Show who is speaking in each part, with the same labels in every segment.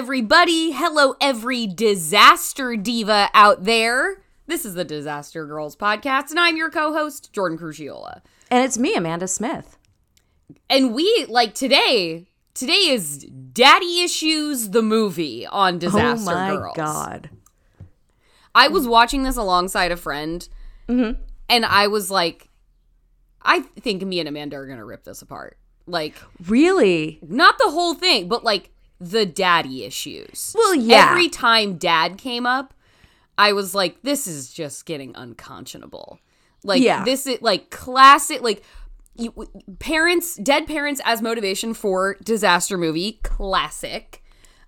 Speaker 1: Everybody. Hello, every disaster diva out there. This is the Disaster Girls podcast, and I'm your co host, Jordan Crucchiola.
Speaker 2: And it's me, Amanda Smith.
Speaker 1: And we, like today, today is Daddy Issues, the movie on Disaster Girls.
Speaker 2: oh my
Speaker 1: Girls.
Speaker 2: god.
Speaker 1: I was watching this alongside a friend,
Speaker 2: Mm-hmm.
Speaker 1: and I was like, I think me and Amanda are going to rip this apart. Like,
Speaker 2: Really?
Speaker 1: not the whole thing, but like the daddy issues.
Speaker 2: Well, yeah.
Speaker 1: Every time dad came up, I was like, this is just getting unconscionable. Like,
Speaker 2: Yeah.
Speaker 1: this is like classic, like, you, parents, dead parents as motivation for disaster movie, classic.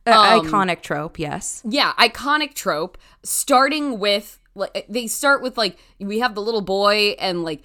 Speaker 1: Um,
Speaker 2: iconic trope, yes.
Speaker 1: Yeah, iconic trope. Starting with like they start with like we have the little boy and like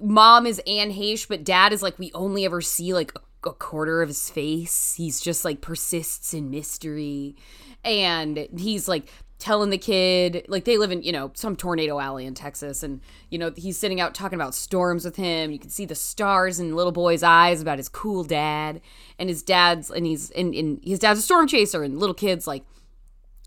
Speaker 1: mom is Anne Heche, but dad is like we only ever see like a, quarter of his face. He's just like persists in mystery, and he's like telling the kid like they live in you know some tornado alley in Texas, and you know he's sitting out talking about storms with him. You can see the stars in little boy's eyes about his cool dad, and his dad's and he's and, and his dad's a storm chaser, and little kids like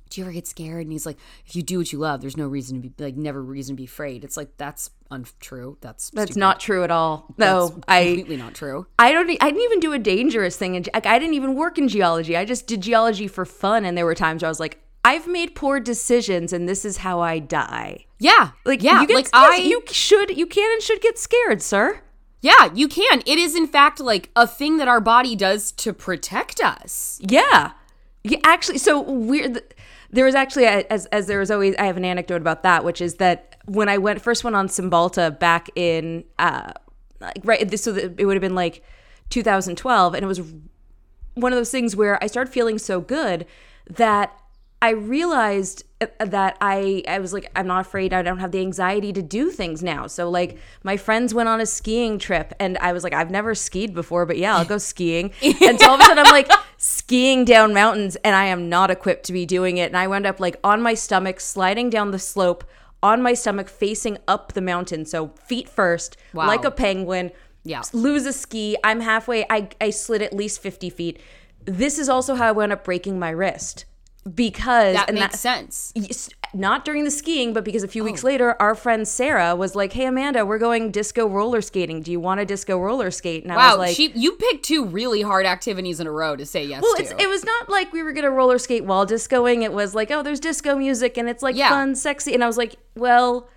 Speaker 1: do you ever get scared? And he's like, if you do what you love, there's no reason to be like, never reason to be afraid. It's like that's untrue. That's
Speaker 2: That's
Speaker 1: stupid.
Speaker 2: not true at all.
Speaker 1: That's
Speaker 2: No, I
Speaker 1: completely not true.
Speaker 2: I don't I didn't even do a dangerous thing in like I didn't even work in geology. I just did geology for fun and there were times where I was like I've made poor decisions and this is how I die.
Speaker 1: Yeah,
Speaker 2: Like
Speaker 1: yeah,
Speaker 2: you get,
Speaker 1: like I,
Speaker 2: you should you can and should get scared, sir.
Speaker 1: yeah, you can. It is in fact like a thing that our body does to protect us.
Speaker 2: Yeah. yeah actually, so weird. There was actually, a- as as there was always, I have an anecdote about that, which is that when I went first went on Cymbalta back in, uh, like right, this so that it would have been like 2012, and it was one of those things where I started feeling so good that I realized uh, that I I was like I'm not afraid I don't have the anxiety to do things now. So like my friends went on a skiing trip and I was like I've never skied before but yeah, I'll go skiing. and so all of a sudden I'm like skiing down mountains and I am not equipped to be doing it and I wound up like on my stomach sliding down the slope on my stomach facing up the mountain. So feet first
Speaker 1: Wow.
Speaker 2: like a penguin
Speaker 1: Yeah.
Speaker 2: lose a ski. I'm halfway. I, I slid at least 50 feet. This is also how I wound up breaking my wrist because
Speaker 1: That
Speaker 2: and
Speaker 1: makes
Speaker 2: that-
Speaker 1: sense.
Speaker 2: Not during the skiing, but because a few
Speaker 1: Oh.
Speaker 2: weeks later, our friend Sarah was like, "Hey Amanda, we're going disco roller skating. Do you want to disco roller skate?" And I was like,
Speaker 1: she you picked two really hard activities in a row to say yes
Speaker 2: "Well, it was not like we were gonna roller skate while discoing. It was like, oh, there's disco music and it's like
Speaker 1: Yeah.
Speaker 2: fun, sexy." And I was like, "Well."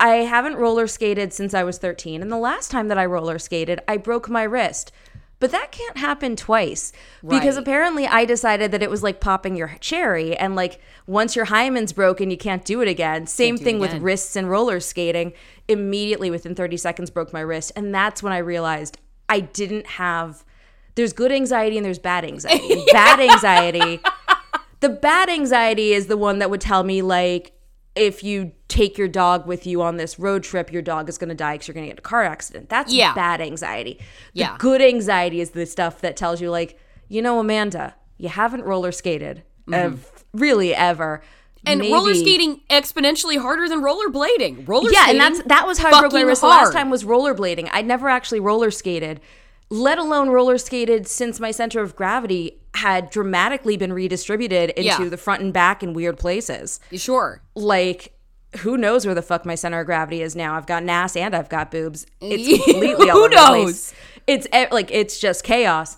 Speaker 2: I haven't roller skated since I was 13. And the last time that I roller skated, I broke my wrist. But that can't happen twice because apparently I decided that it was like popping your cherry. And like once your hymen's broken, you can't do it again. Same thing with wrists and roller skating. Immediately within 30 seconds, broke my wrist. And that's when I realized I didn't have. There's good anxiety and there's bad anxiety. And Bad anxiety the bad anxiety is the one that would tell me like if you take your dog with you on this road trip your dog is going to die because you're going to get a car accident that's
Speaker 1: Yeah.
Speaker 2: bad anxiety the
Speaker 1: Yeah.
Speaker 2: good anxiety is the stuff that tells you like you know amanda you haven't roller skated ev- really ever
Speaker 1: Mm-hmm. and
Speaker 2: Maybe-
Speaker 1: roller skating exponentially harder than rollerblading. Roller
Speaker 2: yeah, and that's that was how I broke my wrist. The last time was rollerblading. I'd never actually roller skated, let alone roller skated since my center of gravity had dramatically been redistributed into
Speaker 1: Yeah.
Speaker 2: the front and back in weird places.
Speaker 1: sure.
Speaker 2: Like who knows where the fuck my center of gravity is now? I've got ass and I've got boobs. It's completely all
Speaker 1: Who
Speaker 2: over the place. It's like it's just chaos.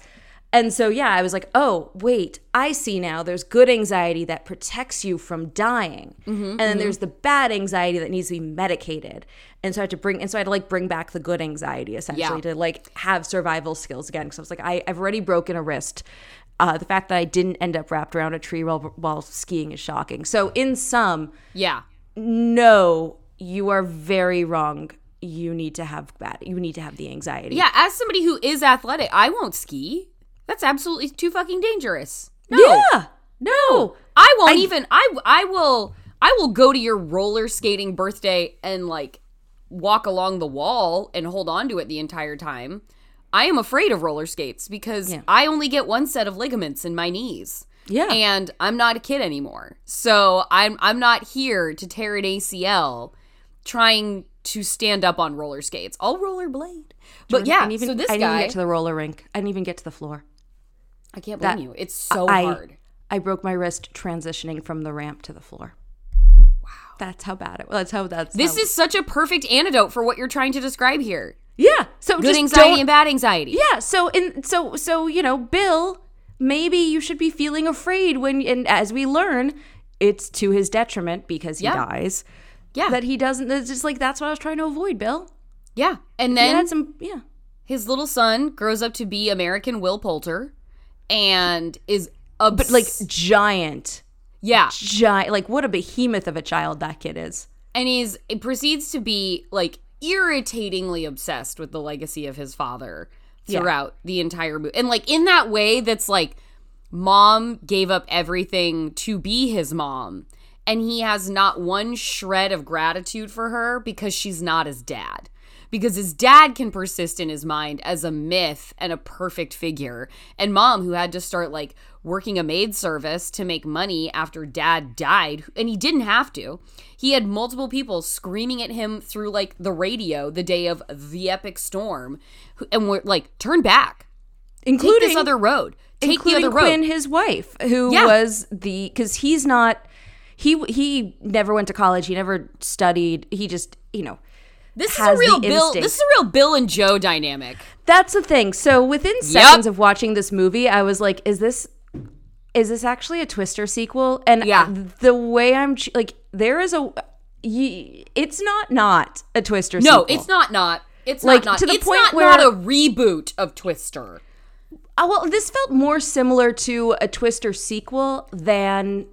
Speaker 2: And so yeah, I was like, "Oh, wait, I see now. There's good anxiety that protects you from dying.
Speaker 1: Mm-hmm,
Speaker 2: and then there's the bad anxiety that needs to be medicated." And so I had to bring and so I had to like bring back the good anxiety essentially
Speaker 1: Yeah.
Speaker 2: to like have survival skills again because I was like, I, I've already broken a wrist. Uh, the fact that I didn't end up wrapped around a tree while while skiing is shocking. So in sum,
Speaker 1: Yeah.
Speaker 2: no, you are very wrong. You need to have bad. You need to have the anxiety.
Speaker 1: Yeah, as somebody who is athletic, I won't ski. That's absolutely too fucking dangerous. No.
Speaker 2: Yeah. No.
Speaker 1: I won't
Speaker 2: I-
Speaker 1: even I I will I will go to your roller skating birthday and like walk along the wall and hold on to it the entire time. I am afraid of roller skates because
Speaker 2: Yeah.
Speaker 1: I only get one set of ligaments in my knees.
Speaker 2: Yeah.
Speaker 1: And I'm not a kid anymore. So I'm I'm not here to tear an ACL trying to stand up on roller skates. I'll rollerblade. But yeah,
Speaker 2: even,
Speaker 1: so this
Speaker 2: I didn't even
Speaker 1: guy
Speaker 2: get to the roller rink. I didn't even get to the floor.
Speaker 1: I can't blame
Speaker 2: that-
Speaker 1: you. It's so
Speaker 2: I,
Speaker 1: hard.
Speaker 2: I broke my wrist transitioning from the ramp to the floor. Wow. That's how bad it was. That's how that's
Speaker 1: This
Speaker 2: how-
Speaker 1: is such a perfect antidote for what you're trying to describe here.
Speaker 2: Yeah. So
Speaker 1: Good
Speaker 2: just
Speaker 1: anxiety and bad anxiety.
Speaker 2: Yeah. So in so so you know, Bill, maybe you should be feeling afraid when and as we learn, it's to his detriment because he
Speaker 1: Yeah.
Speaker 2: dies.
Speaker 1: Yeah.
Speaker 2: That he doesn't it's just like that's what I was trying to avoid, Bill.
Speaker 1: Yeah. And
Speaker 2: He
Speaker 1: then
Speaker 2: had some yeah.
Speaker 1: his little son grows up to be American Will Poulter and is a
Speaker 2: But like giant.
Speaker 1: yeah,
Speaker 2: Giant like what a behemoth of a child that kid is.
Speaker 1: and he's it proceeds to be like irritatingly obsessed with the legacy of his father
Speaker 2: Yeah.
Speaker 1: throughout the entire movie. And like in that way that's like mom gave up everything to be his mom and he has not one shred of gratitude for her because she's not his dad. Because his dad can persist in his mind as a myth and a perfect figure. And mom, who had to start like working a maid service to make money after dad died, and he didn't have to. He had multiple people screaming at him through like the radio the day of the epic storm, and we're like, turn back, take
Speaker 2: Including
Speaker 1: this other road, take the
Speaker 2: including
Speaker 1: other road.
Speaker 2: Quinn, his wife, who
Speaker 1: Yeah.
Speaker 2: was the because he's not he he never went to college. He never studied. He just you know
Speaker 1: This is a real Bill.
Speaker 2: instinct.
Speaker 1: This is a real Bill and Joe dynamic.
Speaker 2: That's the thing. So within seconds of watching this movie, I was like, "Is this is this actually a Twister sequel?" And
Speaker 1: Yeah.
Speaker 2: the way I'm like, there is a. it's not not a Twister. Sequel.
Speaker 1: No,
Speaker 2: sequel.
Speaker 1: it's not. Not. It's
Speaker 2: Like,
Speaker 1: not. Not.
Speaker 2: to the
Speaker 1: it's
Speaker 2: point
Speaker 1: not,
Speaker 2: where-
Speaker 1: not a reboot of Twister.
Speaker 2: Uh, well, this felt more similar to a Twister sequel than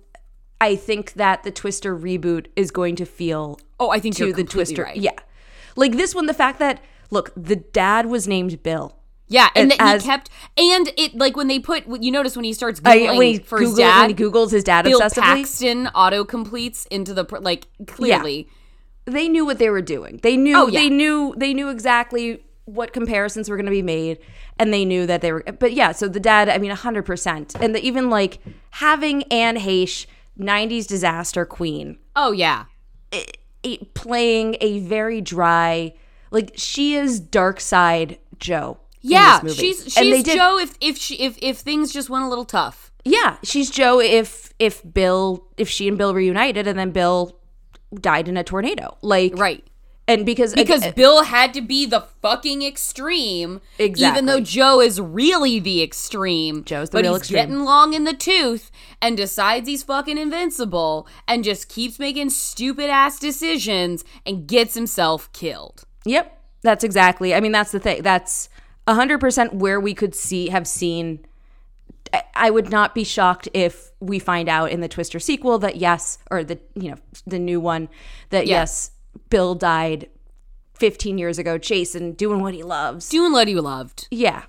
Speaker 2: I think that the Twister reboot is going to feel
Speaker 1: Oh, I think
Speaker 2: to
Speaker 1: you're
Speaker 2: the Twister.
Speaker 1: right.
Speaker 2: Yeah, like this one, the fact that look, the dad was named Bill.
Speaker 1: Yeah, and
Speaker 2: And
Speaker 1: that
Speaker 2: as-
Speaker 1: he kept, and it like when they put, you notice when he starts
Speaker 2: I- when he
Speaker 1: for
Speaker 2: Google,
Speaker 1: his dad,
Speaker 2: when he Googles his dad
Speaker 1: Bill
Speaker 2: obsessively,
Speaker 1: Paxton auto completes into the like clearly.
Speaker 2: they knew what they were doing. They knew
Speaker 1: Oh, yeah.
Speaker 2: they knew they knew exactly what comparisons were going to be made and they knew that they were but yeah, so the dad, I mean 100%. And the, even like having Anne Heche 90s disaster queen
Speaker 1: Oh yeah,
Speaker 2: a- playing a very dry like she is dark side Joe. in
Speaker 1: yeah.
Speaker 2: this movie.
Speaker 1: She's she's
Speaker 2: did-
Speaker 1: Joe. If if she if if things just went a little tough.
Speaker 2: Yeah, she's Joe if if Bill if she and Bill reunited and then Bill died in a tornado. Like
Speaker 1: Right.
Speaker 2: And because
Speaker 1: Because
Speaker 2: uh,
Speaker 1: Bill had to be the fucking extreme, even though Joe is really the extreme.
Speaker 2: Joe's the
Speaker 1: but
Speaker 2: real
Speaker 1: he's
Speaker 2: extreme.
Speaker 1: getting long in the tooth and decides he's fucking invincible and just keeps making stupid ass decisions and gets himself killed.
Speaker 2: Yep. That's exactly. I mean, that's the thing. That's 100% where we could see, have seen. I- would not be shocked if we find out in the Twister sequel that yes, or the, you know, the new one, that yes, Bill died 15 years ago chasing, doing what he loves.
Speaker 1: Doing what he loved.
Speaker 2: Yeah.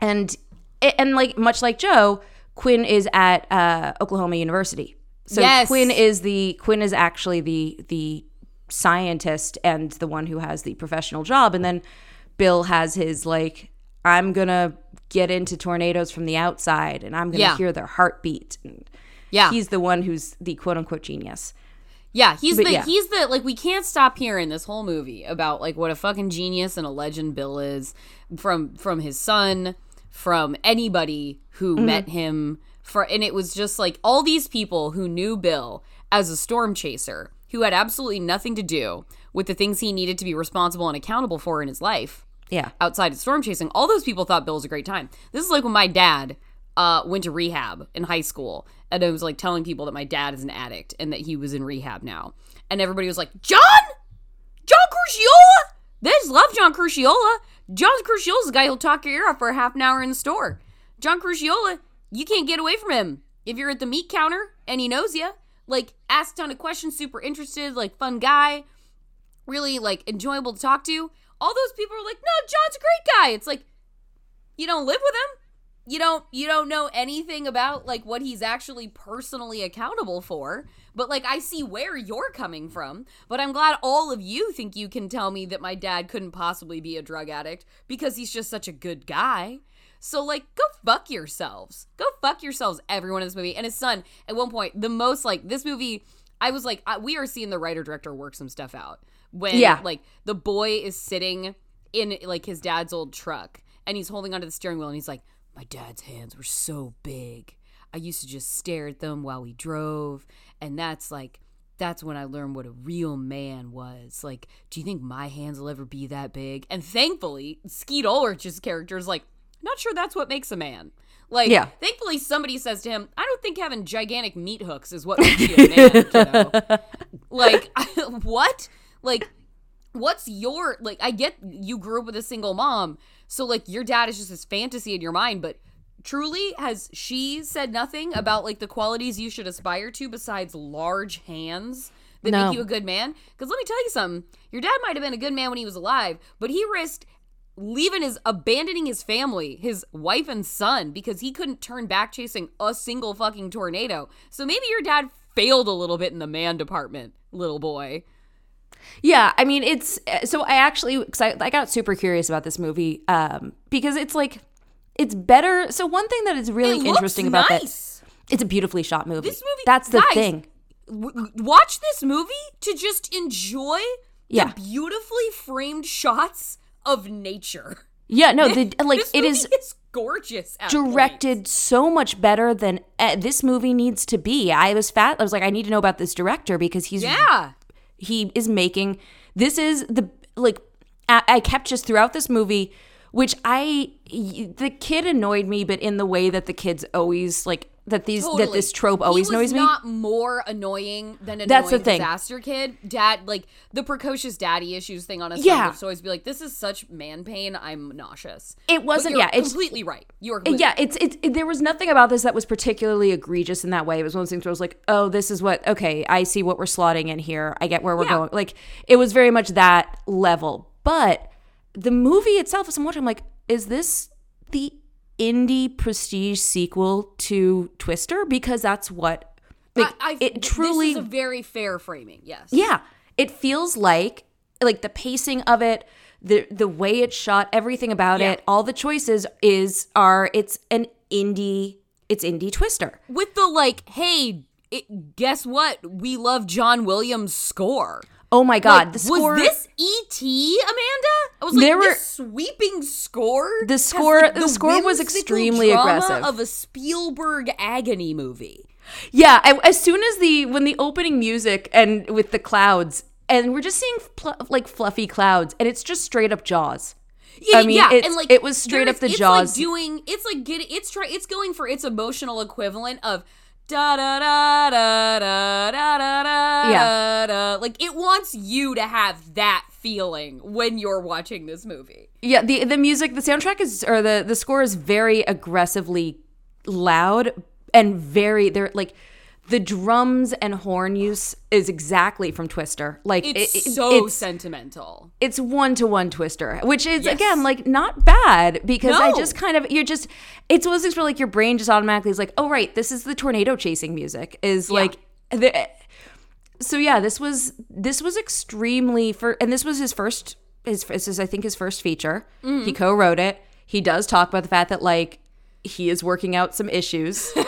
Speaker 2: And, and like, much like Joe, Quinn is at uh, Oklahoma University. So
Speaker 1: Yes.
Speaker 2: Quinn is the, Quinn is actually the, the scientist and the one who has the professional job. And then Bill has his like, I'm gonna get into tornadoes from the outside and I'm gonna
Speaker 1: Yeah.
Speaker 2: hear their heartbeat. And
Speaker 1: Yeah.
Speaker 2: he's the one who's the quote unquote genius.
Speaker 1: Yeah, he's
Speaker 2: But
Speaker 1: the
Speaker 2: yeah.
Speaker 1: he's the like we can't stop hearing this whole movie about like what a fucking genius and a legend Bill is from from his son, from anybody who
Speaker 2: Mm-hmm.
Speaker 1: met him for and it was just like all these people who knew Bill as a storm chaser who had absolutely nothing to do with the things he needed to be responsible and accountable for in his life
Speaker 2: Yeah.
Speaker 1: outside of storm chasing. All those people thought Bill was a great time. This is like when my dad uh, went to rehab in high school, and I was like telling people that my dad is an addict and that he was in rehab now, and everybody was like, "John, John Crucchiola, they just love John Crucchiola. John Crucchiola's the guy who'll talk your ear off for a half an hour in the store. John Crucchiola, you can't get away from him. If you're at the meat counter and he knows you, like asks a ton of questions, super interested, like fun guy, really like enjoyable to talk to. All those people are like, no, John's a great guy. It's like, you don't live with him. You don't you don't know anything about like what he's actually personally accountable for but like i see where you're coming from but i'm glad all of you think you can tell me that my dad couldn't possibly be a drug addict because he's just such a good guy. So like go fuck yourselves. Go fuck yourselves everyone in this movie. And his son at one point the most like this movie i was like I, we are seeing the writer director work some stuff out when
Speaker 2: Yeah.
Speaker 1: like the boy is sitting in like his dad's old truck and he's holding onto the steering wheel and he's like my dad's hands were so big. I used to just stare at them while we drove and that's like that's when i learned what a real man was. Like do you think my hands will ever be that big? And thankfully skeet ulrich's character is like not sure that's what makes a man. Like
Speaker 2: Yeah.
Speaker 1: thankfully somebody says to him i don't think having gigantic meat hooks is what makes you a man kiddo. like what? Like what's your like i get you grew up with a single mom so like your dad is just this fantasy in your mind but truly has she said nothing about like the qualities you should aspire to besides large hands that
Speaker 2: No.
Speaker 1: make you a good man? Because let me tell you something. Your dad might have been a good man when he was alive but he risked leaving his abandoning his family his wife and son because he couldn't turn back chasing a single fucking tornado. So maybe your dad failed a little bit in the man department little boy
Speaker 2: Yeah, I mean it's so I actually cause I, I got super curious about this movie um because it's like it's better. So one thing that is really interesting about
Speaker 1: nice.
Speaker 2: that it's a beautifully shot movie.
Speaker 1: This movie-
Speaker 2: That's the
Speaker 1: guys,
Speaker 2: thing.
Speaker 1: w- watch this movie to just enjoy
Speaker 2: Yeah.
Speaker 1: the beautifully framed shots of nature.
Speaker 2: Yeah, no, the like it is
Speaker 1: is gorgeous.
Speaker 2: Directed
Speaker 1: points.
Speaker 2: so much better than uh, this movie needs to be. I was fat. I was like, I need to know about this director because he's
Speaker 1: Yeah,
Speaker 2: he is making. This is the like I, I kept just throughout this movie which I the kid annoyed me but in the way that the kids always like that these that this trope
Speaker 1: He
Speaker 2: always
Speaker 1: was
Speaker 2: annoys me
Speaker 1: Not more annoying than an
Speaker 2: That's the thing.
Speaker 1: disaster kid. Dad, like the precocious daddy issues thing on a
Speaker 2: Yeah.
Speaker 1: to always be like, "This is such man pain. I'm nauseous."
Speaker 2: It wasn't-
Speaker 1: you're
Speaker 2: yeah, it's-
Speaker 1: completely right. You are uh, completely
Speaker 2: yeah it's it's it, there was nothing about this that was particularly egregious in that way it was one of those things where i was like oh this is what okay i see what we're slotting in here i get where we're
Speaker 1: Yeah.
Speaker 2: going like it was very much that level but the movie itself as i'm watching i'm like is this the indie prestige sequel to twister because that's what like
Speaker 1: I,
Speaker 2: it truly
Speaker 1: This is a very fair framing. Yes.
Speaker 2: yeah it feels like like the pacing of it the the way it's shot everything about
Speaker 1: Yeah.
Speaker 2: it all the choices is are it's an indie it's indie twister
Speaker 1: with the like, hey, it, guess what? We love John Williams' score.
Speaker 2: Oh my god
Speaker 1: Like,
Speaker 2: the score
Speaker 1: was this E.T. Amanda? I was like,
Speaker 2: There were-
Speaker 1: this sweeping score.
Speaker 2: The score-
Speaker 1: like,
Speaker 2: the score was extremely aggressive.
Speaker 1: Of a Spielberg agony movie.
Speaker 2: yeah I, as soon as the when the opening music and with the clouds and we're just seeing pl- like fluffy clouds and it's just straight up jaws
Speaker 1: Yeah,
Speaker 2: I mean,
Speaker 1: yeah, and like
Speaker 2: it was straight up the
Speaker 1: it's
Speaker 2: Jaws.
Speaker 1: Like doing it's like getting it's try it's going for its emotional equivalent of da da da da da da da da da like it wants you to have that feeling when you're watching this movie.
Speaker 2: Yeah, the the music, the soundtrack is or the the score is very aggressively loud and very they're like the drums and horn use is exactly from Twister. Like
Speaker 1: It's
Speaker 2: it- it-
Speaker 1: so
Speaker 2: it's,
Speaker 1: sentimental.
Speaker 2: it's one to one Twister, which is
Speaker 1: Yes.
Speaker 2: again like not bad because I just kind of you're just it's one of those things where like your brain just automatically is like, oh right, this is the tornado chasing music is like the, so yeah, this was this was extremely for and this was his first his this is I think his first feature.
Speaker 1: Mm-hmm.
Speaker 2: He co-wrote it. He does talk about the fact that like he is working out some issues.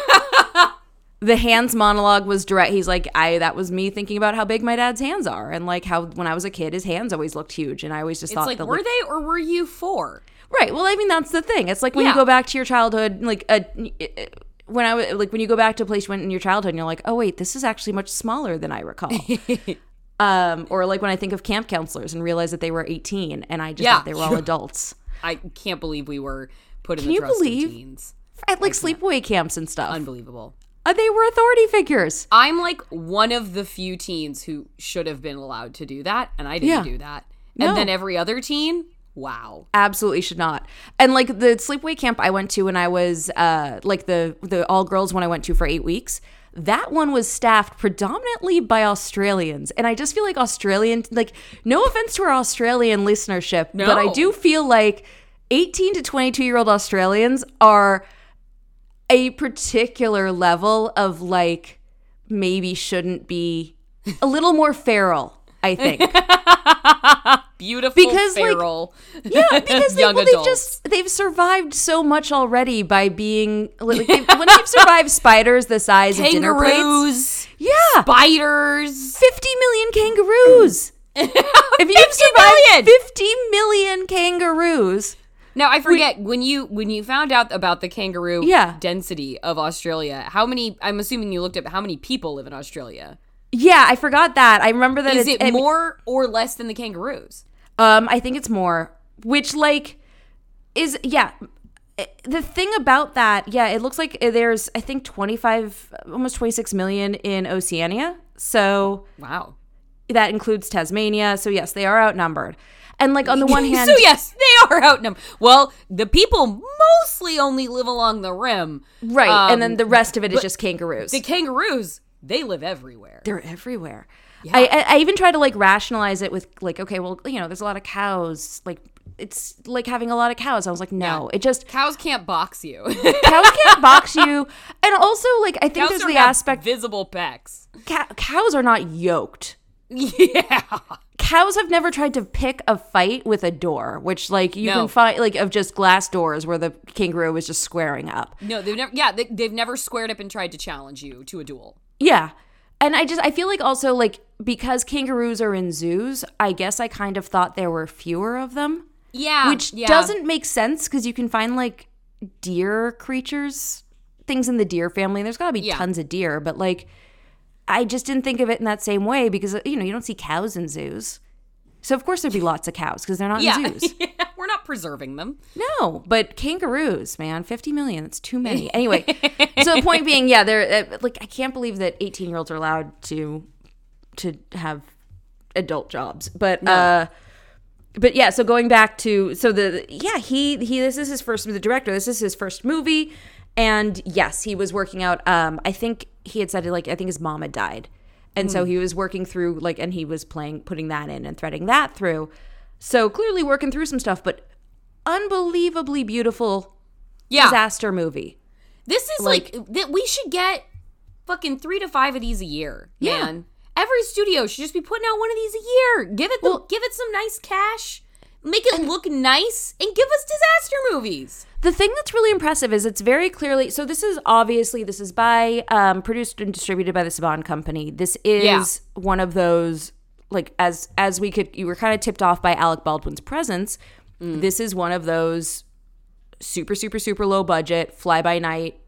Speaker 2: the hands monologue was direct. He's like, I that was me thinking about how big my dad's hands are and like how when I was a kid his hands always looked huge and I always just
Speaker 1: It's
Speaker 2: thought
Speaker 1: like were they or were you four?
Speaker 2: Right. Well, I mean, that's the thing. It's like when
Speaker 1: Yeah.
Speaker 2: you go back to your childhood, like a, when I was like when you go back to a place you went in your childhood, and you're like, oh wait, this is actually much smaller than I recall. um, or like when I think of camp counselors and realize that they were 18, and I just
Speaker 1: Yeah.
Speaker 2: thought they were all adults.
Speaker 1: I can't believe we were put in
Speaker 2: Can
Speaker 1: the
Speaker 2: you
Speaker 1: trust
Speaker 2: believe-. At like sleepaway camps and stuff,
Speaker 1: Unbelievable.
Speaker 2: Uh, they were authority figures.
Speaker 1: I'm like one of the few teens who should have been allowed to do that, and I didn't
Speaker 2: Yeah.
Speaker 1: do that.
Speaker 2: No.
Speaker 1: And then every other teen, wow.
Speaker 2: Absolutely should not. And like the sleepaway camp I went to when I was uh like the the all girls one I went to for 8 weeks, that one was staffed predominantly by Australians. And I just feel like Australian like no offense to our Australian listenership, but I do feel like 18 to 22 year old Australians are a particular level of like maybe shouldn't be a little more feral. I think.
Speaker 1: Beautiful
Speaker 2: Because, like,
Speaker 1: feral.
Speaker 2: Yeah, because they, well, they've
Speaker 1: adults.
Speaker 2: just they've survived so much already by being like when they've survived spiders the size of dinner plates.
Speaker 1: kangaroos,
Speaker 2: Yeah,
Speaker 1: spiders.
Speaker 2: 50 million kangaroos. if you've survived
Speaker 1: million.
Speaker 2: 50 million kangaroos,
Speaker 1: Now I forget when you when you found out about the kangaroo
Speaker 2: Yeah.
Speaker 1: density of Australia. How many? I'm assuming you looked up how many people live in Australia.
Speaker 2: yeah, I forgot that. I remember that
Speaker 1: Is it
Speaker 2: I
Speaker 1: more or less than the kangaroos?
Speaker 2: Um, I think it's more, which like is yeah. eh, The thing about that, yeah, it looks like there's I think 25, almost 26 million in Oceania. So
Speaker 1: Wow.
Speaker 2: that includes Tasmania. So yes, they are outnumbered. And like on the one hand,
Speaker 1: so yes, they are outnumbered. Well, the people mostly only live along the rim.
Speaker 2: right,
Speaker 1: Um,
Speaker 2: and then the rest of it is just kangaroos.
Speaker 1: the kangaroos, they live everywhere.
Speaker 2: They're everywhere. I, I I even try to like rationalize it with like, okay, well, you know, there's a lot of cows. Like it's like having a lot of cows. I was like, no, it just
Speaker 1: Cows can't box you.
Speaker 2: cows can't box you. And also, like, I think
Speaker 1: Cows
Speaker 2: there's the aspect
Speaker 1: visible pecs.
Speaker 2: ca- cows are not yoked.
Speaker 1: Yeah.
Speaker 2: Cows have never tried to pick a fight with a door, which like you
Speaker 1: No.
Speaker 2: can find like of just glass doors where the kangaroo is just squaring up.
Speaker 1: No, they've never. Yeah, they, they've never squared up and tried to challenge you to a duel.
Speaker 2: Yeah. And I just I feel like also like because kangaroos are in zoos, I guess I kind of thought there were fewer of them,
Speaker 1: Yeah,
Speaker 2: which
Speaker 1: yeah.
Speaker 2: doesn't make sense because you can find like deer creatures, things in the deer family. There's got to be
Speaker 1: Yeah.
Speaker 2: tons of deer, but like I just didn't think of it in that same way because you know, you don't see cows in zoos. So of course there'd be lots of cows because they're not
Speaker 1: Yeah,
Speaker 2: in zoos.
Speaker 1: yeah, we're not preserving them.
Speaker 2: No, but kangaroos, man, 50 million, that's too many. Anyway, so the point being, yeah, they're uh, like I can't believe that 18-year-olds are allowed to to have adult jobs. But uh but yeah, so going back to so the yeah, he he this is his first the director, this is his first movie and yes, he was working out um I think he had said like I think his mom had died. And so he was working through like and he was playing putting that in and threading that through. So clearly working through some stuff, but unbelievably beautiful
Speaker 1: Yeah,
Speaker 2: disaster movie.
Speaker 1: this is like, that. We should get fucking three to five of these a year,
Speaker 2: Yeah.
Speaker 1: man. Every studio should just be putting out one of these a year. Give it, the,
Speaker 2: Well-
Speaker 1: give it some nice cash, make it look nice, and give us disaster movies.
Speaker 2: The thing that's really impressive is it's very clearly so this is obviously this is by um, produced and distributed by the Saban company. This is
Speaker 1: Yeah.
Speaker 2: one of those like as as we could you were kind of tipped off by Alec Baldwin's presence. This is one of those super super super low budget fly by night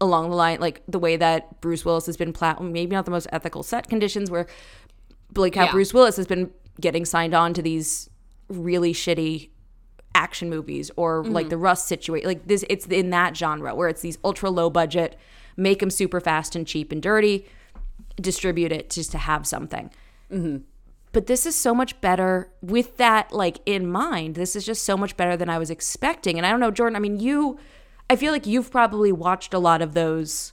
Speaker 2: along the line like the way that Bruce Willis has been plat maybe not the most ethical set conditions where like how
Speaker 1: Yeah.
Speaker 2: Bruce Willis has been getting signed on to these really shitty action movies or like mm-hmm. the Rust situation. Like this, it's in that genre where it's these ultra low budget, make them super fast and cheap and dirty, distribute it just to have something. Mm-hmm. But this is so much better with that like in mind. This is just so much better than I was expecting. And I don't know, Jordan. I mean, you, I feel like you've probably watched a lot of those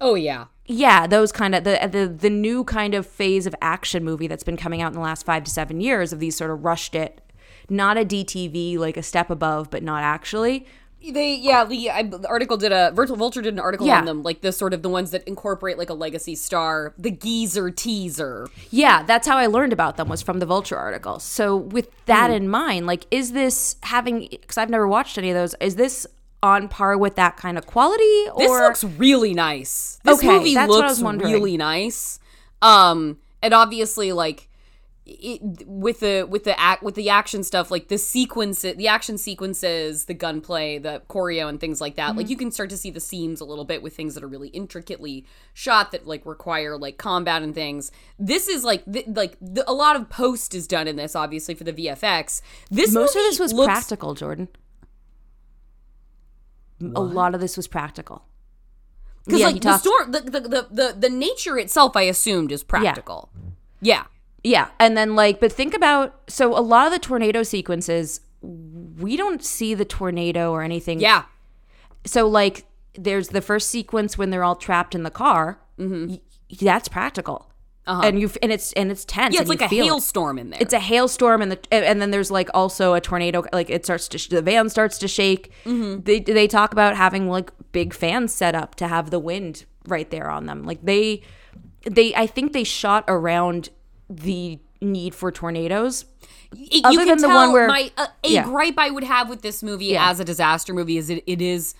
Speaker 1: Oh yeah,
Speaker 2: yeah, those kind of the the the new kind of phase of action movie that's been coming out in the last five to seven years of these sort of rushed it, not a DTV like a step above, but not actually.
Speaker 1: They yeah the, I, the article did a Virtual Vulture did an article
Speaker 2: Yeah.
Speaker 1: on them like the sort of the ones that incorporate like a legacy star the geezer teaser
Speaker 2: Yeah, that's how I learned about them was from the Vulture article. So with that in mind, like, is this having? Because I've never watched any of those. Is this on par with that kind of quality? Or
Speaker 1: this looks really nice this
Speaker 2: Okay,
Speaker 1: movie
Speaker 2: that's what I
Speaker 1: looks really nice um and obviously like it, with the with the act with the action stuff like the sequence the action sequences the gunplay the choreo and things like that
Speaker 2: Mm-hmm.
Speaker 1: like you can start to see the seams a little bit with things that are really intricately shot that like require like combat and things this is like th- like the, a lot of post is done in this obviously for the vfx this
Speaker 2: most of this was
Speaker 1: looks-
Speaker 2: practical, Jordan. A lot of this was practical.
Speaker 1: because
Speaker 2: Yeah,
Speaker 1: like
Speaker 2: he
Speaker 1: the
Speaker 2: talks-
Speaker 1: storm the, the, the, the, the nature itself i assumed is practical yeah.
Speaker 2: Yeah, and then like, but think about so a lot of the tornado sequences, we don't see the tornado or anything.
Speaker 1: Yeah.
Speaker 2: So like, there's the first sequence when they're all trapped in the car. Mm-hmm. that's practical. and you and it's and it's tense.
Speaker 1: Uh-huh. Yeah, it's like a
Speaker 2: feel it.
Speaker 1: hailstorm in there.
Speaker 2: It's a hailstorm, and the and then there's like also a tornado. Like it starts to sh- the van starts to shake.
Speaker 1: Mm-hmm.
Speaker 2: They they talk about having like big fans set up to have the wind right there on them. Like they they I think they shot around the need for tornadoes.
Speaker 1: It-
Speaker 2: Other
Speaker 1: can
Speaker 2: than the one where-
Speaker 1: my uh, a
Speaker 2: Yeah.
Speaker 1: gripe I would have with this movie
Speaker 2: Yeah.
Speaker 1: as a disaster movie is it, it is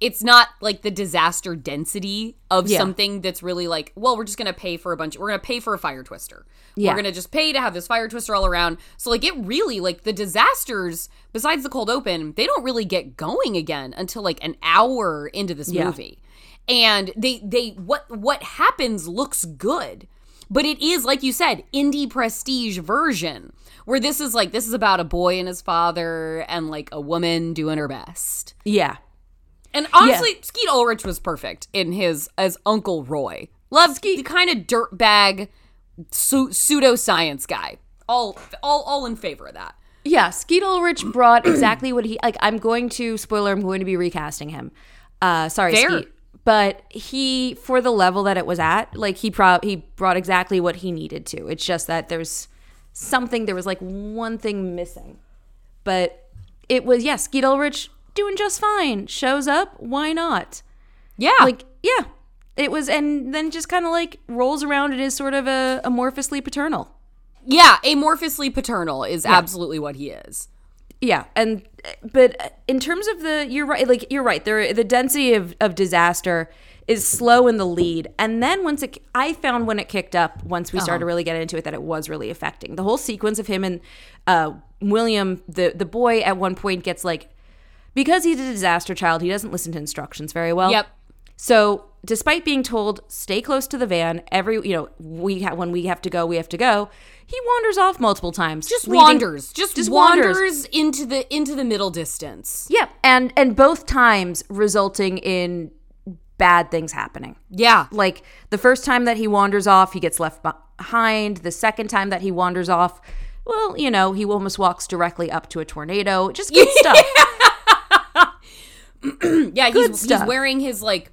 Speaker 1: it's not like the disaster density of
Speaker 2: Yeah.
Speaker 1: something that's really like well we're just gonna pay for a bunch we're gonna pay for a fire twister
Speaker 2: Yeah.
Speaker 1: we're gonna just pay to have this fire twister all around so like it really like the disasters besides the cold open they don't really get going again until like an hour into this
Speaker 2: Yeah.
Speaker 1: movie and they they what what happens looks good but it is like you said indie prestige version where this is like this is about a boy and his father and like a woman doing her best
Speaker 2: Yeah.
Speaker 1: and honestly skeet ulrich was perfect in his as uncle roy love the kind of dirtbag su- pseudoscience guy all all all in favor of that
Speaker 2: Yeah, Skeet Ulrich brought exactly what he like. I'm going to spoiler. I'm going to be recasting him. Uh, sorry,
Speaker 1: Fair.
Speaker 2: Skeet, but he for the level that it was at, like he pro he brought exactly what he needed to. It's just that there's something. There was like one thing missing, but it was yeah. Skeet Ulrich doing just fine. Shows up. Why not?
Speaker 1: yeah
Speaker 2: Like yeah, it was, and then just kind of like rolls around and is sort of a amorphously paternal.
Speaker 1: yeah amorphously paternal is absolutely what he is
Speaker 2: Yeah, and but in terms of the you're right like you're right there the density of, of disaster is slow in the lead and then once it I found when it kicked up once we started to really get into it that it was really affecting. The whole sequence of him and uh, William the the boy at one point gets like because he's a disaster child he doesn't listen to instructions very well.
Speaker 1: Yep.
Speaker 2: so despite being told stay close to the van every you know we ha- when we have to go we have to go he wanders off multiple times
Speaker 1: just wanders just,
Speaker 2: just
Speaker 1: wanders.
Speaker 2: wanders.
Speaker 1: into the into the middle distance
Speaker 2: Yeah, and and both times resulting in bad things happening.
Speaker 1: yeah
Speaker 2: Like the first time that he wanders off, he gets left behind. The second time that he wanders off, well, you know, he almost walks directly up to a tornado. Just good stuff.
Speaker 1: Yeah, he's, he's wearing his like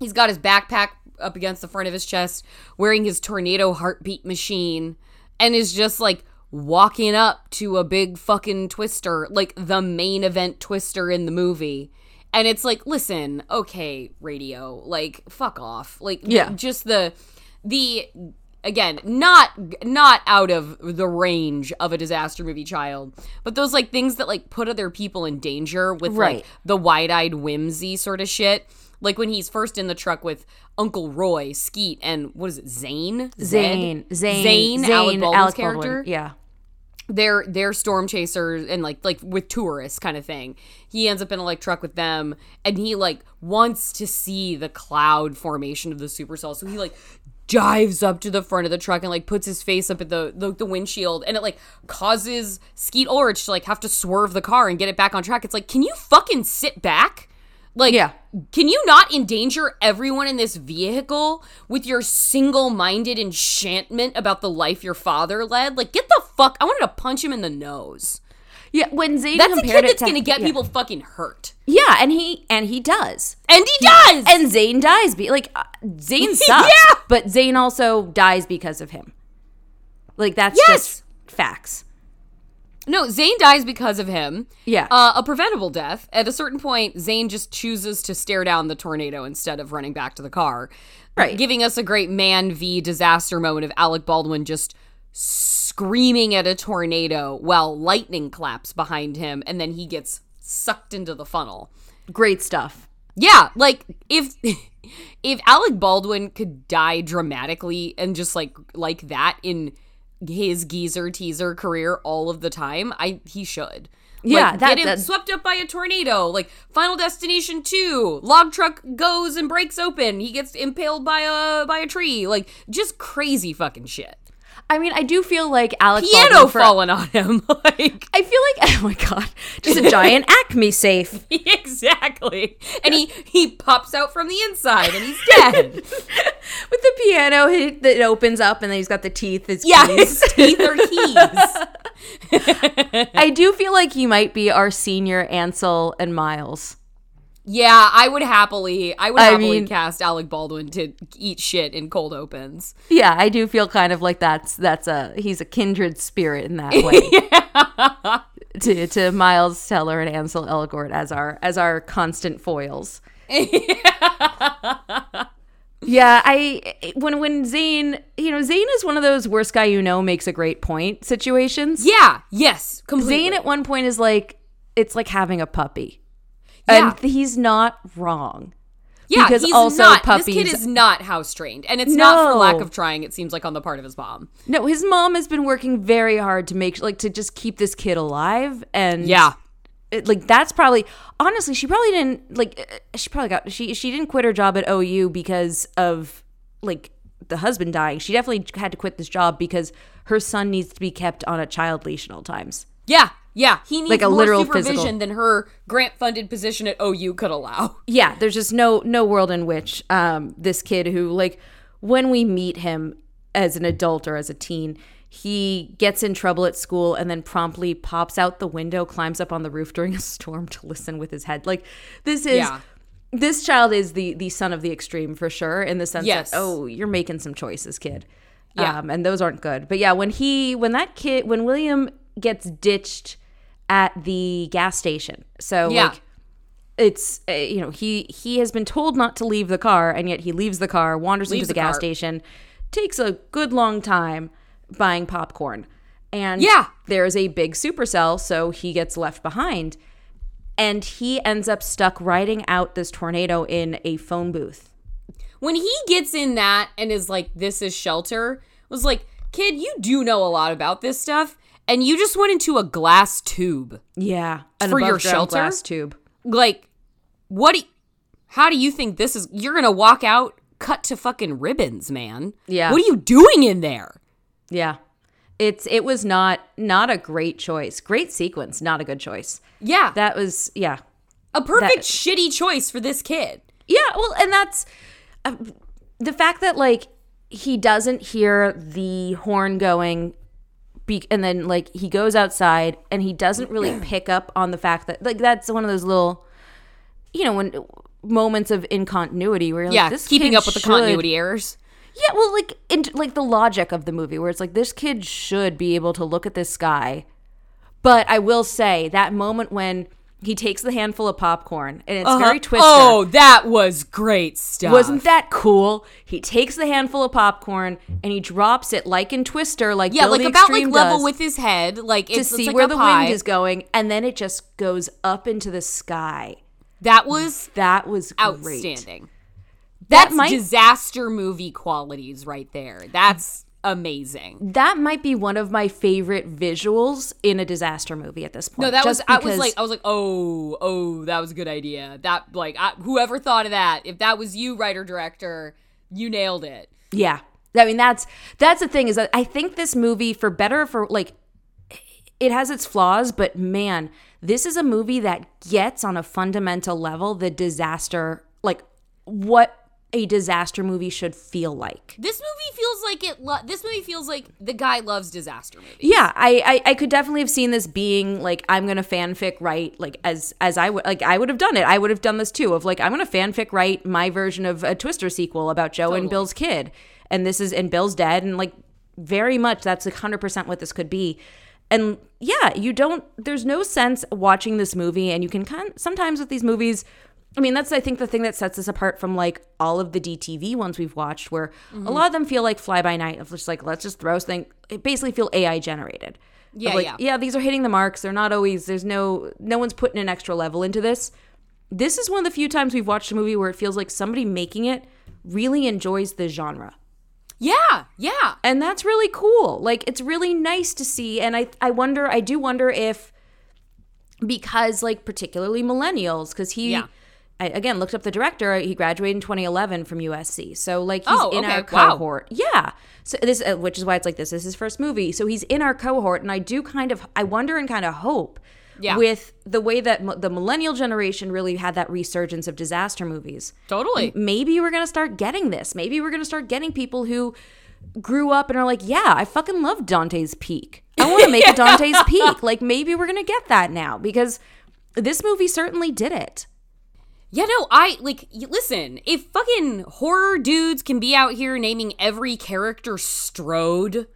Speaker 1: he's got his backpack up against the front of his chest, wearing his tornado heartbeat machine, and is just like walking up to a big fucking twister, like the main event twister in the movie. And it's like, listen, okay, radio, like fuck off. Like
Speaker 2: Yeah.
Speaker 1: just the the again, not not out of the range of a disaster movie child, but those like things that like put other people in danger with
Speaker 2: Right.
Speaker 1: like the wide-eyed whimsy sort of shit. Like when he's first in the truck with Uncle Roy, Skeet, and what is it, Zane?
Speaker 2: Zane,
Speaker 1: Zed?
Speaker 2: Zane,
Speaker 1: Zane,
Speaker 2: Zane,
Speaker 1: Alec Baldwin's
Speaker 2: Alec
Speaker 1: character.
Speaker 2: Baldwin. Yeah,
Speaker 1: They're they're storm chasers and like like with tourists kind of thing. He ends up in a like truck with them, and he like wants to see the cloud formation of the supercell, so he like dives up to the front of the truck and like puts his face up at the, the the windshield and it like causes Skeet Ulrich to like have to swerve the car and get it back on track. It's like, can you fucking sit back? Like,
Speaker 2: Yeah.
Speaker 1: can you not endanger everyone in this vehicle with your single minded enchantment about the life your father led? Like, get the fuck. I wanted to punch him in the nose.
Speaker 2: yeah. When Zane
Speaker 1: That's a kid that's
Speaker 2: to,
Speaker 1: going to get
Speaker 2: yeah.
Speaker 1: people fucking hurt.
Speaker 2: Yeah, and he and he does.
Speaker 1: And he does!
Speaker 2: And Zane dies. Be like uh, Zane sucks,
Speaker 1: Yeah.
Speaker 2: but Zane also dies because of him. Like that's
Speaker 1: Yes.
Speaker 2: just facts.
Speaker 1: No, Zane dies because of him.
Speaker 2: Yeah.
Speaker 1: Uh, a preventable death. At a certain point, Zane just chooses to stare down the tornado instead of running back to the car.
Speaker 2: Right.
Speaker 1: Giving us a great man v disaster moment of Alec Baldwin just screaming at a tornado while lightning claps behind him and then he gets sucked into the funnel.
Speaker 2: Great stuff.
Speaker 1: Yeah, like if if Alec Baldwin could die dramatically and just like like that in his geezer teaser career all of the time, I he should.
Speaker 2: Yeah,
Speaker 1: like,
Speaker 2: that-
Speaker 1: get him
Speaker 2: that-
Speaker 1: swept up by a tornado. Like Final Destination Two, log truck goes and breaks open. He gets impaled by a by a tree. Like just crazy fucking shit.
Speaker 2: I mean, I do feel like Alec
Speaker 1: Piano
Speaker 2: Baldwin
Speaker 1: falling on him. like
Speaker 2: I feel like oh my god, just a giant Acme safe
Speaker 1: exactly, and he he pops out from the inside and he's dead.
Speaker 2: with the piano that opens up and then he's got the teeth. His
Speaker 1: Yeah,
Speaker 2: keys.
Speaker 1: his teeth are keys.
Speaker 2: I do feel like he might be our senior Ansel and Miles.
Speaker 1: Yeah, I would happily, I would
Speaker 2: I
Speaker 1: happily
Speaker 2: mean-
Speaker 1: cast Alec Baldwin to eat shit in cold opens.
Speaker 2: Yeah, I do feel kind of like that's that's a he's a kindred spirit in that way. yeah. to to Miles Teller and Ansel Elgort as our as our constant foils. yeah, I when when Zane, you know, Zane is one of those worst guy you know makes a great point situations.
Speaker 1: Yeah, yes, completely.
Speaker 2: Zane at one point is like it's like having a puppy.
Speaker 1: Yeah.
Speaker 2: And he's not wrong.
Speaker 1: yeah,
Speaker 2: because
Speaker 1: he's
Speaker 2: also
Speaker 1: not, This kid is not house trained, and it's not for lack of trying. It seems like on the part of his mom.
Speaker 2: No, his mom has been working very hard to make like to just keep this kid alive and
Speaker 1: Yeah,
Speaker 2: it- like that's probably honestly she probably didn't like uh, she probably got she she didn't quit her job at OU because of like the husband dying. She definitely had to quit this job because her son needs to be kept on a child leash at all times.
Speaker 1: yeah, yeah. He needs
Speaker 2: Like a
Speaker 1: more
Speaker 2: literal
Speaker 1: supervision
Speaker 2: physical.
Speaker 1: than her grant-funded position at OU could allow.
Speaker 2: Yeah, there's just no no world in which um this kid who like when we meet him as an adult or as a teen, he gets in trouble at school and then promptly pops out the window, climbs up on the roof during a storm to listen with his head. Like this is
Speaker 1: Yeah.
Speaker 2: this child is the the son of the extreme for sure in the sense
Speaker 1: Yes.
Speaker 2: that oh, you're making some choices, kid.
Speaker 1: Yeah.
Speaker 2: Um, and those aren't good. But yeah, when he when that kid when William gets ditched at the gas station. So
Speaker 1: Yeah.
Speaker 2: like it's uh, you know he he has been told not to leave the car and yet he leaves the car wanders
Speaker 1: Leaves
Speaker 2: into the,
Speaker 1: the
Speaker 2: gas
Speaker 1: car.
Speaker 2: station takes a good long time buying popcorn and
Speaker 1: Yeah.
Speaker 2: there is a big supercell so he gets left behind and he ends up stuck riding out this tornado in a phone booth
Speaker 1: when he gets in that and is like, "This is shelter," was like, "Kid, you do know a lot about this stuff, and you just went into a glass tube.
Speaker 2: yeah an
Speaker 1: For your shelter?
Speaker 2: glass tube
Speaker 1: Like, what? Do y- how do you think this is? You're gonna walk out, cut to fucking ribbons, man.
Speaker 2: Yeah.
Speaker 1: What are you doing in there?
Speaker 2: yeah it's it was not not a great choice great sequence not a good choice
Speaker 1: Yeah,
Speaker 2: that was yeah
Speaker 1: a perfect
Speaker 2: that-
Speaker 1: shitty choice for this kid.
Speaker 2: Yeah, well, and that's uh, the fact that like he doesn't hear the horn going be- and then like he goes outside and he doesn't really pick up on the fact that like that's one of those little you know when moments of incontinuity where you're
Speaker 1: Yeah,
Speaker 2: like this
Speaker 1: keeping up with the continuity errors.
Speaker 2: yeah well like in, like the logic of the movie where it's like this kid should be able to look at this sky but i will say that moment when he takes the handful of popcorn and it's uh-huh. very twister
Speaker 1: Oh, that was great stuff.
Speaker 2: wasn't that cool? He takes the handful of popcorn and he drops it like in Twister, like
Speaker 1: yeah,
Speaker 2: Bill
Speaker 1: like about like level with his head, like
Speaker 2: to see
Speaker 1: like
Speaker 2: where the
Speaker 1: pie.
Speaker 2: wind is going, and then it just goes up into the sky.
Speaker 1: That was
Speaker 2: That was great.
Speaker 1: outstanding.
Speaker 2: That
Speaker 1: That's
Speaker 2: might
Speaker 1: disaster movie qualities right there. That's amazing.
Speaker 2: that might be one of my favorite visuals in a disaster movie at this point.
Speaker 1: No, that was
Speaker 2: just
Speaker 1: I was like I was like, "Oh, oh, that was a good idea." That like I, whoever thought of that, if that was you writer director, you nailed it.
Speaker 2: Yeah. I mean that's that's the thing is that I think this movie for better or for like it has its flaws, but man, this is a movie that gets on a fundamental level the disaster like what a disaster movie should feel like.
Speaker 1: This movie feels like it lo- this movie feels like the guy loves disaster movies.
Speaker 2: Yeah, I, I I could definitely have seen this being like I'm gonna fanfic write like as as I would like I would have done it. I would have done this too of like I'm gonna fanfic write my version of a Twister sequel about Joe and Bill's kid, and this is and Bill's dead, and like very much that's like hundred percent what this could be. And yeah, you don't. There's no sense watching this movie, and you can kind sometimes with these movies. I mean, that's I think the thing that sets us apart from like all of the DTV ones we've watched, where
Speaker 1: Mm-hmm.
Speaker 2: a lot of them feel like fly by night of just like let's just throw thing. It basically feel AI generated.
Speaker 1: Yeah,
Speaker 2: like,
Speaker 1: yeah.
Speaker 2: these are hitting the marks. They're not always. There's no no one's putting an extra level into this. This is one of the few times we've watched a movie where it feels like somebody making it really enjoys the genre
Speaker 1: Yeah, yeah.
Speaker 2: and that's really cool like it's really nice to see and i i wonder i do wonder if because like particularly millennials because he
Speaker 1: Yeah.
Speaker 2: I, again looked up the director he graduated in 2011 from usc so like he's
Speaker 1: Oh,
Speaker 2: in
Speaker 1: okay.
Speaker 2: our
Speaker 1: Wow.
Speaker 2: cohort yeah so this uh, which is why it's like this is his first movie so he's in our cohort and i do kind of i wonder and kind of hope
Speaker 1: Yeah.
Speaker 2: with the way that m- the millennial generation really had that resurgence of disaster movies
Speaker 1: Totally.
Speaker 2: maybe we're gonna start getting this. Maybe we're gonna start getting people who grew up and are like, yeah, I fucking love Dante's Peak. I want to make a Dante's Peak. Like maybe we're gonna get that now because this movie certainly did it.
Speaker 1: Yeah, no, I like listen, if fucking horror dudes can be out here naming every character Strode,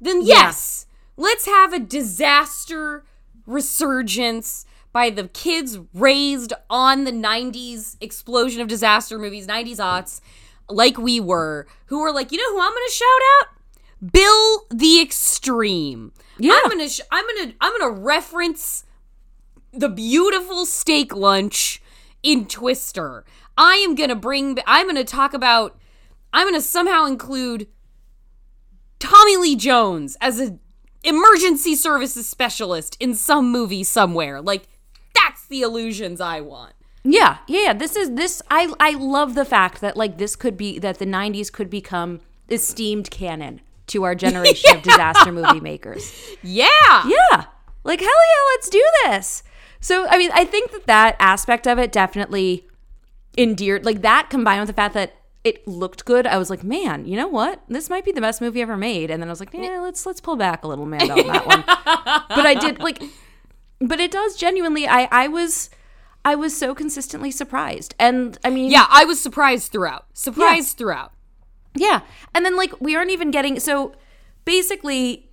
Speaker 1: then yes, let's have a disaster resurgence by the kids raised on the 90s explosion of disaster movies, 90s aughts, like we were, who were like, you know who I'm gonna shout out? Bill the Extreme.
Speaker 2: Yeah.
Speaker 1: I'm gonna sh- I'm gonna I'm gonna reference the beautiful steak lunch in Twister. I am gonna bring. I'm gonna talk about. I'm gonna somehow include Tommy Lee Jones as a emergency services specialist in some movie somewhere. Like that's the illusions I want.
Speaker 2: Yeah, yeah, yeah. This is this. I I love the fact that like this could be that the '90s could become esteemed canon to our generation of disaster movie makers.
Speaker 1: Yeah.
Speaker 2: Yeah, like hell yeah, let's do this. So I mean, I think that that aspect of it definitely endeared. Like that combined with the fact that it looked good, I was like, man, you know what? This might be the best movie ever made. And then I was like, yeah, let's let's pull back a little, man, on that one. but I did like, but it does genuinely. I I was. I was so consistently surprised. And I mean,
Speaker 1: Yeah, I was surprised throughout. Surprised throughout.
Speaker 2: yeah. And then, like, we aren't even getting. So basically,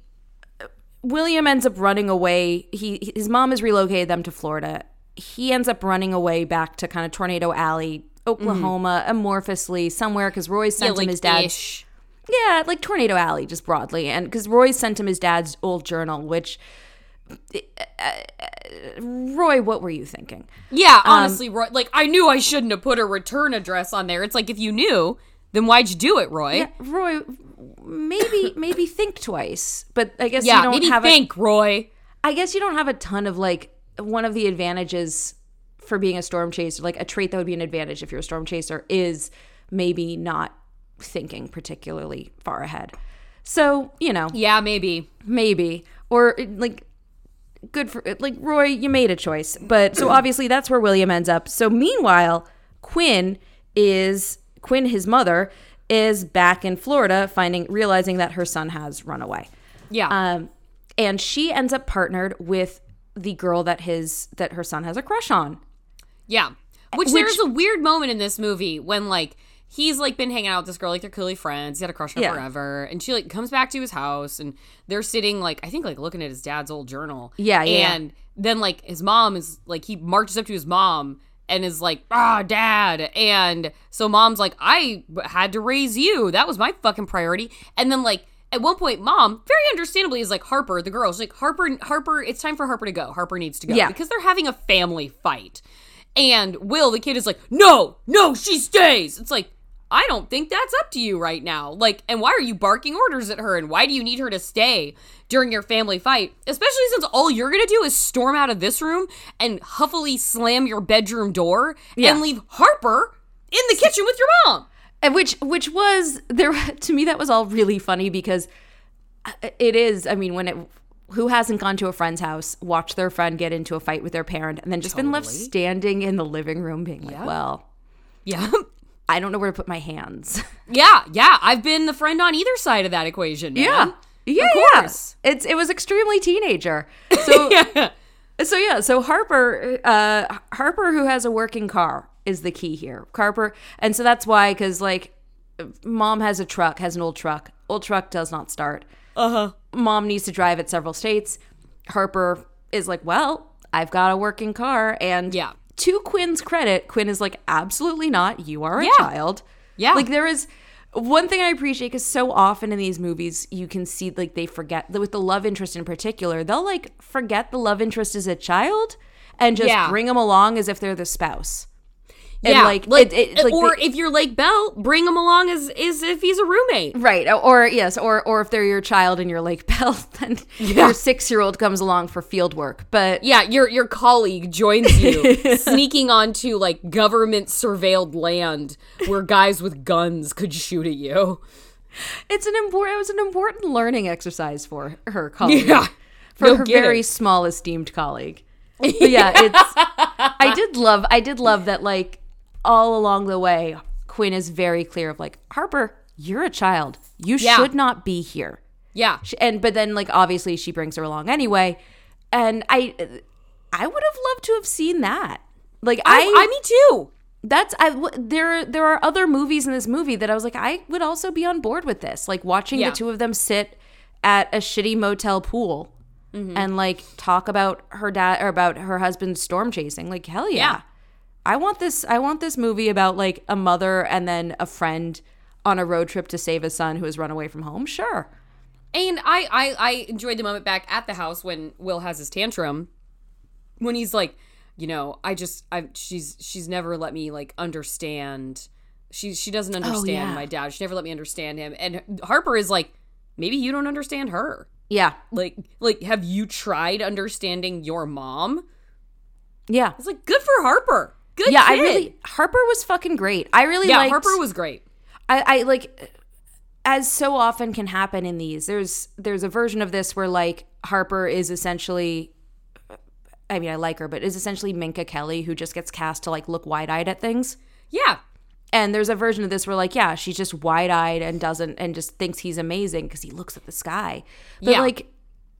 Speaker 2: William ends up running away. He His mom has relocated them to Florida. He ends up running away back to kind of Tornado Alley, Oklahoma, mm-hmm. amorphously, somewhere, because Roy
Speaker 1: Yeah,
Speaker 2: sent
Speaker 1: like
Speaker 2: him his dad's. Yeah, like Tornado Alley, just broadly. And because Roy sent him his dad's old journal, which. uh, Roy, what were you thinking?
Speaker 1: Yeah, um, honestly, Roy. Like I knew I shouldn't have put a return address on there. It's like if you knew, then why'd you do it, Roy?
Speaker 2: Yeah, Roy, maybe maybe think twice, but I guess
Speaker 1: Yeah,
Speaker 2: you don't
Speaker 1: maybe
Speaker 2: have a,
Speaker 1: think, Roy.
Speaker 2: I guess you don't have a ton of like one of the advantages for being a storm chaser, like a trait that would be an advantage if you're a storm chaser is maybe not thinking particularly far ahead. So, you know,
Speaker 1: Yeah, maybe.
Speaker 2: maybe or like good for like Roy, you made a choice. But so obviously that's where William ends up. So meanwhile, Quinn is Quinn his mother is back in Florida finding realizing that her son has run away.
Speaker 1: Yeah.
Speaker 2: Um, and she ends up partnered with the girl that his that her son has a crush on.
Speaker 1: Yeah. Which,
Speaker 2: Which-
Speaker 1: there's a weird moment in this movie when like he's like been hanging out with this girl, like they're clearly friends. He had a crush on her
Speaker 2: Yeah.
Speaker 1: forever. And she like comes back to his house and they're sitting like I think like looking at his dad's old journal.
Speaker 2: Yeah, yeah.
Speaker 1: And then like his mom is like he marches up to his mom and is like, ah, dad. And so mom's like, I had to raise you. That was my fucking priority. And then like at one point, mom, very understandably, is like Harper, the girl. She's like, Harper, Harper, it's time for Harper to go. Harper needs to go.
Speaker 2: Yeah.
Speaker 1: Because they're having a family fight. And Will, the kid, is like, no, no, she stays. It's like, I don't think that's up to you right now. Like, and why are you barking orders at her? And why do you need her to stay during your family fight? Especially since all you're gonna do is storm out of this room and huffily slam your bedroom door
Speaker 2: Yeah.
Speaker 1: and leave Harper in the kitchen with your mom.
Speaker 2: And which which was there to me that was all really funny because uh, it is I mean when it who hasn't gone to a friend's house watched their friend get into a fight with their parent and then just been left standing in the living room being like well
Speaker 1: Yeah.
Speaker 2: I don't know where to put my hands
Speaker 1: Yeah, yeah. I've been the friend on either side of that equation, man.
Speaker 2: yeah
Speaker 1: Of
Speaker 2: yeah it's it was extremely teenager so
Speaker 1: Yeah.
Speaker 2: So yeah, so Harper, uh, Harper, who has a working car, is the key here. Harper, and so that's why, because like, mom has a truck, has an old truck. Old truck does not start. Uh huh. Mom needs to drive it several states. Harper is like, well, I've got a working car, and
Speaker 1: Yeah.
Speaker 2: To Quinn's credit, Quinn is like, absolutely not. You are a
Speaker 1: Yeah.
Speaker 2: child.
Speaker 1: Yeah.
Speaker 2: Like there is one thing I appreciate because so often in these movies you can see like they forget with the love interest in particular, they'll like forget the love interest as a child and just
Speaker 1: Yeah.
Speaker 2: bring them along as if they're the spouse. And
Speaker 1: yeah,
Speaker 2: like,
Speaker 1: like,
Speaker 2: it- it- like
Speaker 1: or
Speaker 2: they-
Speaker 1: if you're like Bell, bring him along as as if he's a roommate.
Speaker 2: Right. Or yes, or or if they're your child and you're like Bell, then your six year old comes along for field work. But
Speaker 1: Yeah, your your colleague joins you, sneaking onto like government surveilled land where guys with guns could shoot at you.
Speaker 2: it's an important it was an important learning exercise for her colleague.
Speaker 1: Yeah,
Speaker 2: for
Speaker 1: no
Speaker 2: her
Speaker 1: kidding.
Speaker 2: very small esteemed colleague. But yeah, it's I did love I did love that like all along the way Quinn is very clear of like Harper, you're a child. You
Speaker 1: Yeah.
Speaker 2: should not be here.
Speaker 1: Yeah,
Speaker 2: And but then like obviously she brings her along anyway. And I I would have loved to have seen that. Like
Speaker 1: I,
Speaker 2: I,
Speaker 1: I me too.
Speaker 2: that's I w- there there are other movies in this movie that I was like I would also be on board with this. Like watching
Speaker 1: Yeah.
Speaker 2: the two of them sit at a shitty motel pool
Speaker 1: Mm-hmm.
Speaker 2: and like talk about her dad or about her husband's storm chasing. Like hell yeah.
Speaker 1: Yeah.
Speaker 2: I want this I want this movie about like a mother and then a friend on a road trip to save a son who has run away from home. Sure.
Speaker 1: And I, I I enjoyed the moment back at the house when Will has his tantrum when he's like, you know, I just I she's she's never let me like understand she she doesn't oh, understand
Speaker 2: yeah.
Speaker 1: my dad. She never let me understand him. And Harper is like, maybe you don't understand her.
Speaker 2: Yeah.
Speaker 1: Like like have you tried understanding your mom?
Speaker 2: Yeah.
Speaker 1: It's like good for Harper. Good
Speaker 2: Yeah, I really Harper was fucking great. I really like
Speaker 1: Yeah,
Speaker 2: liked,
Speaker 1: Harper was great.
Speaker 2: I, I like as so often can happen in these there's there's a version of this where like harper is essentially i mean i like her but is essentially minka kelly who just gets cast to like look wide-eyed at things
Speaker 1: Yeah.
Speaker 2: and there's a version of this where like yeah she's just wide-eyed and doesn't and just thinks he's amazing because he looks at the sky but
Speaker 1: Yeah.
Speaker 2: like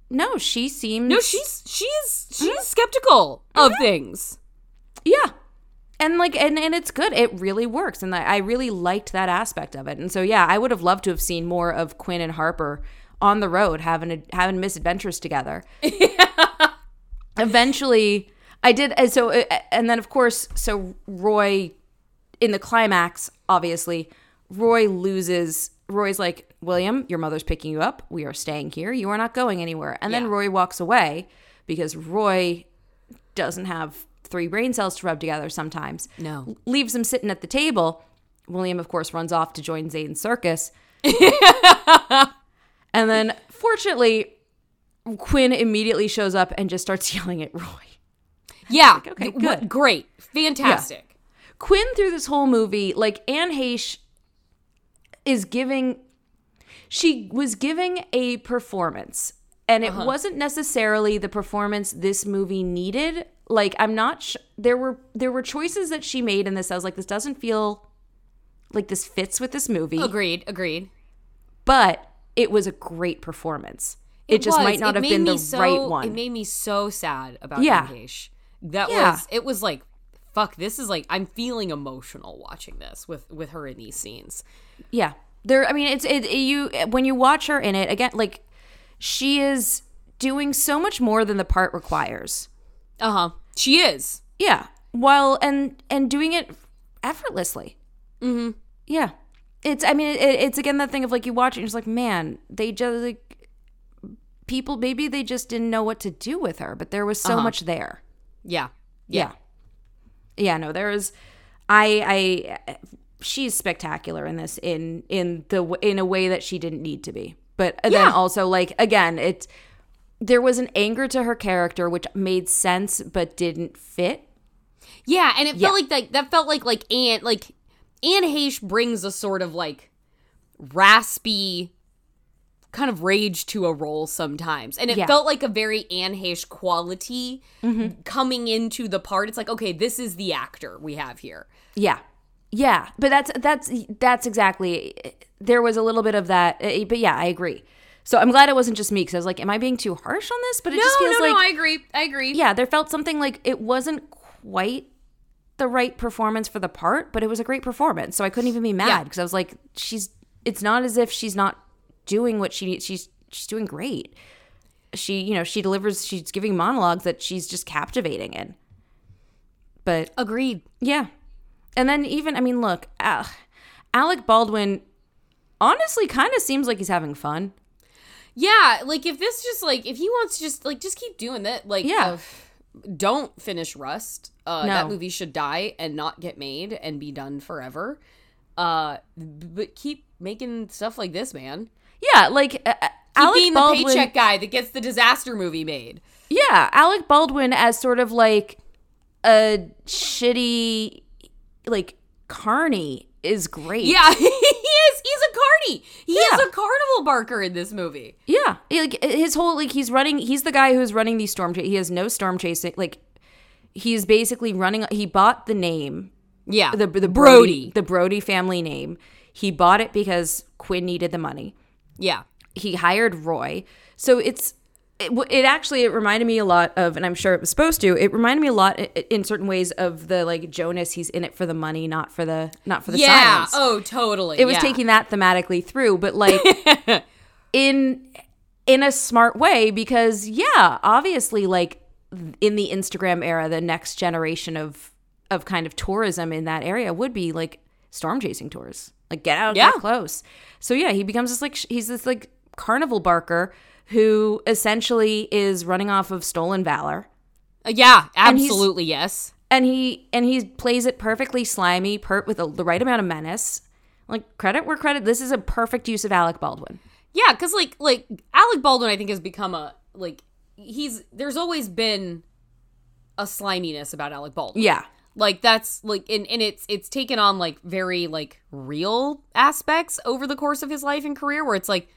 Speaker 2: no she seems
Speaker 1: No, she's she's she's skeptical of things.
Speaker 2: Yeah. And like and, and it's good. It really works. And I, I really liked that aspect of it. And so yeah, I would have loved to have seen more of Quinn and Harper on the road having a, having misadventures together. Eventually I did and so uh, and then of course so Roy in the climax obviously Roy loses Roy's like, "William, your mother's picking you up. We are staying here. You are not going anywhere." And then Roy walks away because Roy doesn't have three brain cells to rub together sometimes.
Speaker 1: No.
Speaker 2: Leaves him sitting at the table. William, of course, runs off to join Zane's circus. and then, fortunately, Quinn immediately shows up and just starts yelling at Roy.
Speaker 1: Yeah.
Speaker 2: okay,
Speaker 1: Th- what-
Speaker 2: good.
Speaker 1: Great. Fantastic.
Speaker 2: Quinn through this whole movie, like Anne Heche is giving she was giving a performance and it uh-huh. wasn't necessarily the performance this movie needed. Like I'm not sh- there were there were choices that she made in this I was like this doesn't feel like this fits with this movie,
Speaker 1: Agreed. Agreed.
Speaker 2: but it was a great performance. It, just
Speaker 1: was.
Speaker 2: might not
Speaker 1: It
Speaker 2: have been the
Speaker 1: so-
Speaker 2: right one.
Speaker 1: It made me so sad about
Speaker 2: Yeah.
Speaker 1: yeah. That
Speaker 2: Yeah.
Speaker 1: was it was like fuck this is like I'm feeling emotional watching this with with her in these scenes.
Speaker 2: Yeah. There I mean it's it, it- you when you watch her in it again like she is doing so much more than the part requires.
Speaker 1: Uh-huh. She is.
Speaker 2: Yeah. While and and doing it effortlessly. Mhm. Yeah. It's I mean it, it's again that thing of like you watch it and you're just like man, they just like people maybe they just didn't know what to do with her, but there was so much there.
Speaker 1: Yeah.
Speaker 2: Yeah. Yeah, no, there is I I she's spectacular in this in in the in a way that she didn't need to be. But then also like again, it there was an anger to her character which made sense but didn't fit.
Speaker 1: Yeah, and it
Speaker 2: Yeah.
Speaker 1: felt like that that felt like like Anne like Anne Heche brings a sort of like raspy kind of rage to a role sometimes. And it
Speaker 2: Yeah.
Speaker 1: felt like a very Anne Heche quality coming into the part. It's like, okay, this is the actor we have here.
Speaker 2: Yeah. Yeah, but that's that's that's exactly there was a little bit of that eh, but yeah, I agree. So I'm glad it wasn't just me cuz I was like am I being too harsh on this? But it
Speaker 1: No,
Speaker 2: just feels
Speaker 1: no,
Speaker 2: like
Speaker 1: no, I agree. I agree.
Speaker 2: yeah, there felt something like it wasn't quite the right performance for the part, but it was a great performance. So I couldn't even be mad
Speaker 1: Yeah.
Speaker 2: because I was like, she's. It's not as if she's not doing what she needs. She's she's doing great. She you know she delivers. She's giving monologues that she's just captivating in. But
Speaker 1: Agreed.
Speaker 2: yeah, and then even I mean, look, uh, Alec Baldwin honestly kind of seems like he's having fun.
Speaker 1: Yeah, like if this just like if he wants to just like just keep doing that, like
Speaker 2: Yeah.
Speaker 1: uh, don't finish Rust. Uh,
Speaker 2: No.
Speaker 1: That movie should die and not get made and be done forever. Uh, but keep making stuff like this, man.
Speaker 2: Yeah, like uh, uh,
Speaker 1: Keep
Speaker 2: Alec
Speaker 1: being
Speaker 2: Baldwin.
Speaker 1: the paycheck guy that gets the disaster movie made.
Speaker 2: Yeah, Alec Baldwin as sort of like a shitty, like carny is great.
Speaker 1: Yeah. He's a carny. He is a carnival barker in this movie.
Speaker 2: yeah. He, Like his whole like he's running. He's the guy who's running these storm. He has no storm chasing. Like he's basically running. He bought the name
Speaker 1: Yeah,
Speaker 2: the the Brody,
Speaker 1: Brody.
Speaker 2: the Brody family name. He bought it because Quinn needed the money.
Speaker 1: Yeah,
Speaker 2: He hired Roy. So it's it, it actually it reminded me a lot of and i'm sure it was supposed to it reminded me a lot in certain ways of the like jonas he's in it for the money not for the not for the
Speaker 1: yeah.
Speaker 2: science
Speaker 1: Oh, totally.
Speaker 2: it was
Speaker 1: yeah.
Speaker 2: taking that thematically through but like in in a smart way because yeah obviously like in the instagram era the next generation of of kind of tourism in that area would be like storm chasing tours like get out
Speaker 1: Yeah.
Speaker 2: get close so yeah he becomes this like he's this like carnival barker who essentially is running off of stolen valor
Speaker 1: Uh, yeah,
Speaker 2: And
Speaker 1: absolutely yes.
Speaker 2: and he and he plays it perfectly slimy pert with a, the right amount of menace like credit where credit this is a perfect use of alec baldwin
Speaker 1: Yeah, because like like Alec Baldwin, I think has become a like he's there's always been a sliminess about Alec Baldwin.
Speaker 2: yeah
Speaker 1: like that's like and, and it's it's taken on like very like real aspects over the course of his life and career where it's like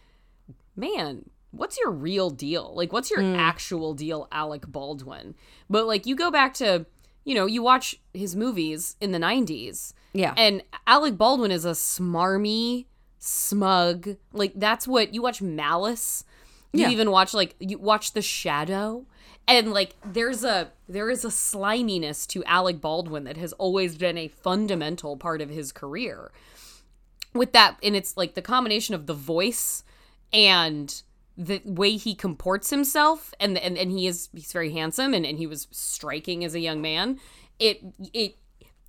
Speaker 1: man what's your real deal? Like what's your hmm. actual deal alec baldwin? But like you go back to you know you watch his movies in the 90s
Speaker 2: Yeah.
Speaker 1: and alec baldwin is a smarmy smug like that's what you watch malice? You
Speaker 2: Yeah.
Speaker 1: even watch like you watch the shadow? And like there's a there is a sliminess to alec baldwin that has always been a fundamental part of his career. With that and it's like the combination of the voice and the way he comports himself and and, and he is he's very handsome and, and he was striking as a young man it it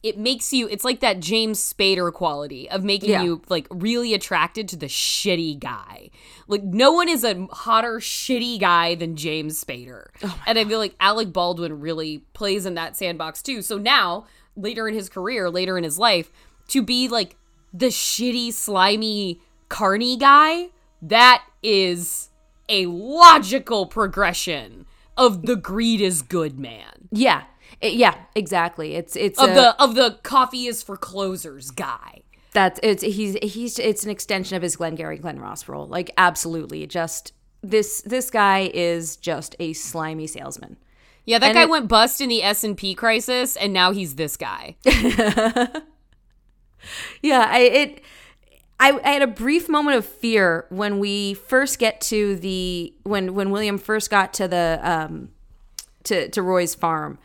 Speaker 1: it makes you it's like that James Spader quality of making
Speaker 2: Yeah.
Speaker 1: you like really attracted to the shitty guy. Like no one is a hotter shitty guy than James Spader. Oh and I feel like Alec Baldwin really plays in that sandbox too. So now, later in his career, later in his life, to be like the shitty slimy carny guy, that is a logical progression of the greed is good man.
Speaker 2: Yeah. It- yeah, exactly. It's it's
Speaker 1: Of
Speaker 2: a-
Speaker 1: the of the coffee is for closers guy.
Speaker 2: that's it's he's he's it's an extension of his Glengarry Glen Ross role. Like absolutely. Just this this guy is just a slimy salesman.
Speaker 1: Yeah, that
Speaker 2: And
Speaker 1: guy
Speaker 2: it-
Speaker 1: went bust in the S and P crisis, and now he's this guy.
Speaker 2: Yeah, I it I, I had a brief moment of fear when we first get to the when when William first got to the um to to Roy's farm.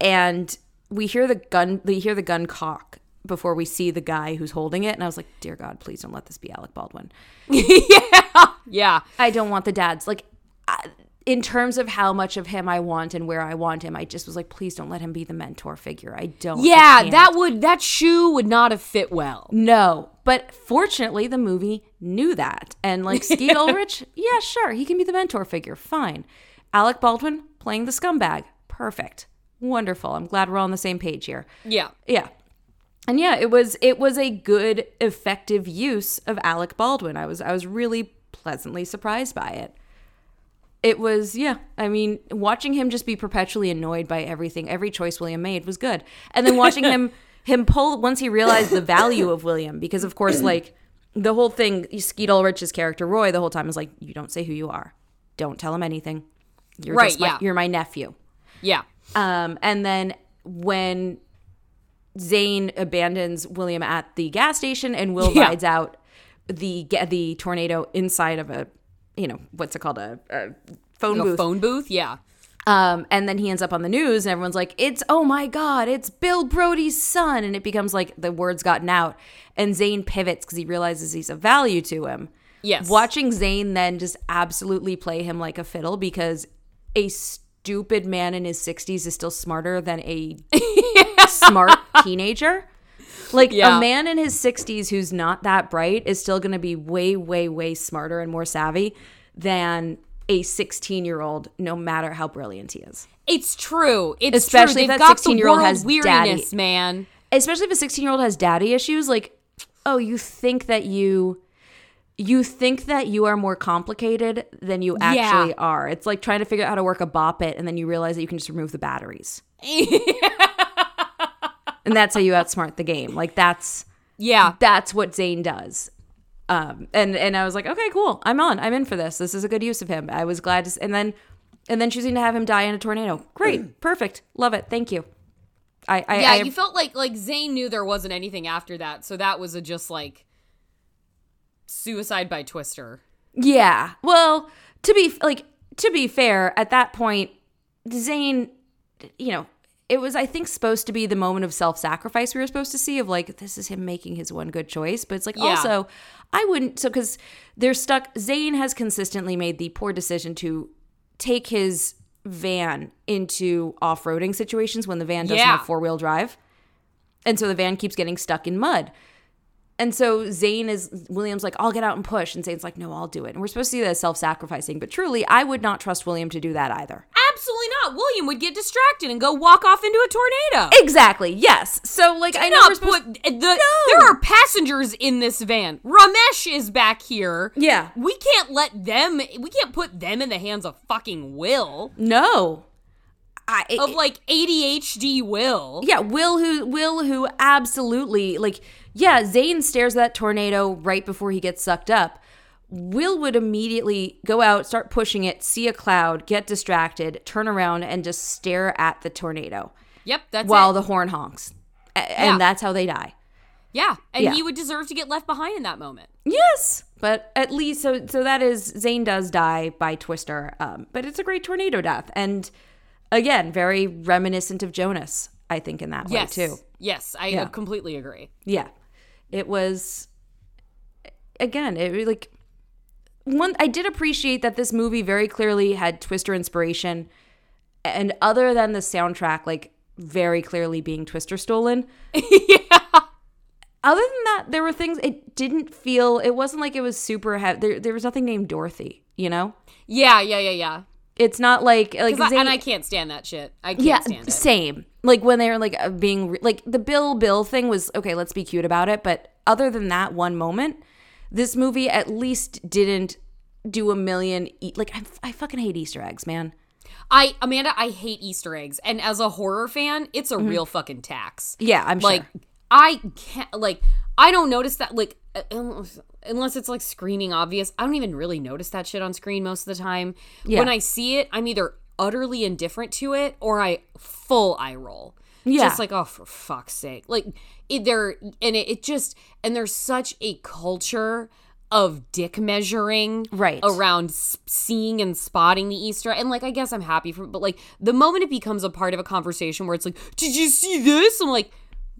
Speaker 2: And we hear the gun we hear the gun cock before we see the guy who's holding it. And I was like dear god please don't let this be Alec Baldwin.
Speaker 1: yeah, yeah,
Speaker 2: I don't want the dads. Like I, in terms of how much of him I want and where I want him I just was like please don't let him be the mentor figure. I don't
Speaker 1: yeah.
Speaker 2: can't.
Speaker 1: That would that shoe would not have fit well.
Speaker 2: No, but fortunately, the movie knew that. And like Skeet Ulrich, yeah, sure, he can be the mentor figure. Fine. Alec Baldwin playing the scumbag. Perfect. Wonderful. I'm glad we're all on the same page here.
Speaker 1: Yeah,
Speaker 2: Yeah. And yeah, it was it was a good, effective use of Alec Baldwin. I was I was really pleasantly surprised by it. It was yeah. I mean, watching him just be perpetually annoyed by everything, every choice William made was good. And then watching him him pull once he realized the value of William, because of course, like the whole thing, Skeet Ulrich's character Roy, the whole time is like, you don't say who you are, don't tell him anything. You're
Speaker 1: Right,
Speaker 2: just my,
Speaker 1: yeah.
Speaker 2: you're my nephew.
Speaker 1: yeah,
Speaker 2: Um, and then when Zane abandons William at the gas station and Will
Speaker 1: Yeah.
Speaker 2: rides out the the tornado inside of a you know what's it called a, a phone
Speaker 1: Like
Speaker 2: booth.
Speaker 1: a phone booth. Yeah,
Speaker 2: Um, and then he ends up on the news and everyone's like, "It's oh my god, it's Bill Brody's son!" And it becomes like the words gotten out, and Zane pivots because he realizes he's of value to him.
Speaker 1: Yes.
Speaker 2: Watching Zane then just absolutely play him like a fiddle because a stupid man in his 60s is still smarter than a smart teenager. Like
Speaker 1: Yeah.
Speaker 2: a man in his 60s who's not that bright is still going to be way, way, way smarter and more savvy than a 16 year old, no matter how brilliant he is.
Speaker 1: it's true. It's
Speaker 2: Especially
Speaker 1: true.
Speaker 2: if that 16-year-old has
Speaker 1: weariness,
Speaker 2: daddy.
Speaker 1: man.
Speaker 2: Especially if a 16 year old has daddy issues. Like, oh, you think that you. You think that you are more complicated than you actually are. It's like trying to figure out how to work a bop it, and then you realize that you can just remove the batteries. and that's how you outsmart the game. Like that's
Speaker 1: Yeah,
Speaker 2: that's what Zane does. Um, and and I was like, okay, cool, I'm on, I'm in for this. This is a good use of him. I was glad to, and then and then choosing to have him die in a tornado. Great, perfect, love it, thank you. I, I
Speaker 1: yeah.
Speaker 2: I,
Speaker 1: you felt like like Zane knew there wasn't anything after that, so that was a just like suicide by Twister.
Speaker 2: yeah. Well, to be like to be fair, at that point, Zane, you know, it was I think supposed to be the moment of self-sacrifice we were supposed to see of like this is him making his one good choice, but it's like
Speaker 1: Yeah.
Speaker 2: also I wouldn't so cuz they're stuck Zane has consistently made the poor decision to take his van into off-roading situations when the van doesn't
Speaker 1: Yeah.
Speaker 2: have four-wheel drive. And so the van keeps getting stuck in mud. And so Zane is William's like, I'll get out and push. And Zane's like, no, I'll do it. And we're supposed to see that as self-sacrificing, but truly, I would not trust William to do that either.
Speaker 1: Absolutely not. William would get distracted and go walk off into a tornado.
Speaker 2: Exactly. Yes. So like I know we're
Speaker 1: not
Speaker 2: supposed
Speaker 1: put the there are passengers in this van. Ramesh is back here.
Speaker 2: Yeah.
Speaker 1: We can't let them we can't put them in the hands of fucking Will.
Speaker 2: No. I
Speaker 1: Of like ADHD Will.
Speaker 2: yeah, Will who Will who absolutely like yeah, Zane stares at that tornado right before he gets sucked up. Will would immediately go out, start pushing it, see a cloud, get distracted, turn around and just stare at the tornado
Speaker 1: Yep, that's
Speaker 2: while
Speaker 1: it.
Speaker 2: the horn honks. A-
Speaker 1: Yeah.
Speaker 2: And that's how they die.
Speaker 1: yeah, and
Speaker 2: Yeah.
Speaker 1: he would deserve to get left behind in that moment.
Speaker 2: Yes, but at least so so that is Zane does die by Twister, um, but it's a great tornado death, and again, very reminiscent of Jonas. I think in that
Speaker 1: Yes.
Speaker 2: way too.
Speaker 1: Yes, I
Speaker 2: Yeah.
Speaker 1: completely agree.
Speaker 2: Yeah, it was. Again, it was like one. I did appreciate that this movie very clearly had Twister inspiration, and other than the soundtrack, like very clearly being Twister stolen. yeah. Other than that, there were things it didn't feel. It wasn't like it was super heavy. There, there was nothing named Dorothy. You know,
Speaker 1: Yeah, yeah, yeah, yeah.
Speaker 2: it's not like like
Speaker 1: 'Cause I- and I can't stand that shit. I can't
Speaker 2: yeah,
Speaker 1: stand it.
Speaker 2: same. Like when they were like uh, being like the Bill Bill thing was okay. Let's be cute about it. But other than that one moment, this movie at least didn't do a million. E- like I, I fucking hate Easter eggs, man.
Speaker 1: I Amanda, I hate Easter eggs, and as a horror fan, it's a real fucking tax.
Speaker 2: Mm-hmm. Yeah, I'm
Speaker 1: like
Speaker 2: sure.
Speaker 1: I can't like I don't notice that like uh, unless unless it's like screaming obvious. I don't even really notice that shit on screen most of the time.
Speaker 2: Yeah.
Speaker 1: When I see it, I'm either utterly indifferent to it or I full eye roll.
Speaker 2: Yeah.
Speaker 1: Just like oh for fuck's sake. Like it there and it, it just and there's such a culture of dick measuring
Speaker 2: Right.
Speaker 1: around seeing and spotting the Easter and like I guess I'm happy for but like the moment it becomes a part of a conversation where it's like did you see this I'm like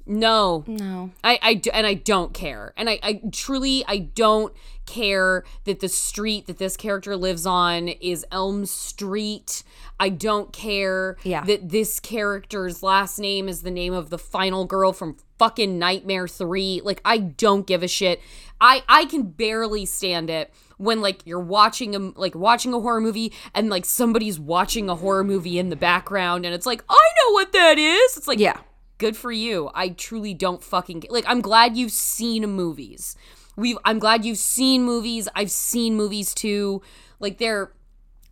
Speaker 1: no
Speaker 2: No.
Speaker 1: I, I d- and I don't care. And I, I truly I don't care that the street that this character lives on is Elm Street. I don't care
Speaker 2: Yeah.
Speaker 1: that this character's last name is the name of the final girl from fucking Nightmare 3. Like I don't give a shit. I I can barely stand it when like you're watching a like watching a horror movie and like somebody's watching a horror movie in the background and it's like I know what that is. It's like
Speaker 2: Yeah.
Speaker 1: Good for you. I truly don't fucking like. I'm glad you've seen movies. We've. I'm glad you've seen movies. I've seen movies too. Like there,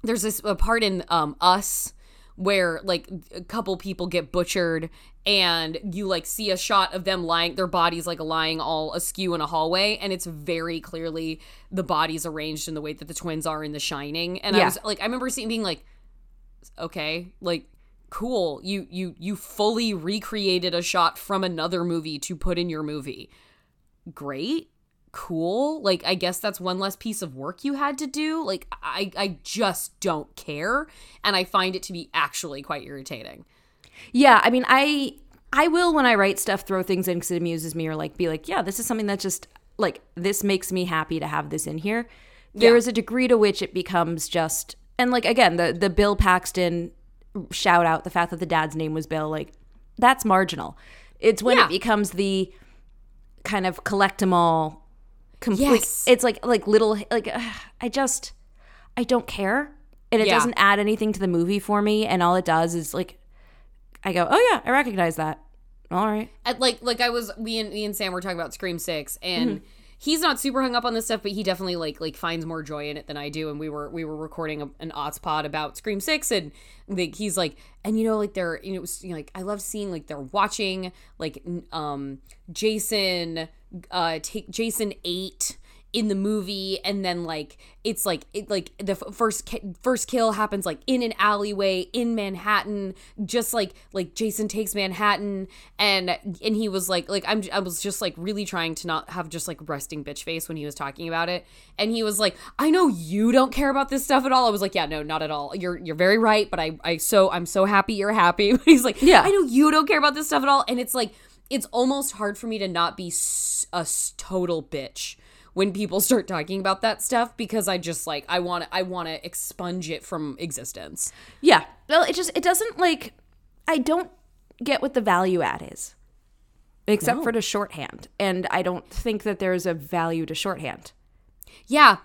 Speaker 1: there's this a part in um Us where like a couple people get butchered and you like see a shot of them lying their bodies like lying all askew in a hallway and it's very clearly the bodies arranged in the way that the twins are in the shining and i was like i remember seeing being like okay like cool you you you fully recreated a shot from another movie to put in your movie great cool like i guess that's one less piece of work you had to do like i i just don't care and i find it to be actually quite irritating
Speaker 2: Yeah, I mean, I I will when I write stuff throw things in because it amuses me, or like be like, yeah, this is something that just like this makes me happy to have this in here. There
Speaker 1: Yeah.
Speaker 2: is a degree to which it becomes just and like again the the Bill Paxton shout out the fact that the dad's name was Bill like that's marginal. It's when
Speaker 1: Yeah.
Speaker 2: it becomes the kind of collect 'em all. Complete.
Speaker 1: Yes.
Speaker 2: It's like like little like I just I don't care, and it
Speaker 1: Yeah.
Speaker 2: doesn't add anything to the movie for me. And all it does is like I go, oh yeah, I recognize that. All right.
Speaker 1: At, like like I was we and me and Sam were talking about Scream Six and
Speaker 2: Mm-hmm.
Speaker 1: He's not super hung up on this stuff, but he definitely like like finds more joy in it than I do. And we were we were recording a, an odds pod about Scream Six and like he's like and you know like they're you know, was, you know like I love seeing like they're watching like um Jason uh take Jason eight in the movie and then like it's like it like the f- first ki- first kill happens like in an alleyway in Manhattan just like like Jason takes Manhattan and and he was like like I'm I was just like really trying to not have just like resting bitch face when he was talking about it. And he was like I know you don't care about this stuff at all. I was like yeah no not at all. You're you're very right but I I so I'm so happy you're happy. But he's like
Speaker 2: Yeah.
Speaker 1: I know you don't care about this stuff at all. And it's like it's almost hard for me to not be a total bitch when people start talking about that stuff because I just like I want to I want to expunge it from existence.
Speaker 2: Yeah. Well, it just it doesn't like I don't get what the value add is. Except for the shorthand. And I don't think that there's a value to shorthand.
Speaker 1: Yeah.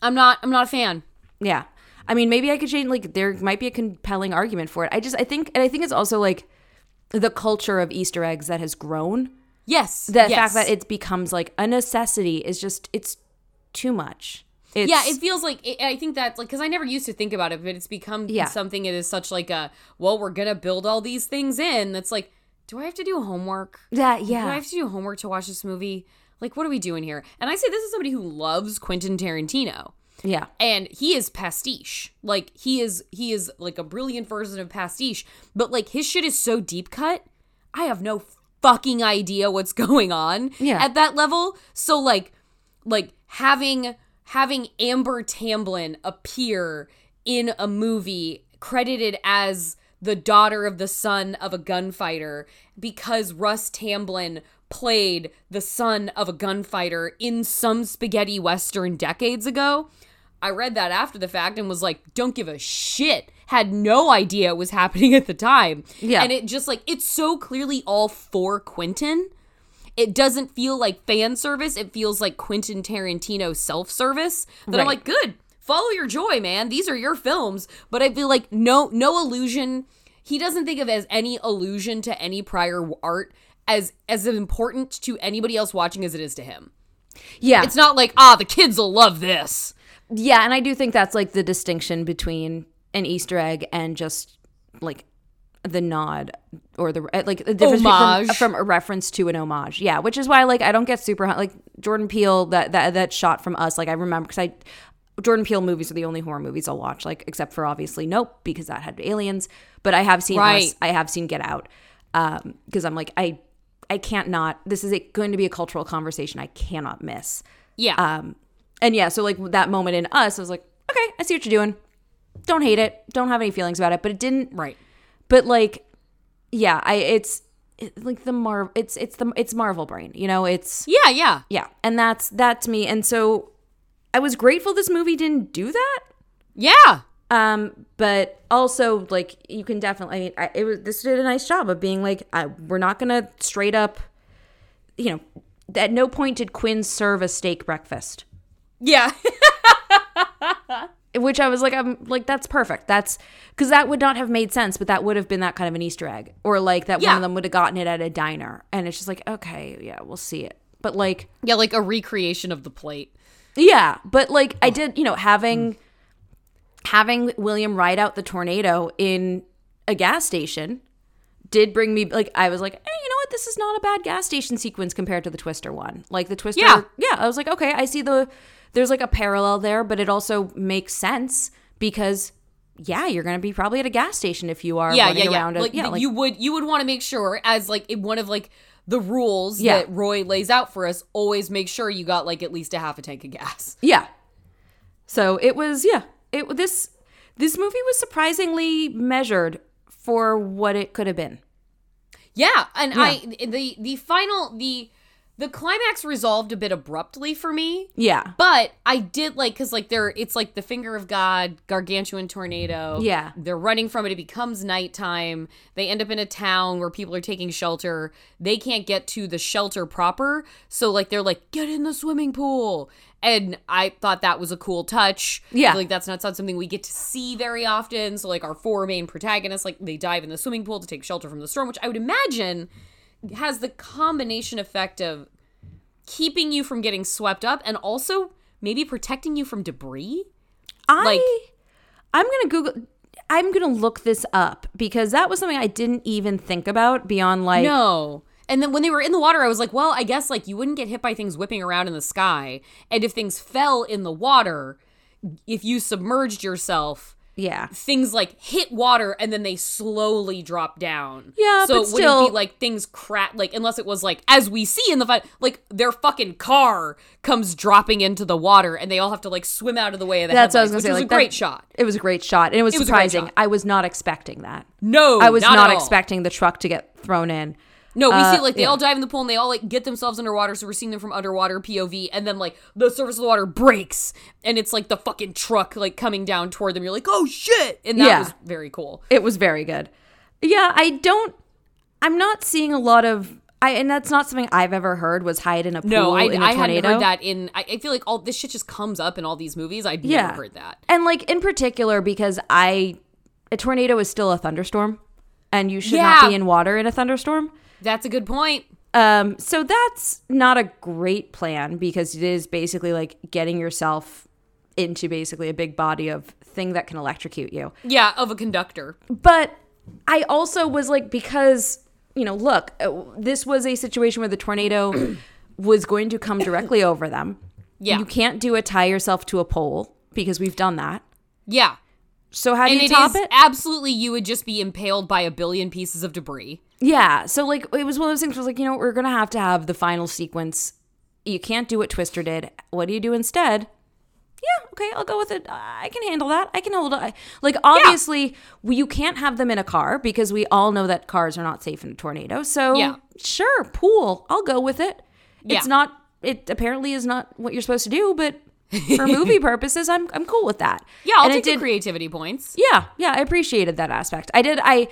Speaker 1: I'm not I'm not a fan.
Speaker 2: Yeah. I mean, maybe I could change like there might be a compelling argument for it. I just I think and I think it's also like the culture of Easter eggs that has grown.
Speaker 1: Yes.
Speaker 2: The
Speaker 1: yes.
Speaker 2: fact that it becomes like a necessity is just it's too much. It's,
Speaker 1: yeah, it feels like it, I think that's like because I never used to think about it, but it's become
Speaker 2: Yeah.
Speaker 1: something. It is such like a well, we're gonna build all these things in. That's like, do I have to do homework?
Speaker 2: that yeah,
Speaker 1: Do I have to do homework to watch this movie? Like, what are we doing here? And I say this is somebody who loves Quentin Tarantino.
Speaker 2: Yeah.
Speaker 1: and he is pastiche like he is he is like a brilliant version of pastiche but like his shit is so deep cut i have no fucking idea what's going on
Speaker 2: Yeah.
Speaker 1: at that level so like like having having amber tamblyn appear in a movie credited as the daughter of the son of a gunfighter because russ tamblyn played the son of a gunfighter in some spaghetti western decades ago I read that after the fact and was like, don't give a shit. Had no idea it was happening at the time.
Speaker 2: Yeah.
Speaker 1: And it just like, it's so clearly all for Quentin. It doesn't feel like fan service. It feels like Quentin Tarantino self service. That I'm like, good. Follow your joy, man. These are your films. But I feel like no, no illusion. He doesn't think of as any allusion to any prior art as as important to anybody else watching as it is to him.
Speaker 2: Yeah.
Speaker 1: It's not like, ah, the kids will love this.
Speaker 2: Yeah, and I do think that's like the distinction between an Easter egg and just like the nod or the uh, like the difference
Speaker 1: Homage.
Speaker 2: From, from a reference to an homage. Yeah, which is why like I don't get super like Jordan Peele that that that shot from us. Like I remember because I Jordan Peele movies are the only horror movies I'll watch. Like except for obviously Nope because that had aliens. But I have seen
Speaker 1: Right.
Speaker 2: Us, I have seen Get Out um because I'm like I I can't not. This is a, going to be a cultural conversation I cannot miss.
Speaker 1: Yeah.
Speaker 2: Um, and yeah, so like that moment in us, I was like, okay, I see what you're doing. Don't hate it. Don't have any feelings about it. But it didn't.
Speaker 1: right.
Speaker 2: But like, yeah, I it's it, like the Marvel. It's it's the it's Marvel brain. You know, it's
Speaker 1: Yeah, yeah.
Speaker 2: yeah, and that's that to me. And so I was grateful this movie didn't do that.
Speaker 1: Yeah.
Speaker 2: Um, but also like you can definitely. I mean, I, it was this did a nice job of being like, I, we're not gonna straight up, you know. At no point did Quinn serve a steak breakfast.
Speaker 1: Yeah.
Speaker 2: which I was like, I'm like, that's perfect. That's because that would not have made sense, but that would have been that kind of an Easter egg, or like that one of them would have gotten it at a diner, and it's just like, okay, yeah, we'll see it. But like,
Speaker 1: yeah, like a recreation of the plate.
Speaker 2: yeah, but like I did, you know, having having William ride out the tornado in a gas station did bring me like I was like, hey, you know what? This is not a bad gas station sequence compared to the Twister one. Like the Twister,
Speaker 1: Yeah.
Speaker 2: yeah. I was like, okay, I see the there's like a parallel there, but it also makes sense because yeah, you're gonna be probably at a gas station if you are
Speaker 1: Yeah,
Speaker 2: running
Speaker 1: yeah, yeah.
Speaker 2: around. a-
Speaker 1: like,
Speaker 2: yeah, like
Speaker 1: you would you would want to make sure as like one of like the rules
Speaker 2: Yeah.
Speaker 1: that Roy lays out for us, always make sure you got like at least a half a tank of gas.
Speaker 2: Yeah. So it was yeah. It this this movie was surprisingly measured for what it could have been.
Speaker 1: Yeah, and I the the final the the climax resolved a bit abruptly for me.
Speaker 2: Yeah.
Speaker 1: But I did like because like they're it's like the finger of God, gargantuan tornado.
Speaker 2: Yeah.
Speaker 1: they're running from it. It becomes nighttime. They end up in a town where people are taking shelter. They can't get to the shelter proper, so like they're like get in the swimming pool. And I thought that was a cool touch.
Speaker 2: Yeah.
Speaker 1: like that's not something we get to see very often. So like our four main protagonists, like they dive in the swimming pool to take shelter from the storm, which I would imagine has the combination effect of keeping you from getting swept up and also maybe protecting you from debris.
Speaker 2: I
Speaker 1: Like-
Speaker 2: I'm gonna Google I'm gonna look this up because that was something I didn't even think about beyond like
Speaker 1: No. And then when they were in the water, I was like, well, I guess like you wouldn't get hit by things whipping around in the sky. And if things fell in the water, if you submerged yourself,
Speaker 2: Yeah.
Speaker 1: things like hit water and then they slowly drop down.
Speaker 2: Yeah,
Speaker 1: so it wouldn't
Speaker 2: still-
Speaker 1: be like things crack like unless it was like as we see in the fight, like their fucking car comes dropping into the water and they all have to like swim out of the way of the
Speaker 2: That's what I was gonna say.
Speaker 1: which
Speaker 2: like
Speaker 1: was a great
Speaker 2: that-
Speaker 1: shot.
Speaker 2: It was a great shot, and it was
Speaker 1: It was
Speaker 2: surprising.
Speaker 1: shot.
Speaker 2: I was not expecting that.
Speaker 1: No,
Speaker 2: I was
Speaker 1: not,
Speaker 2: not, expecting the truck to get thrown in.
Speaker 1: No, we
Speaker 2: Uh,
Speaker 1: see like they
Speaker 2: yeah.
Speaker 1: all dive in the pool and they all like get themselves underwater, so we're seeing them from underwater POV, and then like the surface of the water breaks, and it's like the fucking truck like coming down toward them. You're like, oh shit, and that
Speaker 2: Yeah.
Speaker 1: was very cool.
Speaker 2: It was very good. Yeah, I don't. I'm not seeing a lot of. I and that's not something I've ever heard was hide in a pool
Speaker 1: No, I,
Speaker 2: in a
Speaker 1: I
Speaker 2: tornado.
Speaker 1: heard that in. I, I feel like all this shit just comes up in all these movies. I've
Speaker 2: Yeah,
Speaker 1: never heard that.
Speaker 2: And like in particular because I, a tornado is still a thunderstorm, and you should
Speaker 1: Yeah.
Speaker 2: not be in water in a thunderstorm.
Speaker 1: That's a good point.
Speaker 2: Um, so that's not a great plan because it is basically like getting yourself into basically a big body of thing that can electrocute you.
Speaker 1: Yeah, of a conductor.
Speaker 2: But I also was like, because, you know, look, uh, this was a situation where the tornado was going to come directly over them.
Speaker 1: Yeah.
Speaker 2: You can't do a tie yourself to a pole because we've done that.
Speaker 1: Yeah,
Speaker 2: So how do
Speaker 1: and
Speaker 2: you
Speaker 1: it
Speaker 2: top it?
Speaker 1: absolutely you would just be impaled by a billion pieces of debris.
Speaker 2: Yeah. So like it was one of those things where it was like, you know, we're gonna have to have the final sequence. You can't do what Twister did. What do you do instead? Yeah, okay, I'll go with it. I can handle that. I can hold it. Like obviously, we, you can't have them in a car because we all know that cars are not safe in a tornado. So
Speaker 1: Yeah.
Speaker 2: sure, pool. I'll go with it.
Speaker 1: Yeah.
Speaker 2: It's not. It apparently is not what you're supposed to do, but for movie purposes, I'm I'm cool with that.
Speaker 1: Yeah, I'll
Speaker 2: And it
Speaker 1: take the
Speaker 2: did-
Speaker 1: creativity points.
Speaker 2: yeah, yeah, I appreciated that aspect. I did. I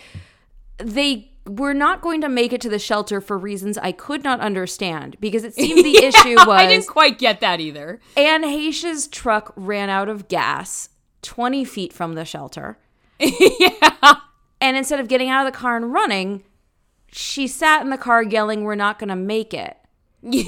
Speaker 2: they were not going to make it to the shelter for reasons I could not understand because it seemed the issue was
Speaker 1: I didn't quite get that either.
Speaker 2: Anne Heche's truck ran out of gas 20 feet from the shelter.
Speaker 1: yeah.
Speaker 2: And instead of getting out of the car and running, she sat in the car yelling, We're not going to make it.
Speaker 1: Yeah.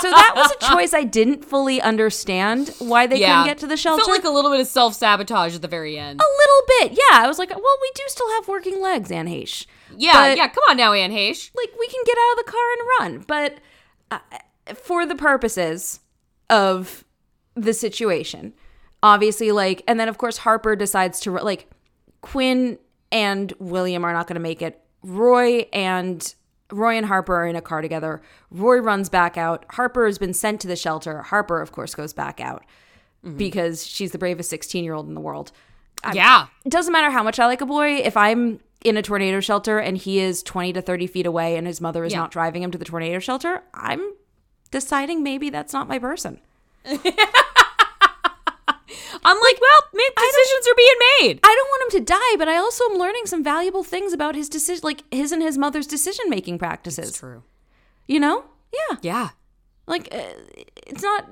Speaker 2: So that was a choice I didn't fully understand why they
Speaker 1: Yeah.
Speaker 2: couldn't get to the shelter.
Speaker 1: Felt like a little bit of self sabotage at the very end.
Speaker 2: a little bit, yeah. I was like, well, we do still have working legs, Anne Heche.
Speaker 1: yeah,
Speaker 2: but-
Speaker 1: yeah. Come on now, Anne Heche.
Speaker 2: like we can get out of the car and run but uh, for the purposes of the situation obviously like and then of course harper decides to like quinn and william are not going to make it roy and roy and harper are in a car together roy runs back out harper has been sent to the shelter harper of course goes back out mm-hmm. because she's the bravest 16 year old in the world
Speaker 1: yeah.
Speaker 2: it doesn't matter how much I like a boy. If I'm in a tornado shelter and he is 20 to 30 feet away and his mother is
Speaker 1: Yeah.
Speaker 2: not driving him to the tornado shelter, I'm deciding maybe that's not my person.
Speaker 1: I'm like, well, maybe decisions are being made.
Speaker 2: I don't want him to die, but I also am learning some valuable things about his decision, like his and his mother's decision making practices.
Speaker 1: True.
Speaker 2: You know? Yeah.
Speaker 1: Yeah.
Speaker 2: Like uh, it's not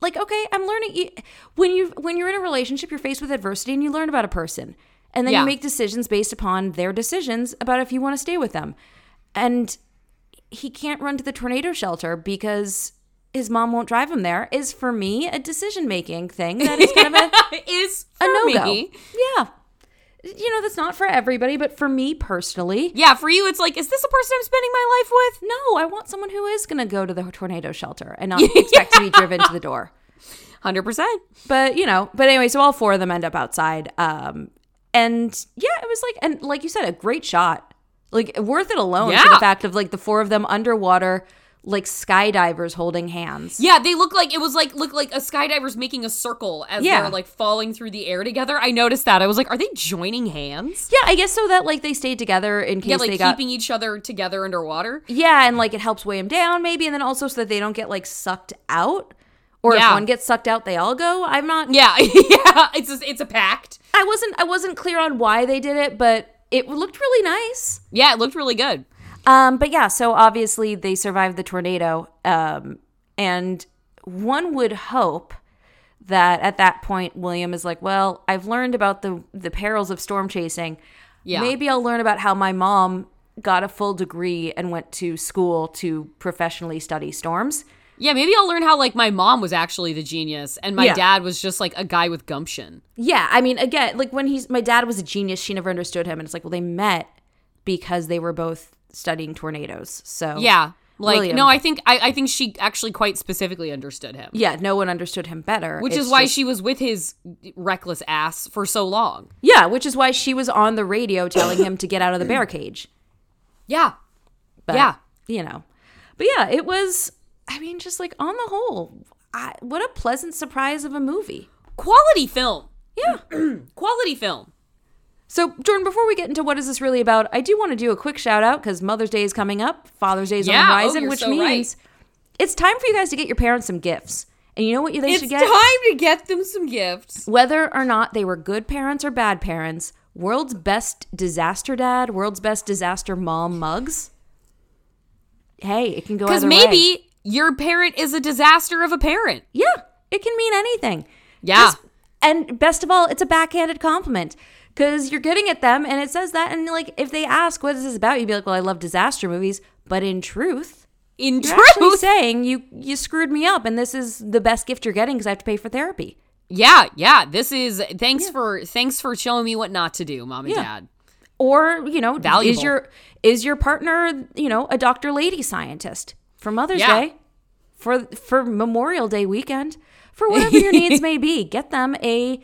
Speaker 2: like okay, I'm learning when you when you're in a relationship, you're faced with adversity and you learn about a person. And then
Speaker 1: Yeah.
Speaker 2: you make decisions based upon their decisions about if you want to stay with them. And he can't run to the tornado shelter because his mom won't drive him there is for me a decision making thing that is kind of a,
Speaker 1: is
Speaker 2: a no go. Yeah. You know, that's not for everybody, but for me personally,
Speaker 1: Yeah, for you, it's like, is this a person I'm spending my life with?
Speaker 2: no, I want someone who is going to go to the tornado shelter and not expect to be driven to the door.
Speaker 1: Hundred percent.
Speaker 2: but you know but anyway so all four of them end up outside um and yeah it was like and like you said a great shot like worth it alone for the fact of like the four of them underwater like skydivers holding hands
Speaker 1: Yeah, they look like it was like look like a skydiver's making a circle as
Speaker 2: Yeah.
Speaker 1: they're like falling through the air together. I noticed that. I was like, are they joining hands?
Speaker 2: yeah i guess so that like they stayed together in case
Speaker 1: Yeah, like
Speaker 2: they got
Speaker 1: keeping each other together underwater.
Speaker 2: yeah and like it helps weigh them down maybe and then also so that they don't get like sucked out or
Speaker 1: Yeah.
Speaker 2: if one gets sucked out they all go i'm not
Speaker 1: Yeah, yeah. It's a, it's a pact.
Speaker 2: i wasn't i wasn't clear on why they did it but it looked really nice
Speaker 1: Yeah, it looked really good.
Speaker 2: Um, but yeah, so obviously they survived the tornado. Um, and one would hope that at that point William is like, well, I've learned about the the perils of storm chasing.
Speaker 1: Yeah.
Speaker 2: Maybe I'll learn about how my mom got a full degree and went to school to professionally study storms.
Speaker 1: Yeah, maybe I'll learn how like my mom was actually the genius and my
Speaker 2: Yeah.
Speaker 1: dad was just like a guy with gumption.
Speaker 2: Yeah, I mean, again, like when he's my dad was a genius, she never understood him, and it's like, well, they met because they were both studying tornadoes. So
Speaker 1: Yeah. Like
Speaker 2: William.
Speaker 1: no, I think I, I think she actually quite specifically understood him.
Speaker 2: yeah, no one understood him better.
Speaker 1: Which
Speaker 2: It's
Speaker 1: is why
Speaker 2: just-
Speaker 1: she was with his reckless ass for so long.
Speaker 2: yeah, which is why she was on the radio telling him to get out of the bear cage.
Speaker 1: Yeah.
Speaker 2: But,
Speaker 1: Yeah.
Speaker 2: you know, but yeah, it was. I mean, just like on the whole, I, what a pleasant surprise of a movie.
Speaker 1: Quality film.
Speaker 2: Yeah.
Speaker 1: Quality film.
Speaker 2: So, Jordan, before we get into what is this really about, I do want to do a quick shout out because Mother's Day is coming up, Father's Day is on the
Speaker 1: oh,
Speaker 2: horizon,
Speaker 1: you're
Speaker 2: which
Speaker 1: so right.
Speaker 2: means it's time for you guys to get your parents some gifts. And you know what they
Speaker 1: It's
Speaker 2: should get?
Speaker 1: It's time to get them some gifts.
Speaker 2: Whether or not they were good parents or bad parents, world's best disaster dad, world's best disaster mom mugs. Hey, it can go
Speaker 1: Because
Speaker 2: either way.
Speaker 1: maybe your parent is a disaster of a parent.
Speaker 2: Yeah, it can mean anything.
Speaker 1: Yeah.
Speaker 2: Just- and best of all, it's a backhanded compliment because you're getting at them and it says that. And like, if they ask, what is this about? You'd be like, well, I love disaster movies. But in truth,
Speaker 1: In
Speaker 2: you're
Speaker 1: truth.
Speaker 2: saying you, you screwed me up and this is the best gift you're getting because I have to pay for therapy.
Speaker 1: Yeah, yeah. This is thanks for thanks for showing me what not to do, mom and
Speaker 2: Yeah.
Speaker 1: dad.
Speaker 2: Or, you know,
Speaker 1: Valuable.
Speaker 2: is your is your partner, you know, a doctor lady scientist for Mother's
Speaker 1: Yeah.
Speaker 2: Day, for for Memorial Day weekend, for whatever your needs may be, get them a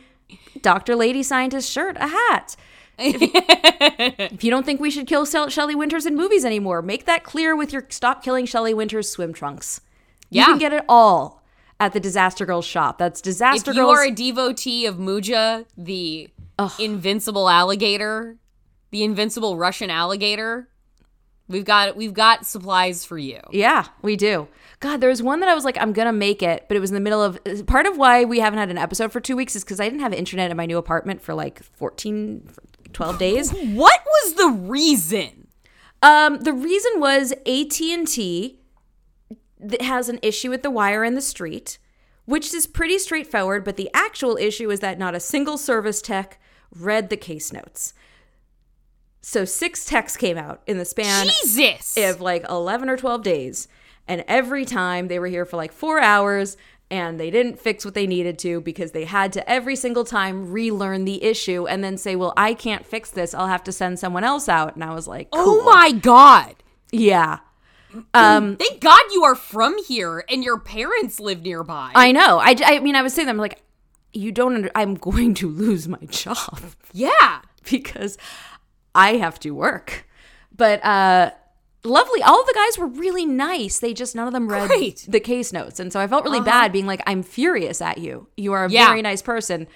Speaker 2: doctor lady scientist shirt, a hat. If, if you don't think we should kill Shel- Shelley Winters in movies anymore, make that clear with your stop killing Shelley Winters swim trunks. You
Speaker 1: Yeah.
Speaker 2: can get it all at the Disaster Girls shop. That's Disaster
Speaker 1: If
Speaker 2: Disaster
Speaker 1: you
Speaker 2: Girls.
Speaker 1: are a devotee of Muja, the invincible alligator, the invincible Russian alligator, we've got we've got supplies for you.
Speaker 2: Yeah, we do. God, there was one that I was like, I'm gonna make it, but it was in the middle of. Part of why we haven't had an episode for two weeks is because I didn't have internet in my new apartment for like 14, 12 days.
Speaker 1: What was the reason?
Speaker 2: Um, the reason was AT and T has an issue with the wire in the street, which is pretty straightforward. But the actual issue is that not a single service tech read the case notes. So six techs came out in the span
Speaker 1: Jesus.
Speaker 2: of like 11 or 12 days. And every time they were here for like four hours and they didn't fix what they needed to because they had to every single time relearn the issue and then say, Well, I can't fix this. I'll have to send someone else out. And I was like,
Speaker 1: oh my god.
Speaker 2: Yeah. Um,
Speaker 1: Thank God you are from here and your parents live nearby.
Speaker 2: I know. I, I mean, I was saying, I'm like, You don't, under- I'm going to lose my job
Speaker 1: yeah.
Speaker 2: because I have to work. But, uh, lovely all the guys were really nice they just none of them read
Speaker 1: Great. Uh-huh.
Speaker 2: the case notes and so i felt really bad being like i'm furious at you you are a
Speaker 1: Yeah.
Speaker 2: very nice person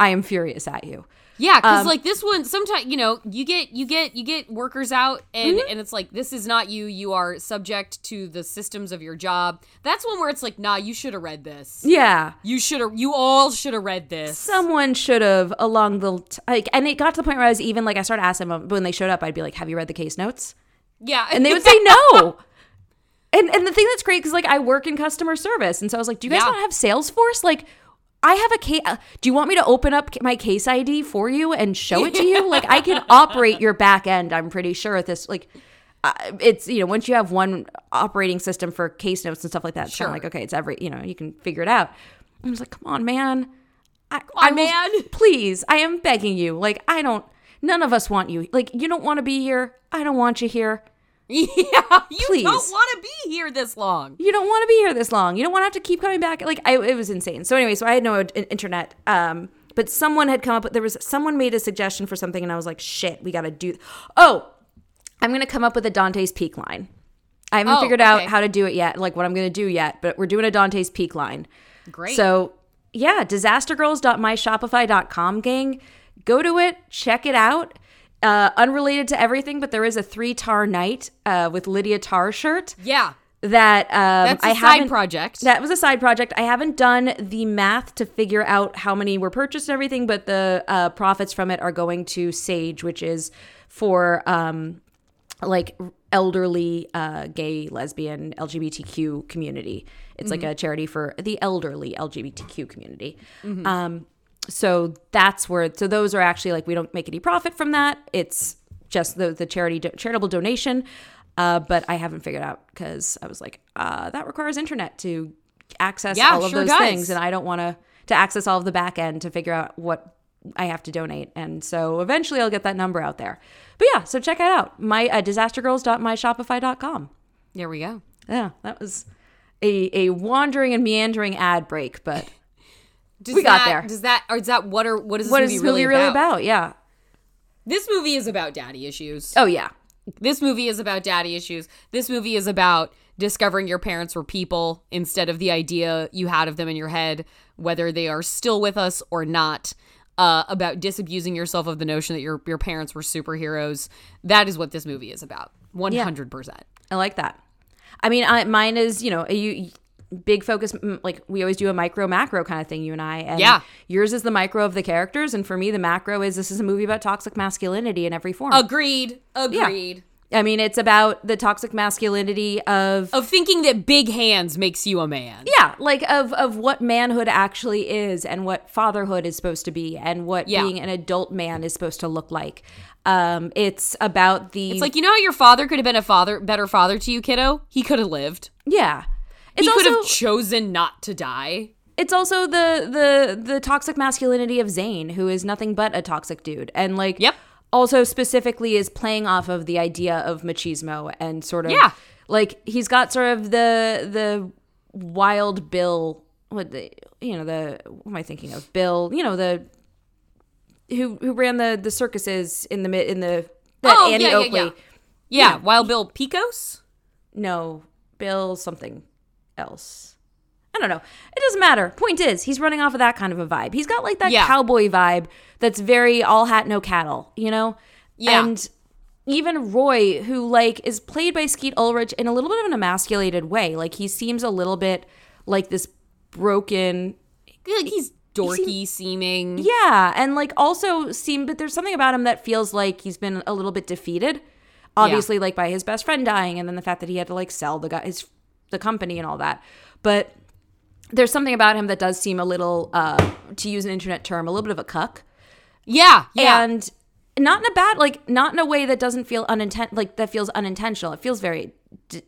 Speaker 2: i am furious at you
Speaker 1: Yeah, because
Speaker 2: Um,
Speaker 1: like this one, sometimes you know you get you get you get workers out, and
Speaker 2: Mm-hmm.
Speaker 1: and it's like this is not you. You are subject to the systems of your job. That's one where it's like, nah, you should have read this.
Speaker 2: yeah
Speaker 1: You should have. You all should have read this.
Speaker 2: someone should have along the t- like and it got to the point where i was even like i started asking them when they showed up i'd be like have you read the case notes
Speaker 1: yeah,
Speaker 2: and they would say no and and the thing that's great because like i work in customer service and so i was like do you guys
Speaker 1: Yeah.
Speaker 2: not have salesforce like I have a case. Do you want me to open up my case ID for you and show it to you? like I can operate your back end. I'm pretty sure at this. Like uh, it's you know once you have one operating system for case notes and stuff like that, it's kind
Speaker 1: Sure.
Speaker 2: of like okay, it's every you know you can figure it out. I was like, come on, man. I,
Speaker 1: on,
Speaker 2: I will-
Speaker 1: man.
Speaker 2: please, I am begging you. Like I don't. None of us want you. Like you don't want to be here. I don't want you here.
Speaker 1: yeah. You
Speaker 2: Please.
Speaker 1: don't want to be here this long.
Speaker 2: you don't want to be here this long. You don't want to have to keep coming back. Like I, it was insane. So anyway, so I had no internet. Um, but someone had come up. with There was someone made a suggestion for something, and I was like, shit, we got to do. Oh, I'm gonna come up with a Dante's Peak line. I haven't
Speaker 1: Oh,
Speaker 2: figured out
Speaker 1: okay.
Speaker 2: how to do it yet, like what I'm gonna do yet. But we're doing a Dante's Peak line.
Speaker 1: Great.
Speaker 2: So yeah, disastergirls.myshopify.com gang. Go to it, check it out. Uh, unrelated to everything, but there is a three tar night uh, with Lydia Tar shirt
Speaker 1: yeah,
Speaker 2: that um,
Speaker 1: that's a
Speaker 2: I
Speaker 1: side
Speaker 2: haven't
Speaker 1: project.
Speaker 2: that was a side project. I haven't done the math to figure out how many were purchased and everything, but the uh, profits from it are going to Sage, which is for um, like elderly uh, gay, lesbian, LGBTQ community. It's like a charity for the elderly LGBTQ community. Um, so that's where. So those are actually like we don't make any profit from that. It's just the the charity do, charitable donation. Uh, but I haven't figured out because I was like, uh, that requires internet to access
Speaker 1: Yeah,
Speaker 2: all of
Speaker 1: sure
Speaker 2: those
Speaker 1: does.
Speaker 2: things, and I don't want to to access all of the back end to figure out what I have to donate. And so eventually I'll get that number out there. But yeah, so check it out. My uh, disastergirls.myshopify.com.
Speaker 1: There we go.
Speaker 2: Yeah, that was a, a wandering and meandering ad break, but
Speaker 1: Does
Speaker 2: We got
Speaker 1: that-
Speaker 2: there.
Speaker 1: Does that or is that what are what is this
Speaker 2: what
Speaker 1: movie,
Speaker 2: is this movie really about? Yeah.
Speaker 1: This movie is about daddy issues.
Speaker 2: Oh, yeah.
Speaker 1: This movie is about daddy issues. This movie is about discovering your parents were people instead of the idea you had of them in your head, whether they are still with us or not. Uh, about disabusing yourself of the notion that your your parents were superheroes. That is what this movie is about. One hundred percent.
Speaker 2: I like that. I mean, I, mine is, you know, you, big focus, like we always do a micro macro kind of thing, you and I. And
Speaker 1: Yeah.
Speaker 2: Yours is the micro of the characters. And for me, the macro is this is a movie about toxic masculinity in every form.
Speaker 1: Agreed. Agreed.
Speaker 2: I mean, it's about the toxic masculinity of
Speaker 1: Of thinking that big hands makes you a man.
Speaker 2: yeah, like of of what manhood actually is and what fatherhood is supposed to be and what
Speaker 1: Yeah.
Speaker 2: being an adult man is supposed to look like. Um, it's about the
Speaker 1: It's like you know how your father could have been a father, better father to you, kiddo. He could have lived.
Speaker 2: yeah. It's
Speaker 1: he could
Speaker 2: also
Speaker 1: have chosen not to die.
Speaker 2: it's also the the the toxic masculinity of Zayn, who is nothing but a toxic dude, and like
Speaker 1: Yep.
Speaker 2: also specifically is playing off of the idea of machismo and sort of
Speaker 1: Yeah.
Speaker 2: like he's got sort of the the wild Bill, what the you know the what am I thinking of Bill, you know the who who ran the the circuses in the mid in the that
Speaker 1: Oh,
Speaker 2: Annie
Speaker 1: yeah, yeah,
Speaker 2: Oakley.
Speaker 1: yeah. Yeah, Wild Bill Picos.
Speaker 2: No, Bill something else. I don't know. It doesn't matter. Point is, he's running off of that kind of a vibe. He's got like that
Speaker 1: Yeah.
Speaker 2: cowboy vibe that's very all hat no cattle, you know?
Speaker 1: Yeah.
Speaker 2: And even Roy, who like is played by Skeet Ulrich in a little bit of an emasculated way. Like he seems a little bit like this broken
Speaker 1: Like he's dorky seeming.
Speaker 2: yeah, and like also seem, but there's something about him that feels like he's been a little bit defeated. Obviously, like by his best friend dying, and then the fact that he had to like sell the guy his the company and all that. But there's something about him that does seem a little, uh, to use an internet term, a little bit of a cuck,
Speaker 1: Yeah, yeah.
Speaker 2: and not in a bad, like not in a way that doesn't feel unintent, like that feels unintentional. It feels very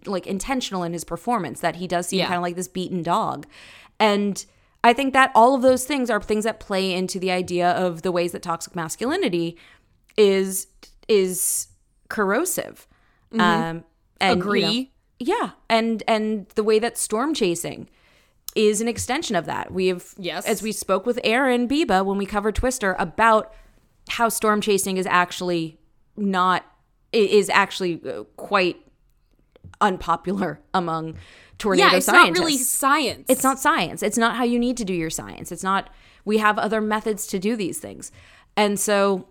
Speaker 2: like intentional in his performance that he does seem
Speaker 1: Yeah.
Speaker 2: kind of like this beaten dog, and. I think that all of those things are things that play into the idea of the ways that toxic masculinity is is corrosive. Um, and, you know,
Speaker 1: Agree.
Speaker 2: Yeah, and and the way that storm chasing is an extension of that. We have
Speaker 1: Yes.
Speaker 2: as we spoke with Aaron Biba when we covered Twister about how storm chasing is actually not is actually uh, quite unpopular among tornado
Speaker 1: yeah, it's
Speaker 2: scientists.
Speaker 1: not really science.
Speaker 2: It's not science. It's not how you need to do your science. It's not, we have other methods to do these things. And so,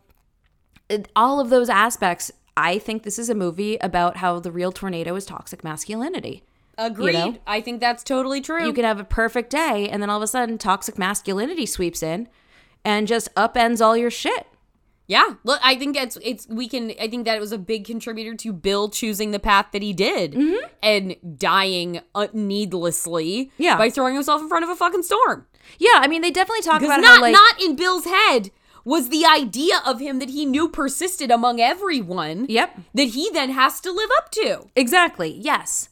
Speaker 2: it- all of those aspects, I think this is a movie about how the real tornado is toxic masculinity.
Speaker 1: Agreed.
Speaker 2: know?
Speaker 1: I think that's totally true.
Speaker 2: You can have a perfect day, and then all of a sudden, toxic masculinity sweeps in and just upends all your shit.
Speaker 1: yeah. Look, I think it's it's we can. I think that it was a big contributor to Bill choosing the path that he did
Speaker 2: Mm-hmm.
Speaker 1: and dying uh, needlessly.
Speaker 2: Yeah.
Speaker 1: by throwing himself in front of a fucking storm.
Speaker 2: Yeah, I mean, they definitely talk about
Speaker 1: not
Speaker 2: how, like,
Speaker 1: not in Bill's head was the idea of him that he knew persisted among everyone.
Speaker 2: Yep.
Speaker 1: That he then has to live up to.
Speaker 2: Exactly. Yes.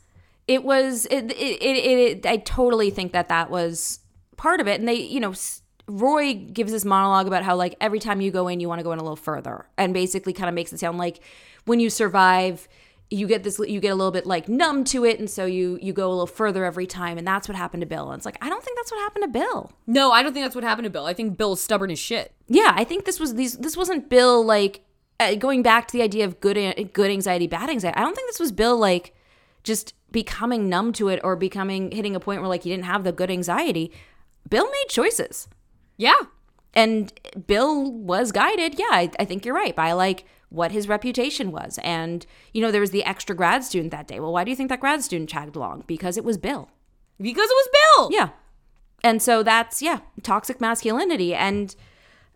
Speaker 2: It was it it, it it I totally think that that was part of it and they, you know, Roy gives this monologue about how like every time you go in you want to go in a little further and basically kind of makes it sound like when you survive you get this you get a little bit like numb to it and so you you go a little further every time and that's what happened to Bill. And it's like I don't think that's what happened to Bill.
Speaker 1: No, I don't think that's what happened to Bill. I think Bill's stubborn as shit.
Speaker 2: Yeah, I think this was these. This wasn't Bill like uh, going back to the idea of good good anxiety, bad anxiety. I don't think this was Bill like just becoming numb to it or becoming hitting a point where like he didn't have the good anxiety. Bill made choices,
Speaker 1: Yeah.
Speaker 2: and Bill was guided. Yeah, I, I think you're right by like what his reputation was, and you know there was the extra grad student that day. Well, why do you think that grad student chagged along? Because it was Bill.
Speaker 1: Because it was Bill.
Speaker 2: Yeah. And so that's, yeah, toxic masculinity. And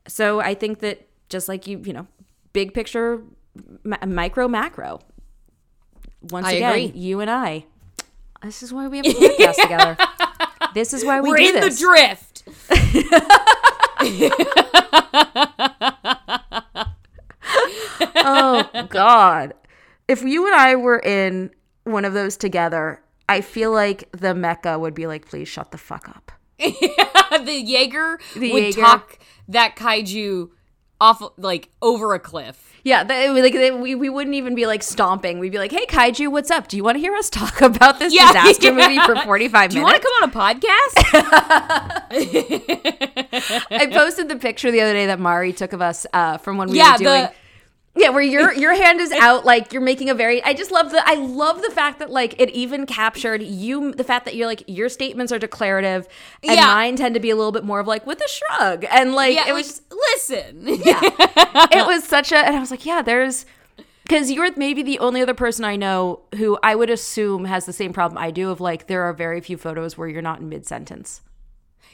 Speaker 2: so I think that just like you, you know, big picture, ma- micro, macro. Once
Speaker 1: I
Speaker 2: again,
Speaker 1: agree.
Speaker 2: you and I, this is why we have a podcast together. This is why we
Speaker 1: We're
Speaker 2: do
Speaker 1: in
Speaker 2: this.
Speaker 1: the drift.
Speaker 2: oh God. If you and I were in one of those together, I feel like the mecha would be like, please shut the fuck up.
Speaker 1: the Jaeger
Speaker 2: The
Speaker 1: would
Speaker 2: Jaeger.
Speaker 1: talk that kaiju off like over a cliff.
Speaker 2: Yeah, that, like they, we, we wouldn't even be like stomping. We'd be like, "Hey, kaiju, what's up? Do you want to hear us talk about this
Speaker 1: Yeah,
Speaker 2: disaster
Speaker 1: yeah.
Speaker 2: movie for forty five
Speaker 1: Do you want to come on a podcast?
Speaker 2: I posted the picture the other day that Mari took of us uh, from when we
Speaker 1: Yeah,
Speaker 2: were doing.
Speaker 1: the-
Speaker 2: yeah, where your your hand is out, like you're making a very. I just love the. I love the fact that like it even captured you. The fact that you're like your statements are declarative, and
Speaker 1: Yeah.
Speaker 2: mine tend to be a little bit more of like with a shrug, and like
Speaker 1: yeah,
Speaker 2: it
Speaker 1: like,
Speaker 2: was
Speaker 1: listen. Yeah.
Speaker 2: It was such a and i was like yeah there's because you're maybe the only other person i know who i would assume has the same problem i do of like there are very few photos where you're not in mid-sentence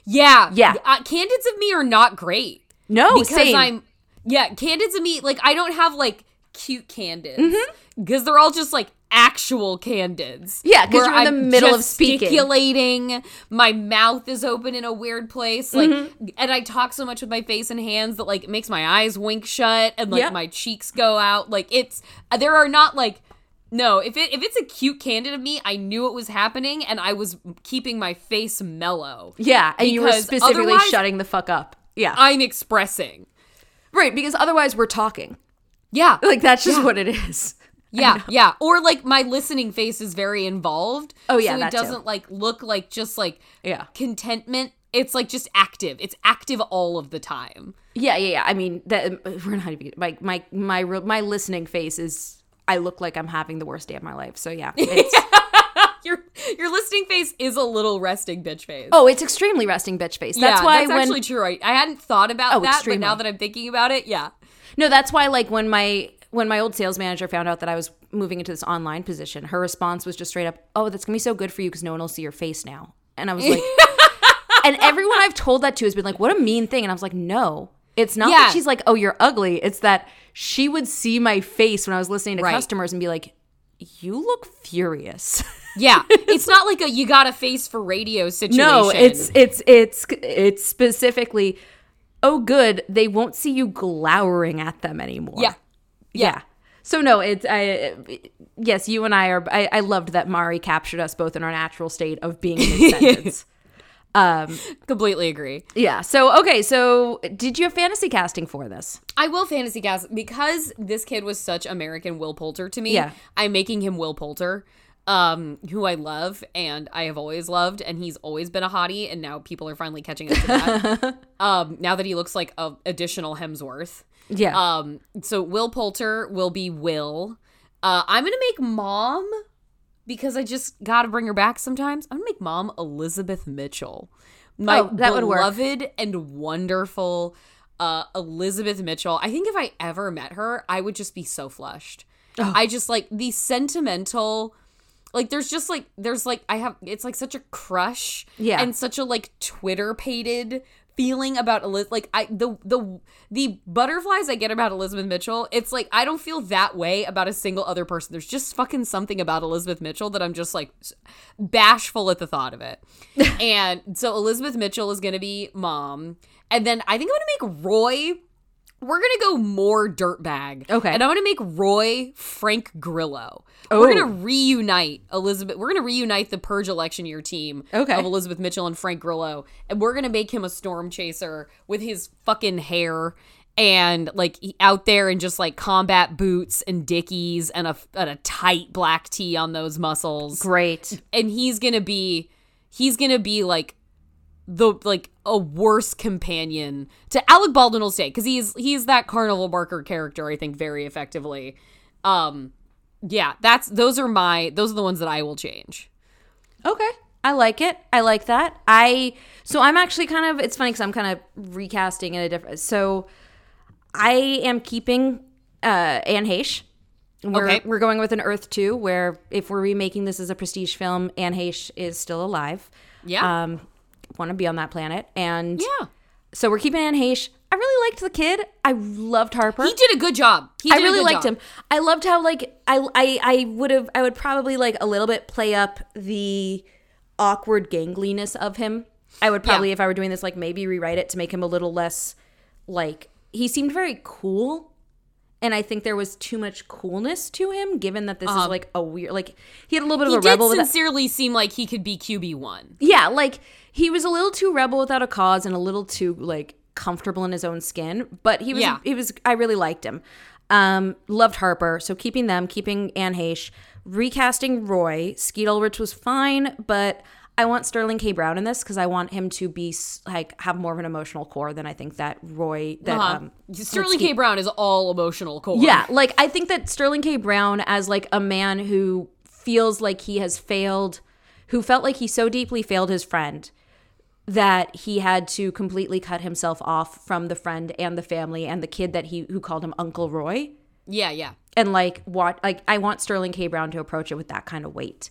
Speaker 1: Yeah.
Speaker 2: Yeah.
Speaker 1: Uh, candids of me are not great.
Speaker 2: no
Speaker 1: because
Speaker 2: same.
Speaker 1: I'm yeah, candids of me like I don't have like cute candids
Speaker 2: Mm-hmm.
Speaker 1: because they're all just like actual candids.
Speaker 2: Yeah,
Speaker 1: because
Speaker 2: you're in the
Speaker 1: I'm
Speaker 2: middle of speaking.
Speaker 1: My mouth is open in a weird place, like,
Speaker 2: Mm-hmm.
Speaker 1: and I talk so much with my face and hands that like it makes my eyes wink shut and like
Speaker 2: Yeah.
Speaker 1: my cheeks go out. Like it's there are not like. No, if it if it's a cute candid of me, I knew it was happening and I was keeping my face mellow.
Speaker 2: yeah and you were specifically shutting the fuck up yeah
Speaker 1: I'm expressing.
Speaker 2: Right because otherwise we're talking
Speaker 1: Yeah.
Speaker 2: like that's just what it is
Speaker 1: Yeah, yeah. Or like my listening face is very involved.
Speaker 2: Oh, yeah,
Speaker 1: so it doesn't like look like just like
Speaker 2: Yeah.
Speaker 1: contentment. It's like just active. It's active all of the time.
Speaker 2: yeah yeah yeah i mean that um, we're not even my my my real- my listening face is i look like i'm having the worst day of my life so yeah it's
Speaker 1: Your your listening face is a little resting bitch face.
Speaker 2: oh it's extremely resting bitch face that's
Speaker 1: yeah,
Speaker 2: why
Speaker 1: that's
Speaker 2: when
Speaker 1: actually true. I, I hadn't thought about
Speaker 2: Oh,
Speaker 1: that,
Speaker 2: extremely.
Speaker 1: but now that I'm thinking about it, yeah.
Speaker 2: No, that's why like when my when my old sales manager found out that I was moving into this online position, her response was just straight up, "Oh, that's going to be so good for you because no one will see your face now." And I was like And everyone I've told that to has been like, "What a mean thing." And I was like, "No. It's not
Speaker 1: Yeah.
Speaker 2: that she's like, "Oh, you're ugly." It's that she would see my face when I was listening to
Speaker 1: Right.
Speaker 2: customers and be like, "You look furious."
Speaker 1: Yeah. it's not like a you got a face for radio situation.
Speaker 2: no, it's it's it's it's specifically, "Oh, good, they won't see you glowering at them anymore."
Speaker 1: Yeah.
Speaker 2: yeah. So no, it's I. Yes, you and I are. I, I loved that Mari captured us both in our natural state of being mid sentence.
Speaker 1: Um, completely agree.
Speaker 2: yeah. So okay. So did you have fantasy casting for this?
Speaker 1: I will fantasy cast because this kid was such American Will Poulter to me.
Speaker 2: Yeah.
Speaker 1: I'm making him Will Poulter, um, who I love and I have always loved, and he's always been a hottie, and now people are finally catching up to that. um, now that he looks like a additional Hemsworth.
Speaker 2: Yeah.
Speaker 1: Um, so Will Poulter will be Will. Uh, I'm gonna make mom because I just gotta bring her back sometimes. I'm gonna make mom Elizabeth Mitchell. My
Speaker 2: Oh, that would work.
Speaker 1: beloved and wonderful uh, Elizabeth Mitchell. I think if I ever met her, I would just be so flushed.
Speaker 2: Oh.
Speaker 1: I just like the sentimental like there's just like there's like I have it's like such a crush
Speaker 2: Yeah.
Speaker 1: and such a like Twitter pated feeling about Elizabeth like I the the the butterflies I get about Elizabeth Mitchell it's like I don't feel that way about a single other person. There's just fucking something about Elizabeth Mitchell that I'm just like bashful at the thought of it. And so Elizabeth Mitchell is gonna be mom. And then I think I'm gonna make Roy we're gonna go more dirtbag.
Speaker 2: Okay.
Speaker 1: And I'm gonna make Roy Frank Grillo.
Speaker 2: Oh.
Speaker 1: We're gonna oh. reunite Elizabeth. We're gonna reunite the Purge election year team
Speaker 2: Okay.
Speaker 1: of Elizabeth Mitchell and Frank Grillo, and we're gonna make him a storm chaser with his fucking hair and like out there in just like combat boots and dickies and a and a tight black tee on those muscles
Speaker 2: Great.
Speaker 1: and he's gonna be he's gonna be like the like a worse companion to Alec Baldwin will stay because he's he's that carnival barker character I think very effectively. Um, yeah, that's those are my those are the ones that I will change.
Speaker 2: Okay. I like it. I like that. I so I'm actually kind of it's funny because I'm kind of recasting in a different. So I am keeping uh Anne Heche. We're
Speaker 1: Okay.
Speaker 2: we're going with an Earth two, where if we're remaking this as a prestige film, Anne Heche is still alive.
Speaker 1: Yeah,
Speaker 2: Um, want to be on that planet, and
Speaker 1: yeah,
Speaker 2: so we're keeping Anne Heche. I really liked the kid. I loved Harper.
Speaker 1: he did a good job. He
Speaker 2: I
Speaker 1: did
Speaker 2: really liked
Speaker 1: job.
Speaker 2: him. I loved how like I I I would have I would probably like a little bit play up the awkward gangliness of him. I would probably
Speaker 1: Yeah.
Speaker 2: if I were doing this like maybe rewrite it to make him a little less like he seemed very cool And I think there was too much coolness to him, given that this is
Speaker 1: Um,
Speaker 2: like a weird, like he had a little bit of
Speaker 1: He
Speaker 2: a
Speaker 1: did
Speaker 2: rebel. with that-
Speaker 1: sincerely seem like he could be QB one.
Speaker 2: yeah, like he was a little too rebel without a cause and a little too like comfortable in his own skin. But he was,
Speaker 1: Yeah.
Speaker 2: he was. I really liked him. Um, loved Harper. So keeping them, keeping Anne Heche, recasting Roy. Skeet Ulrich was fine, but I want Sterling K. Brown in this because I want him to be like have more of an emotional core than I think that Roy that
Speaker 1: Uh-huh.
Speaker 2: um
Speaker 1: Sterling K. Brown is all emotional core.
Speaker 2: yeah, like I think that Sterling K. Brown as like a man who feels like he has failed, who felt like he so deeply failed his friend that he had to completely cut himself off from the friend and the family and the kid that he who called him Uncle Roy.
Speaker 1: yeah, yeah.
Speaker 2: And like what like I want Sterling K. Brown to approach it with that kind of weight.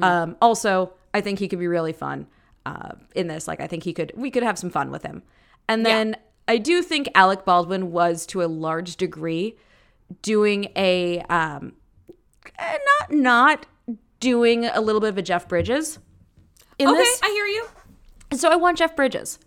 Speaker 2: Um, also, I think he could be really fun uh, in this. Like I think he could we could have some fun with him. And then I do think Alec Baldwin was to a large degree doing a um eh, not not doing a little bit of a Jeff Bridges in
Speaker 1: Okay,
Speaker 2: this.
Speaker 1: I hear you.
Speaker 2: So I want Jeff Bridges.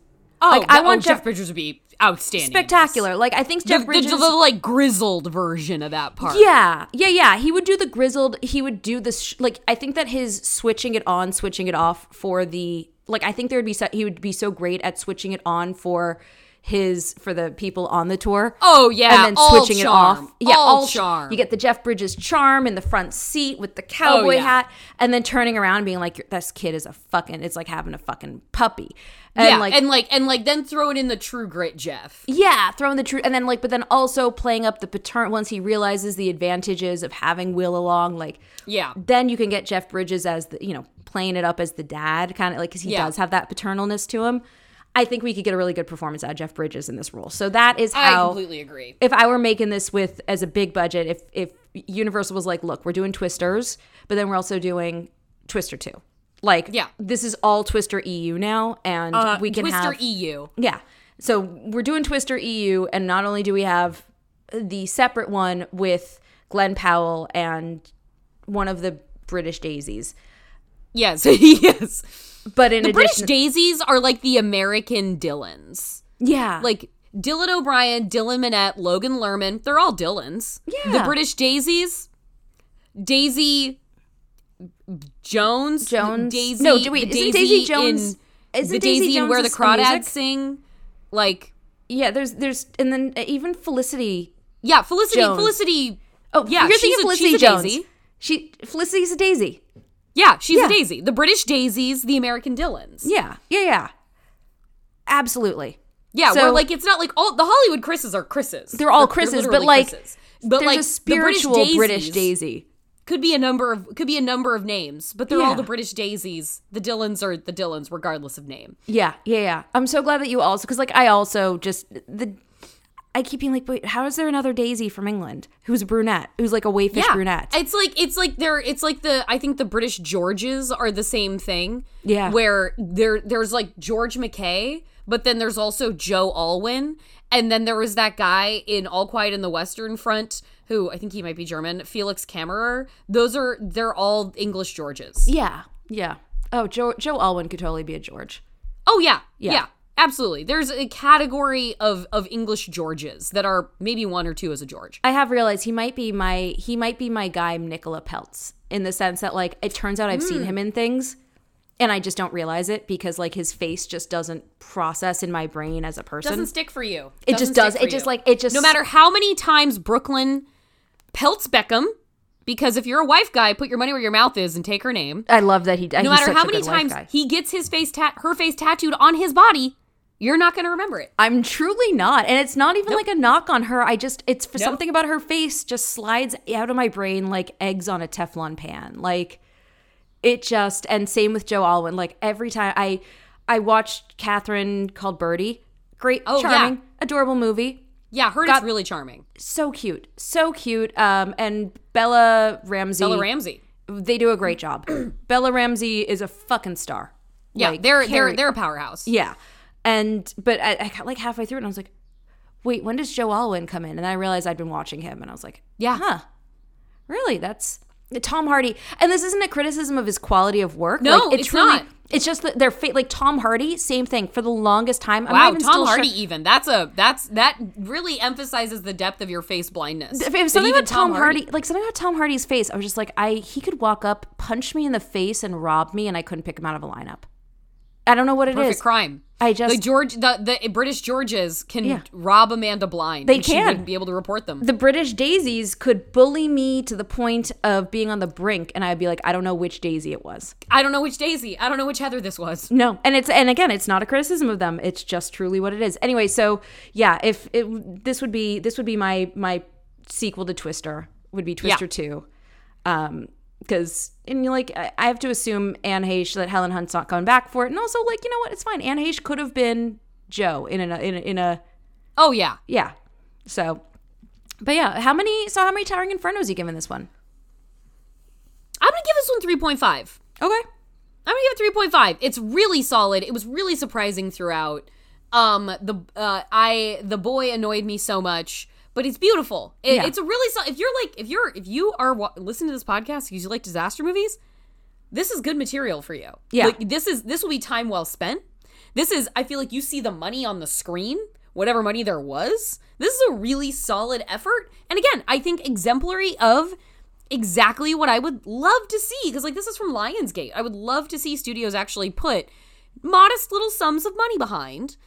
Speaker 1: Oh,
Speaker 2: Like, I
Speaker 1: oh,
Speaker 2: want
Speaker 1: Jeff,
Speaker 2: Jeff-
Speaker 1: Bridges would be outstanding.
Speaker 2: Spectacular. Like I think Jeff
Speaker 1: the-
Speaker 2: Bridges
Speaker 1: the, the, like grizzled version of that part.
Speaker 2: Yeah, yeah, yeah. He would do the grizzled. He would do this. Sh- like I think that his switching it on, switching it off for the like. I think there would be. So, he would be so great at switching it on for his for the people on the tour.
Speaker 1: Oh, yeah,
Speaker 2: and then
Speaker 1: all
Speaker 2: switching
Speaker 1: charm.
Speaker 2: it off. Yeah,
Speaker 1: All
Speaker 2: ch-
Speaker 1: charm.
Speaker 2: You get the Jeff Bridges charm in the front seat with the cowboy
Speaker 1: Oh, yeah.
Speaker 2: hat, and then turning around and being like, "This kid is a fucking. It's like having a fucking puppy." And
Speaker 1: yeah,
Speaker 2: like,
Speaker 1: and like and like then throw it in the True Grit Jeff.
Speaker 2: yeah, throwing the true and then like, but then also playing up the patern. Once he realizes the advantages of having Will along, like,
Speaker 1: Yeah.
Speaker 2: then you can get Jeff Bridges as the you know playing it up as the dad, kind of like because he
Speaker 1: Yeah.
Speaker 2: does have that paternalness to him. I think we could get a really good performance out of Jeff Bridges in this role. So that is how I
Speaker 1: completely agree.
Speaker 2: If I were making this with as a big budget, if if Universal was like, look, we're doing Twisters, but then we're also doing Twister two, like,
Speaker 1: Yeah.
Speaker 2: this is all Twister EU now, and
Speaker 1: Uh,
Speaker 2: we can
Speaker 1: Twister
Speaker 2: have
Speaker 1: EU.
Speaker 2: yeah. So we're doing Twister EU, and not only do we have the separate one with Glen Powell and one of the British Daisies,
Speaker 1: Yes, yes.
Speaker 2: But in
Speaker 1: The British Daisies are like the American Dylans.
Speaker 2: yeah,
Speaker 1: Like Dylan O'Brien, Dylan Minnette, Logan Lerman, they're all Dylans.
Speaker 2: Yeah.
Speaker 1: The British Daisies, Daisy Jones,
Speaker 2: Jones.
Speaker 1: Daisy.
Speaker 2: No, do-
Speaker 1: we?
Speaker 2: isn't Daisy Jones-
Speaker 1: In,
Speaker 2: isn't
Speaker 1: the
Speaker 2: Daisy
Speaker 1: Daisy and where the crawdads sing? Like,
Speaker 2: yeah. There's there's and then uh, even Felicity.
Speaker 1: yeah, Felicity.
Speaker 2: Jones.
Speaker 1: Felicity.
Speaker 2: Oh,
Speaker 1: Yeah,
Speaker 2: you're thinking
Speaker 1: a-
Speaker 2: Felicity Jones.
Speaker 1: Daisy.
Speaker 2: She Felicity's a Daisy.
Speaker 1: Yeah, she's
Speaker 2: Yeah.
Speaker 1: a Daisy. The British Daisies, the American Dylans.
Speaker 2: Yeah, yeah, yeah. Absolutely.
Speaker 1: Yeah,
Speaker 2: So-
Speaker 1: where like it's not like all the Hollywood Chris's are Chris's.
Speaker 2: They're all Chris's, but, like,
Speaker 1: Chris's. but like
Speaker 2: spiritual
Speaker 1: the
Speaker 2: British,
Speaker 1: Daisies
Speaker 2: Daisy.
Speaker 1: could be a number of could be a number of names, but they're all the British Daisies. The Dylans are the Dylans, regardless of name.
Speaker 2: Yeah, yeah, yeah. I'm so glad that you also because like I also just the I keep being like, wait, how is there another Daisy from England who's a brunette, who's like a wayfish brunette?
Speaker 1: It's like it's like they're it's like the I think the British Georges are the same thing.
Speaker 2: Yeah.
Speaker 1: Where there there's like George McKay, but then there's also Joe Alwyn. And then there was that guy in All Quiet in the Western Front who I think he might be German, Felix Kammerer. Those are they're all English Georges.
Speaker 2: yeah, yeah. Oh, Joe Joe Alwyn could totally be a George.
Speaker 1: Oh yeah.
Speaker 2: Yeah.
Speaker 1: Yeah. Absolutely. There's a category of of English Georges that are maybe one or two as a George.
Speaker 2: I have realized he might be my he might be my guy Nicola Peltz in the sense that like it turns out I've
Speaker 1: Hmm.
Speaker 2: seen him in things and I just don't realize it because like his face just doesn't process in my brain as a person.
Speaker 1: Doesn't stick for you.
Speaker 2: it
Speaker 1: Doesn't
Speaker 2: just does. It just
Speaker 1: you.
Speaker 2: like it just
Speaker 1: no matter how many times Brooklyn Peltz Beckham, because if you're a wife guy, put your money where your mouth is and take her name.
Speaker 2: I love that he. Does.
Speaker 1: No matter how many times he gets his face ta- her face tattooed on his body, you're not going to remember it.
Speaker 2: I'm truly not. And it's not even like a knock on her. I just, it's for
Speaker 1: Nope.
Speaker 2: something about her face just slides out of my brain like eggs on a Teflon pan. Like it just, and same with Joe Alwyn. Like every time I, I watched Catherine Called Birdy. Great,
Speaker 1: Oh, yeah.
Speaker 2: charming, adorable movie.
Speaker 1: Yeah, her is really charming.
Speaker 2: So cute. So cute. Um, and Bella Ramsey.
Speaker 1: Bella Ramsey.
Speaker 2: They do a great job. Bella Ramsey is a fucking star.
Speaker 1: Yeah,
Speaker 2: Like,
Speaker 1: they're they're they're a powerhouse.
Speaker 2: Yeah. And but I, I got like halfway through and I was like, wait, when does Joe Alwyn come in? And I realized I'd been watching him and I was like,
Speaker 1: Yeah.
Speaker 2: huh. Really? That's Tom Hardy, and this isn't a criticism of his quality of work.
Speaker 1: No,
Speaker 2: like,
Speaker 1: it's not.
Speaker 2: It's just that they're like Tom Hardy. Same thing for the longest time. I'm
Speaker 1: Wow, Tom Hardy.
Speaker 2: Sure.
Speaker 1: Even that's a that's that really emphasizes the depth of your face blindness.
Speaker 2: If, something about Tom Hardy, like something about Tom Hardy's face, I was just like, I he could walk up, punch me in the face, and rob me, and I couldn't pick him out of a lineup. I don't know what it is.
Speaker 1: perfect crime.
Speaker 2: I just
Speaker 1: the George the, the British Georges can
Speaker 2: Yeah.
Speaker 1: rob Amanda blind.
Speaker 2: They
Speaker 1: and She
Speaker 2: can.
Speaker 1: wouldn't be able to report them.
Speaker 2: the British daisies could bully me to the point of being on the brink, and I'd be like, I don't know which daisy it was.
Speaker 1: I don't know which Daisy. I don't know which Heather this was.
Speaker 2: No, and it's and again, it's not a criticism of them. It's just truly what it is. Anyway, so yeah, if it this would be this would be my my sequel to Twister would be Twister two, um, because and you're like I, I have to assume Anne Heche that Helen Hunt's not coming back for it, and also like you know what, it's fine. Anne Heche could have been Joe in a in a, in a
Speaker 1: Oh yeah.
Speaker 2: yeah. So, but yeah, how many? So how many Towering Infernos you giving this one?
Speaker 1: I'm gonna give this one three point five.
Speaker 2: Okay.
Speaker 1: I'm gonna give it three point five. It's really solid. It was really surprising throughout. Um, the uh, I the boy annoyed me so much, but it's beautiful. It,
Speaker 2: Yeah.
Speaker 1: It's a really if you're like if you're if you are wa- listening to this podcast because you like disaster movies, this is good material for you.
Speaker 2: Yeah.
Speaker 1: like, this is this will be time well spent. This is I feel like you see the money on the screen, whatever money there was. This is a really solid effort, and again, I think exemplary of exactly what I would love to see because like this is from Lionsgate. I would love to see studios actually put modest little sums of money behind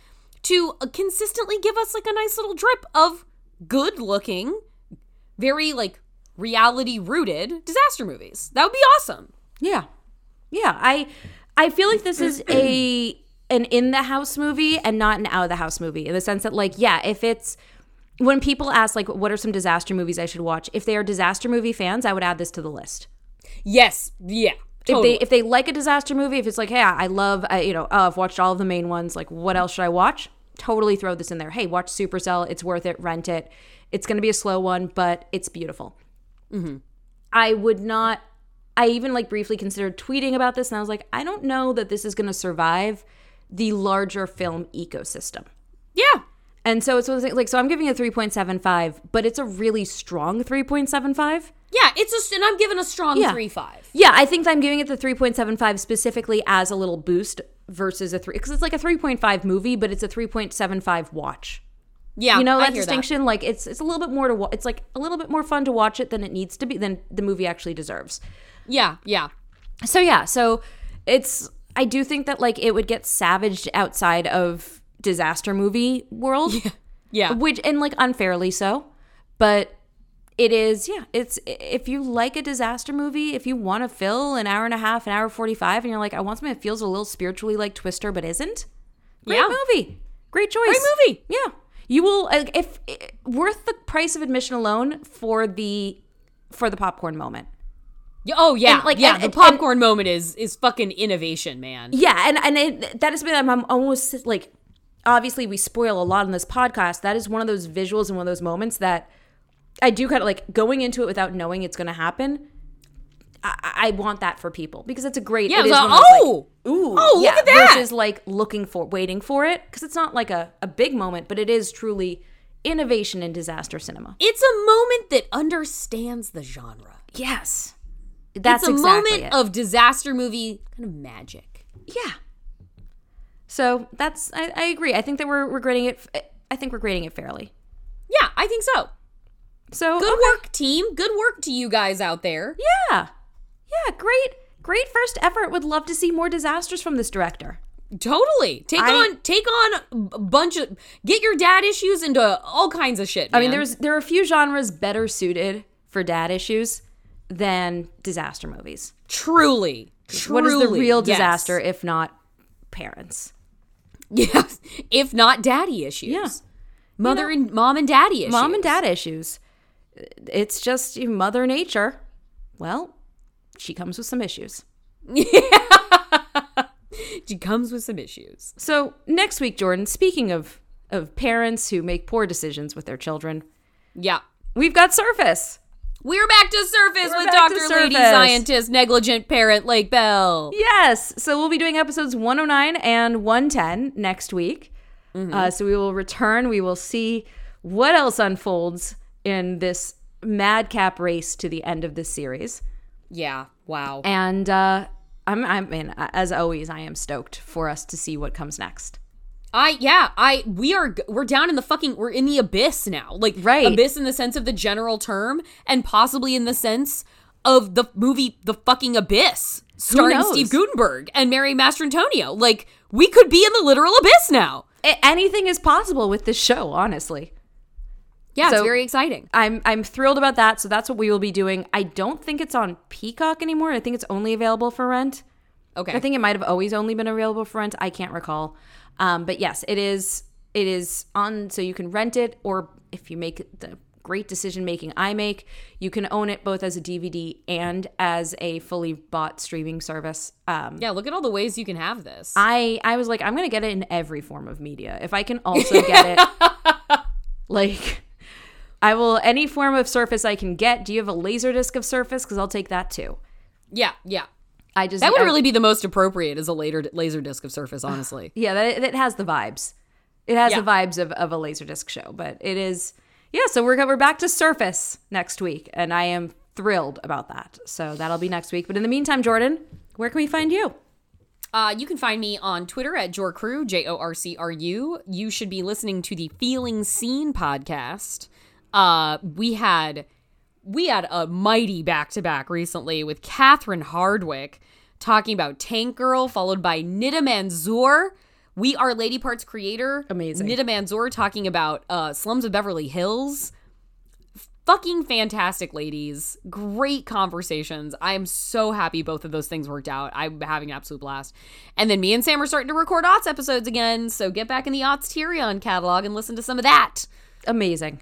Speaker 1: to uh, consistently give us like a nice little drip of good looking, very like reality rooted disaster movies. That would be awesome.
Speaker 2: Yeah. Yeah. I I feel like this is a an in the house movie and not an out of the house movie in the sense that like yeah, if it's when people ask like what are some disaster movies I should watch, if they are disaster movie fans, I would add this to the list.
Speaker 1: Yes, yeah.
Speaker 2: If they if they like a disaster movie, if it's like, hey, I love, I, you know, oh, I've watched all of the main ones. Like, what else should I watch? Totally throw this in there. Hey, watch Supercell. It's worth it. Rent it. It's going to be a slow one, but it's beautiful. Mm-hmm. I would not. I even like briefly considered tweeting about this, and I was like, I don't know that this is going to survive the larger film ecosystem.
Speaker 1: yeah.
Speaker 2: And so it's one of those things- like, so I'm giving it 3.75, but it's a really strong 3.75.
Speaker 1: Yeah, it's just and I'm giving a strong
Speaker 2: Yeah.
Speaker 1: three five.
Speaker 2: Yeah, I think I'm giving it the 3.75 specifically as a little boost versus a 3 because it's like a 3.5 movie, but it's a 3.75 watch.
Speaker 1: Yeah.
Speaker 2: You know that distinction like it's it's a little bit more to wa- it's like a little bit more fun to watch it than it needs to be than the movie actually deserves.
Speaker 1: Yeah, yeah.
Speaker 2: So yeah, so it's I do think that like it would get savaged outside of disaster movie world.
Speaker 1: yeah, Yeah.
Speaker 2: Which and like unfairly so. But it is yeah, it's if you like a disaster movie, if you want to fill an hour and a half, an hour 45 and you're like I want something that feels a little spiritually like Twister but isn't. Great
Speaker 1: Yeah.
Speaker 2: movie. Great choice.
Speaker 1: Great movie.
Speaker 2: Yeah. You will uh, if worth the price of admission alone for the for the popcorn moment.
Speaker 1: Oh yeah,
Speaker 2: And, like,
Speaker 1: yeah.
Speaker 2: and-
Speaker 1: the
Speaker 2: and-
Speaker 1: popcorn moment is is fucking innovation, man.
Speaker 2: Yeah, and and it, that is something I'm, I'm almost like. Obviously, we spoil a lot on this podcast. That is one of those visuals and one of those moments that I do kind of like going into it without knowing it's going to happen. I, I want that for people because it's a great.
Speaker 1: Yeah,
Speaker 2: it
Speaker 1: it
Speaker 2: is
Speaker 1: was like,
Speaker 2: those, like,
Speaker 1: oh,
Speaker 2: ooh,
Speaker 1: oh, look
Speaker 2: yeah,
Speaker 1: at that.
Speaker 2: Versus like looking for, waiting for it because it's not like a, a big moment, but it is truly innovation in disaster cinema.
Speaker 1: It's a moment that understands the genre.
Speaker 2: Yes, that's
Speaker 1: it's a
Speaker 2: exactly
Speaker 1: moment
Speaker 2: it.
Speaker 1: of disaster movie kind of magic.
Speaker 2: Yeah. So that's I, I agree. I think that we're we're grading it. I think we're grading it fairly.
Speaker 1: Yeah, I think so.
Speaker 2: So
Speaker 1: Good
Speaker 2: okay.
Speaker 1: work, team. Good work to you guys out there.
Speaker 2: Yeah, yeah, great, great first effort. Would love to see more disasters from this director.
Speaker 1: Totally. Take
Speaker 2: I-
Speaker 1: on take on a bunch of get your dad issues into all kinds of shit.
Speaker 2: I mean, there's there are a few genres better suited for dad issues than disaster movies.
Speaker 1: truly, truly
Speaker 2: what is the real
Speaker 1: yes.
Speaker 2: disaster if not parents?
Speaker 1: Yes. If not daddy issues.
Speaker 2: Yeah.
Speaker 1: Mother and mom and daddy issues.
Speaker 2: Mom and dad issues. It's just mother nature. Well, she comes with some issues.
Speaker 1: She comes with some issues.
Speaker 2: So next week, Jordan. Speaking of of parents who make poor decisions with their children,
Speaker 1: Yeah.
Speaker 2: we've got Surface.
Speaker 1: We're back to surface
Speaker 2: We're
Speaker 1: with Dr. Lady Scientist, negligent parent Lake Bell.
Speaker 2: Yes. So we'll be doing episodes 109 and 110 next week. Uh, so we will return. We will see what else unfolds in this madcap race to the end of this series.
Speaker 1: Yeah. Wow.
Speaker 2: And uh, I'm, I mean, as always, I am stoked for us to see what comes next.
Speaker 1: I yeah, I we are we're down in the fucking we're in the abyss now. Like
Speaker 2: Right.
Speaker 1: abyss in the sense of the general term and possibly in the sense of the movie The Fucking Abyss starring? Steve Guttenberg and Mary Mastrantonio. Like we could be in the literal abyss now.
Speaker 2: Anything is possible with this show, honestly.
Speaker 1: Yeah, it's very exciting.
Speaker 2: I'm I'm thrilled about that. So that's what we will be doing. I don't think it's on Peacock anymore. I think it's only available for rent.
Speaker 1: Okay.
Speaker 2: I think it might have always only been available for rent. I can't recall. Um, but yes, it is. It is on, so you can rent it, or if you make the great decision making I make, you can own it both as a DVD and as a fully bought streaming service. Um,
Speaker 1: yeah, look at all the ways you can have this.
Speaker 2: I I was like, I'm gonna get it in every form of media. If I can also get it, like, I will any form of Surface I can get. Do you have a laser disc of Surface? Because I'll take that too.
Speaker 1: yeah, yeah.
Speaker 2: I just
Speaker 1: That would
Speaker 2: I-
Speaker 1: really be the most appropriate as a later laser disc of Surface, honestly.
Speaker 2: yeah. That it has the vibes. It has
Speaker 1: Yeah.
Speaker 2: the vibes of, of a laser disc show, but it is yeah. So we're we're back to Surface next week, and I am thrilled about that. So that'll be next week. But in the meantime, Jordan, where can we find you?
Speaker 1: Uh, you can find me on Twitter at JorCru, J O R C R U. You should be listening to the Feeling Seen podcast. Uh, we had we had a mighty back to back recently with Catherine Hardwicke talking about Tank Girl, followed by Nida Manzoor. We are Lady Parts creator.
Speaker 2: Amazing.
Speaker 1: Nida Manzoor talking about uh, Slums of Beverly Hills fucking fantastic ladies great conversations i am so happy both of those things worked out i'm having an absolute blast and then me and sam are starting to record Ots episodes again so get back in the Ots tyrion catalog and listen to some of that
Speaker 2: amazing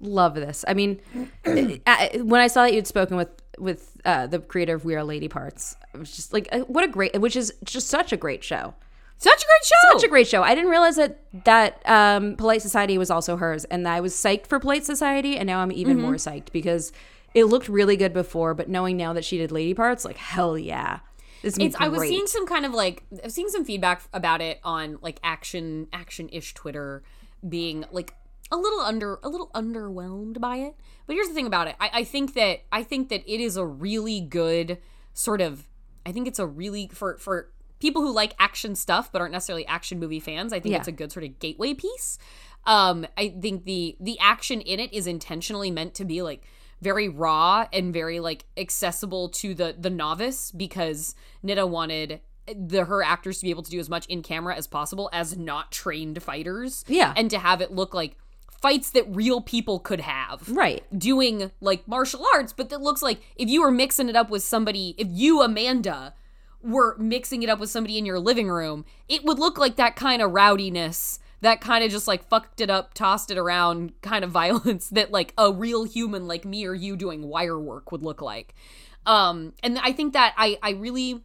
Speaker 2: love this. I mean when i saw that you'd spoken with with uh, the creator of we are lady parts it was just like uh, what a great which is just such a great show.
Speaker 1: Such a great show!
Speaker 2: Such a great show. I didn't realize that that um, polite society was also hers and i was psyched for polite society and now i'm even
Speaker 1: Mm-hmm.
Speaker 2: more psyched because it looked really good before but knowing now that she did lady parts like hell yeah.
Speaker 1: It's i was seeing some kind of like i was seeing some feedback about it on like action action-ish twitter being like a little under a little underwhelmed by it but here's the thing about it I, I think that i think that it is a really good sort of i think it's a really for for people who like action stuff but aren't necessarily action movie fans i think
Speaker 2: Yeah.
Speaker 1: it's a good sort of gateway piece um i think the the action in it is intentionally meant to be like very raw and very like accessible to the the novice because Nida wanted the her actors to be able to do as much in camera as possible as not trained fighters
Speaker 2: Yeah.
Speaker 1: and to have it look like fights that real people could have
Speaker 2: right
Speaker 1: doing like martial arts, but that looks like if you were mixing it up with somebody, if you, Amanda, were mixing it up with somebody in your living room, it would look like that kind of rowdiness, that kind of just like fucked it up, tossed it around kind of violence that like a real human like me or you doing wire work would look like. Um, and I think that I, I really.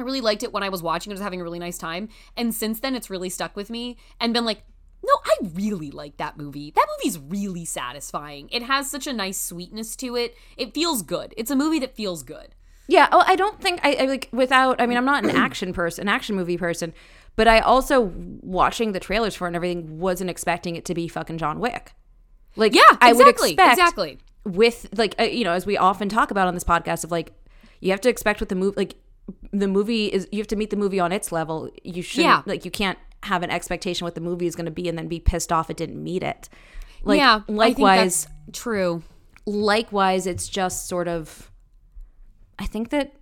Speaker 1: I really liked it when I was watching it. I was having a really nice time. And since then, it's really stuck with me and been like, no, I really like that movie. That movie's really satisfying. It has such a nice sweetness to it. It feels good. It's a movie that feels good.
Speaker 2: Yeah. Oh, I don't think I, I like without. I mean, I'm not an action person, an action movie person, but I also watching the trailers for it and everything wasn't expecting it to be fucking John Wick. Like,
Speaker 1: Yeah,
Speaker 2: I would
Speaker 1: exactly,
Speaker 2: expect
Speaker 1: exactly.
Speaker 2: with like uh, you know, as we often talk about on this podcast, of like you have to expect with the movie, like the movie is you have to meet the movie on its level. You shouldn't
Speaker 1: Yeah.
Speaker 2: like you can't have an expectation what the movie is going to be and then be pissed off it didn't meet it. Like,
Speaker 1: yeah,
Speaker 2: likewise,
Speaker 1: true.
Speaker 2: likewise it's just sort of i think that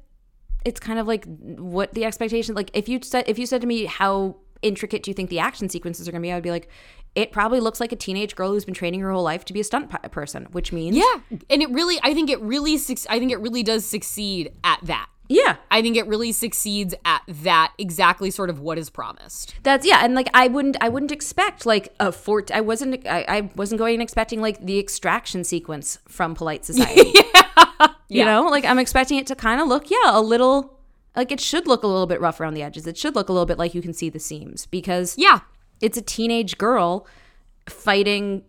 Speaker 2: it's kind of like what the expectation like if you said if you said to me how intricate do you think the action sequences are going to be i would be like it probably looks like a teenage girl who's been training her whole life to be a stunt p- person which means
Speaker 1: Yeah, and it really, I think it really, suc- I think it really does succeed at that.
Speaker 2: Yeah
Speaker 1: I think it really succeeds at that exactly sort of what is promised.
Speaker 2: that's yeah and like i wouldn't i wouldn't expect like a fort i wasn't I, I wasn't going and expecting like the extraction sequence from polite society yeah. you know like i'm expecting it to kind of look yeah a little like it should look a little bit rough around the edges it should look a little bit like you can see the seams because
Speaker 1: Yeah,
Speaker 2: it's a teenage girl fighting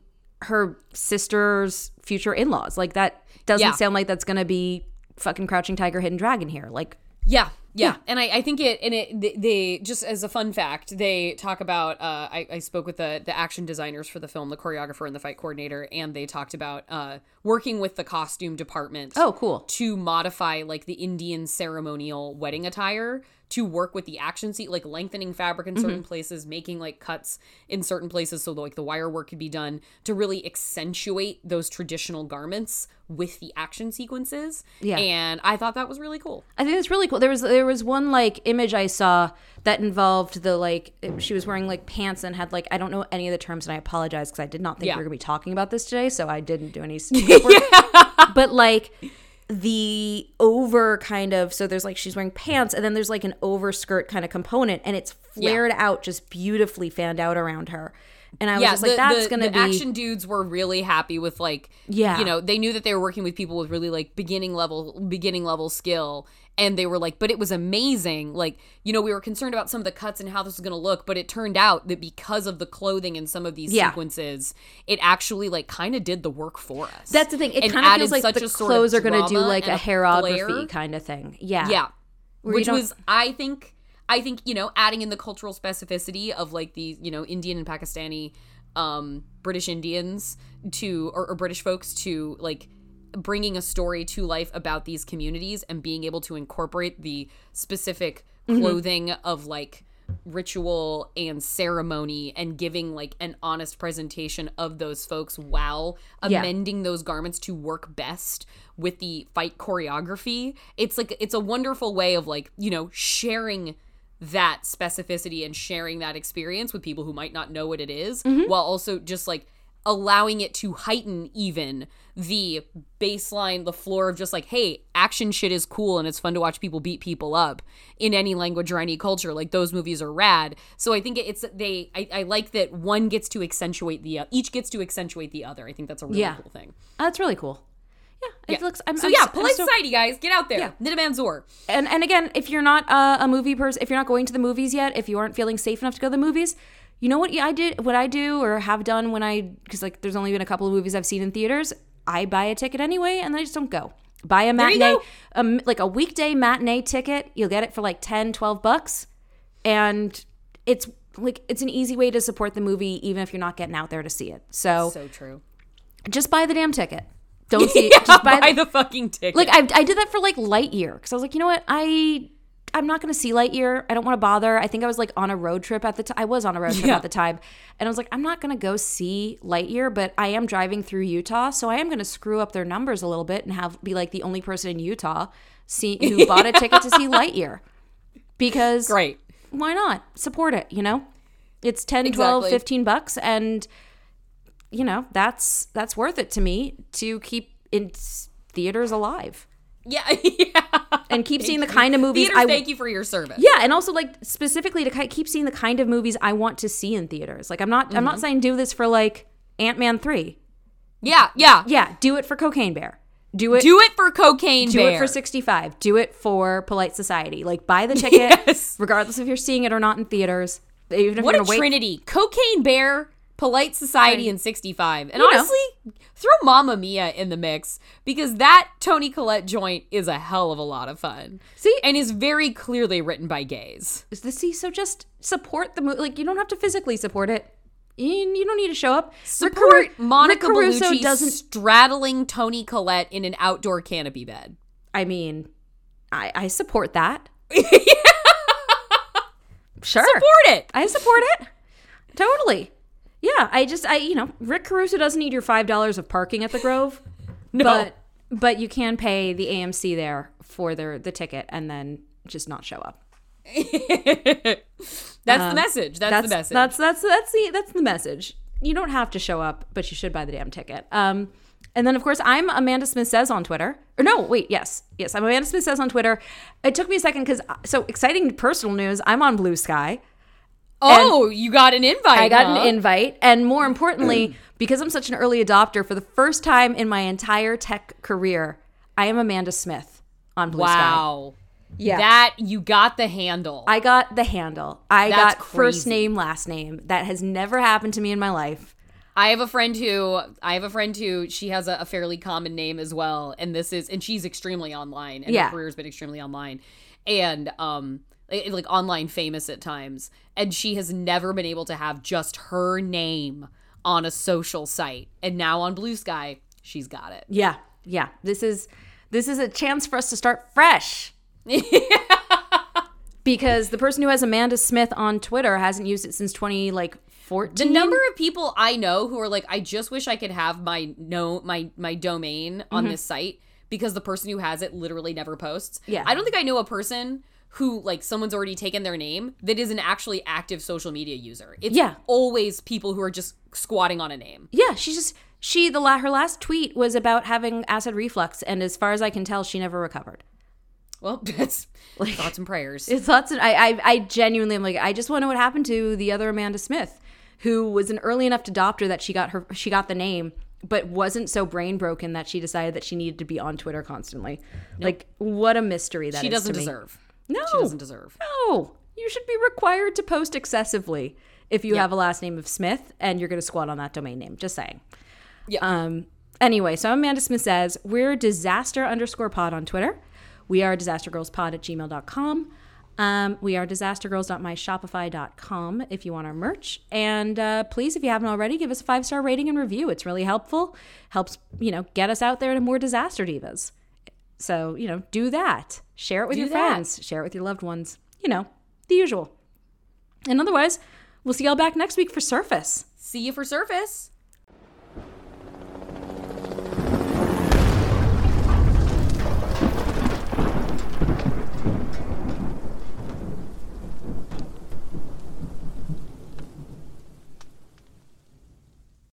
Speaker 2: her sister's future in-laws like that doesn't
Speaker 1: Yeah.
Speaker 2: sound like that's gonna be fucking crouching tiger hidden dragon here like
Speaker 1: yeah, Yeah, and I, I think it and it they, they just as a fun fact they talk about uh, I, I spoke with the the action designers for the film, the choreographer and the fight coordinator, and they talked about uh, working with the costume department.
Speaker 2: Oh, cool.
Speaker 1: To modify like the Indian ceremonial wedding attire to work with the action seat, like lengthening fabric in certain
Speaker 2: Mm-hmm.
Speaker 1: places, making like cuts in certain places so like the wire work could be done to really accentuate those traditional garments with the action sequences.
Speaker 2: Yeah.
Speaker 1: and I thought that was really cool.
Speaker 2: I think it's really cool. There was there was one like image I saw that involved the like she was wearing like pants and had like I don't know any of the terms and I apologize because I did not think
Speaker 1: Yeah.
Speaker 2: we were gonna be talking about this today, so I didn't do any. work. But like the over kind of so there's like she's wearing pants and then there's like an overskirt kind of component and it's flared out just beautifully fanned out around her. And I was just like,
Speaker 1: the-
Speaker 2: that's
Speaker 1: the-
Speaker 2: gonna
Speaker 1: the
Speaker 2: be
Speaker 1: action dudes were really happy with like
Speaker 2: Yeah.
Speaker 1: you know they knew that they were working with people with really like beginning level beginning level skill and they were like but it was amazing like you know we were concerned about some of the cuts and how this was going to look but it turned out that because of the clothing in some of these
Speaker 2: Yeah.
Speaker 1: sequences it actually like kind of did the work for us
Speaker 2: That's the thing. It kind of feels like
Speaker 1: such
Speaker 2: the
Speaker 1: a sort of
Speaker 2: clothes are going to do like a hairography kind of thing. Yeah.
Speaker 1: Yeah.
Speaker 2: you
Speaker 1: Which was I think I think, you know, adding in the cultural specificity of like the, you know, Indian and Pakistani um British Indians to or, or British folks to like bringing a story to life about these communities and being able to incorporate the specific
Speaker 2: Mm-hmm.
Speaker 1: clothing of like ritual and ceremony and giving like an honest presentation of those folks while
Speaker 2: Yeah.
Speaker 1: amending those garments to work best with the fight choreography it's like it's a wonderful way of like you know sharing that specificity and sharing that experience with people who might not know what it is, mm-hmm. while also just like allowing it to heighten even the baseline the floor of just like hey action shit is cool and it's fun to watch people beat people up in any language or any culture. Like those movies are rad. So i think it's they i, I like that one gets to accentuate the each gets to accentuate the other. I think that's a really
Speaker 2: Yeah.
Speaker 1: cool thing.
Speaker 2: That's really cool. Yeah, it looks. I'm,
Speaker 1: so
Speaker 2: I'm
Speaker 1: yeah
Speaker 2: so-
Speaker 1: polite
Speaker 2: so-
Speaker 1: society guys get out there
Speaker 2: Yeah.
Speaker 1: Nida Manzoor
Speaker 2: and and again, if you're not uh, a movie person, if you're not going to the movies yet, if you aren't feeling safe enough to go to the movies, you know what I did, what I do or have done when I, because like there's only been a couple of movies I've seen in theaters. I buy a ticket anyway, and then I just don't go. Buy a matinee, um, like a weekday matinee ticket. You'll get it for like 10, 12 bucks, and it's like it's an easy way to support the movie, even if you're not getting out there to see it. So,
Speaker 1: so true
Speaker 2: just buy the damn ticket. Don't see. just buy,
Speaker 1: buy
Speaker 2: the,
Speaker 1: the fucking ticket
Speaker 2: like I, I did that for like Lightyear because I was like, you know what, I I'm not going to see Lightyear. I don't want to bother. I think I was like on a road trip at the time. I was on a road trip
Speaker 1: Yeah.
Speaker 2: at the time, and I was like, I'm not going to go see Lightyear, but I am driving through Utah, so I am going to screw up their numbers a little bit and have be like the only person in Utah see who bought a ticket to see Lightyear because
Speaker 1: great
Speaker 2: why not support it? You know, it's 10, 12, 15 bucks, and you know that's that's worth it to me to keep in theaters alive
Speaker 1: yeah yeah
Speaker 2: and keep seeing the kind of movies
Speaker 1: Theaters,
Speaker 2: I
Speaker 1: thank you for your service.
Speaker 2: yeah, and also like specifically to keep seeing the kind of movies I want to see in theaters. Like I'm not I'm
Speaker 1: Mm-hmm.
Speaker 2: not saying do this for like Ant Man three.
Speaker 1: yeah, yeah.
Speaker 2: Yeah, do it for Cocaine Bear. Do it.
Speaker 1: Do it for Cocaine
Speaker 2: do
Speaker 1: Bear.
Speaker 2: it for 65. Do it for Polite Society. Like buy the ticket,
Speaker 1: Yes.
Speaker 2: regardless if you're seeing it or not in theaters. Even if
Speaker 1: What
Speaker 2: you're
Speaker 1: a
Speaker 2: wait.
Speaker 1: trinity! Cocaine Bear, Polite Society, and 65. And
Speaker 2: You know.
Speaker 1: honestly, throw Mamma Mia in the mix because that Toni Collette joint is a hell of a lot of fun.
Speaker 2: See?
Speaker 1: and is very clearly written by gays.
Speaker 2: Is the see? So just support the movie. Like you don't have to physically support it. You, you don't need to show up. Rick
Speaker 1: Support
Speaker 2: Caru-
Speaker 1: Monica
Speaker 2: Rick Caruso
Speaker 1: Bellucci
Speaker 2: doesn't.
Speaker 1: straddling Toni Collette in an outdoor canopy bed.
Speaker 2: I mean, I I support that. yeah. sure.
Speaker 1: Support it.
Speaker 2: I support it. Totally. Yeah, I just I you know, Rick Caruso doesn't need your five dollars of parking at the Grove.
Speaker 1: No.
Speaker 2: But but you can pay the AMC there for their the ticket and then just not show up.
Speaker 1: That's the message. That's, the message.
Speaker 2: Um, That's that's that's the that's the message. You don't have to show up, but you should buy the damn ticket. Um and then of course I'm Amanda Smith says on Twitter. Or no, wait, yes. Yes, I'm Amanda Smith says on Twitter. It took me a second cuz so exciting personal news. I'm on Blue Sky.
Speaker 1: Oh, you got an invite.
Speaker 2: I got
Speaker 1: huh?
Speaker 2: an invite, and more importantly, because I'm such an early adopter, for the first time in my entire tech career, I am Amanda Smith on Blue Sky.
Speaker 1: Wow.
Speaker 2: Yeah.
Speaker 1: That you got the handle.
Speaker 2: I got the handle. I
Speaker 1: That's
Speaker 2: got first name, last name. That has never happened to me in my life.
Speaker 1: I have a friend who I have a friend who she has a, a fairly common name as well, and this is and she's extremely online, and
Speaker 2: Yeah.
Speaker 1: her career's been extremely online. and um like, like online famous at times and she has never been able to have just her name on a social site and now on blue sky she's got it
Speaker 2: Yeah, yeah. This is this is a chance for us to start fresh. because the person who has Amanda Smith on Twitter hasn't used it since twenty like fourteen.
Speaker 1: the number of people i know who are like i just wish i could have my no my my domain on mm-hmm. this site because the person who has it literally never posts
Speaker 2: Yeah.
Speaker 1: i don't think i know a person who like someone's already taken their name that is an actually active social media user it's
Speaker 2: Yeah.
Speaker 1: always people who are just squatting on a name
Speaker 2: Yeah, she just she the la- her last tweet was about having acid reflux, and as far as I can tell, she never recovered.
Speaker 1: well that's like thoughts and prayers
Speaker 2: It's lots of, I, I I genuinely am like I just want to know what happened to the other Amanda Smith, who was an early enough adopter that she got her she got the name, but wasn't so brain broken that she decided that she needed to be on Twitter constantly. Like what a mystery that
Speaker 1: she
Speaker 2: is
Speaker 1: doesn't
Speaker 2: to me. No,
Speaker 1: she doesn't deserve
Speaker 2: No, you should be required to post excessively if you have a last name of Smith and you're going to squat on that domain name. Just saying.
Speaker 1: Yeah.
Speaker 2: Um. Anyway, so Amanda Smith says we're disaster underscore pod on Twitter. We are disastergirlspod at gmail.com. Um, we are disastergirls.myshopify.com if you want our merch. And uh, please, if you haven't already, give us a five star rating and review. It's really helpful. Helps, you know, get us out there to more disaster divas. So, you know, do that. Share it with
Speaker 1: Do
Speaker 2: your
Speaker 1: that.
Speaker 2: friends, share it with your loved ones. You know, the usual. And otherwise, we'll see y'all back next week for Surface.
Speaker 1: see you for surface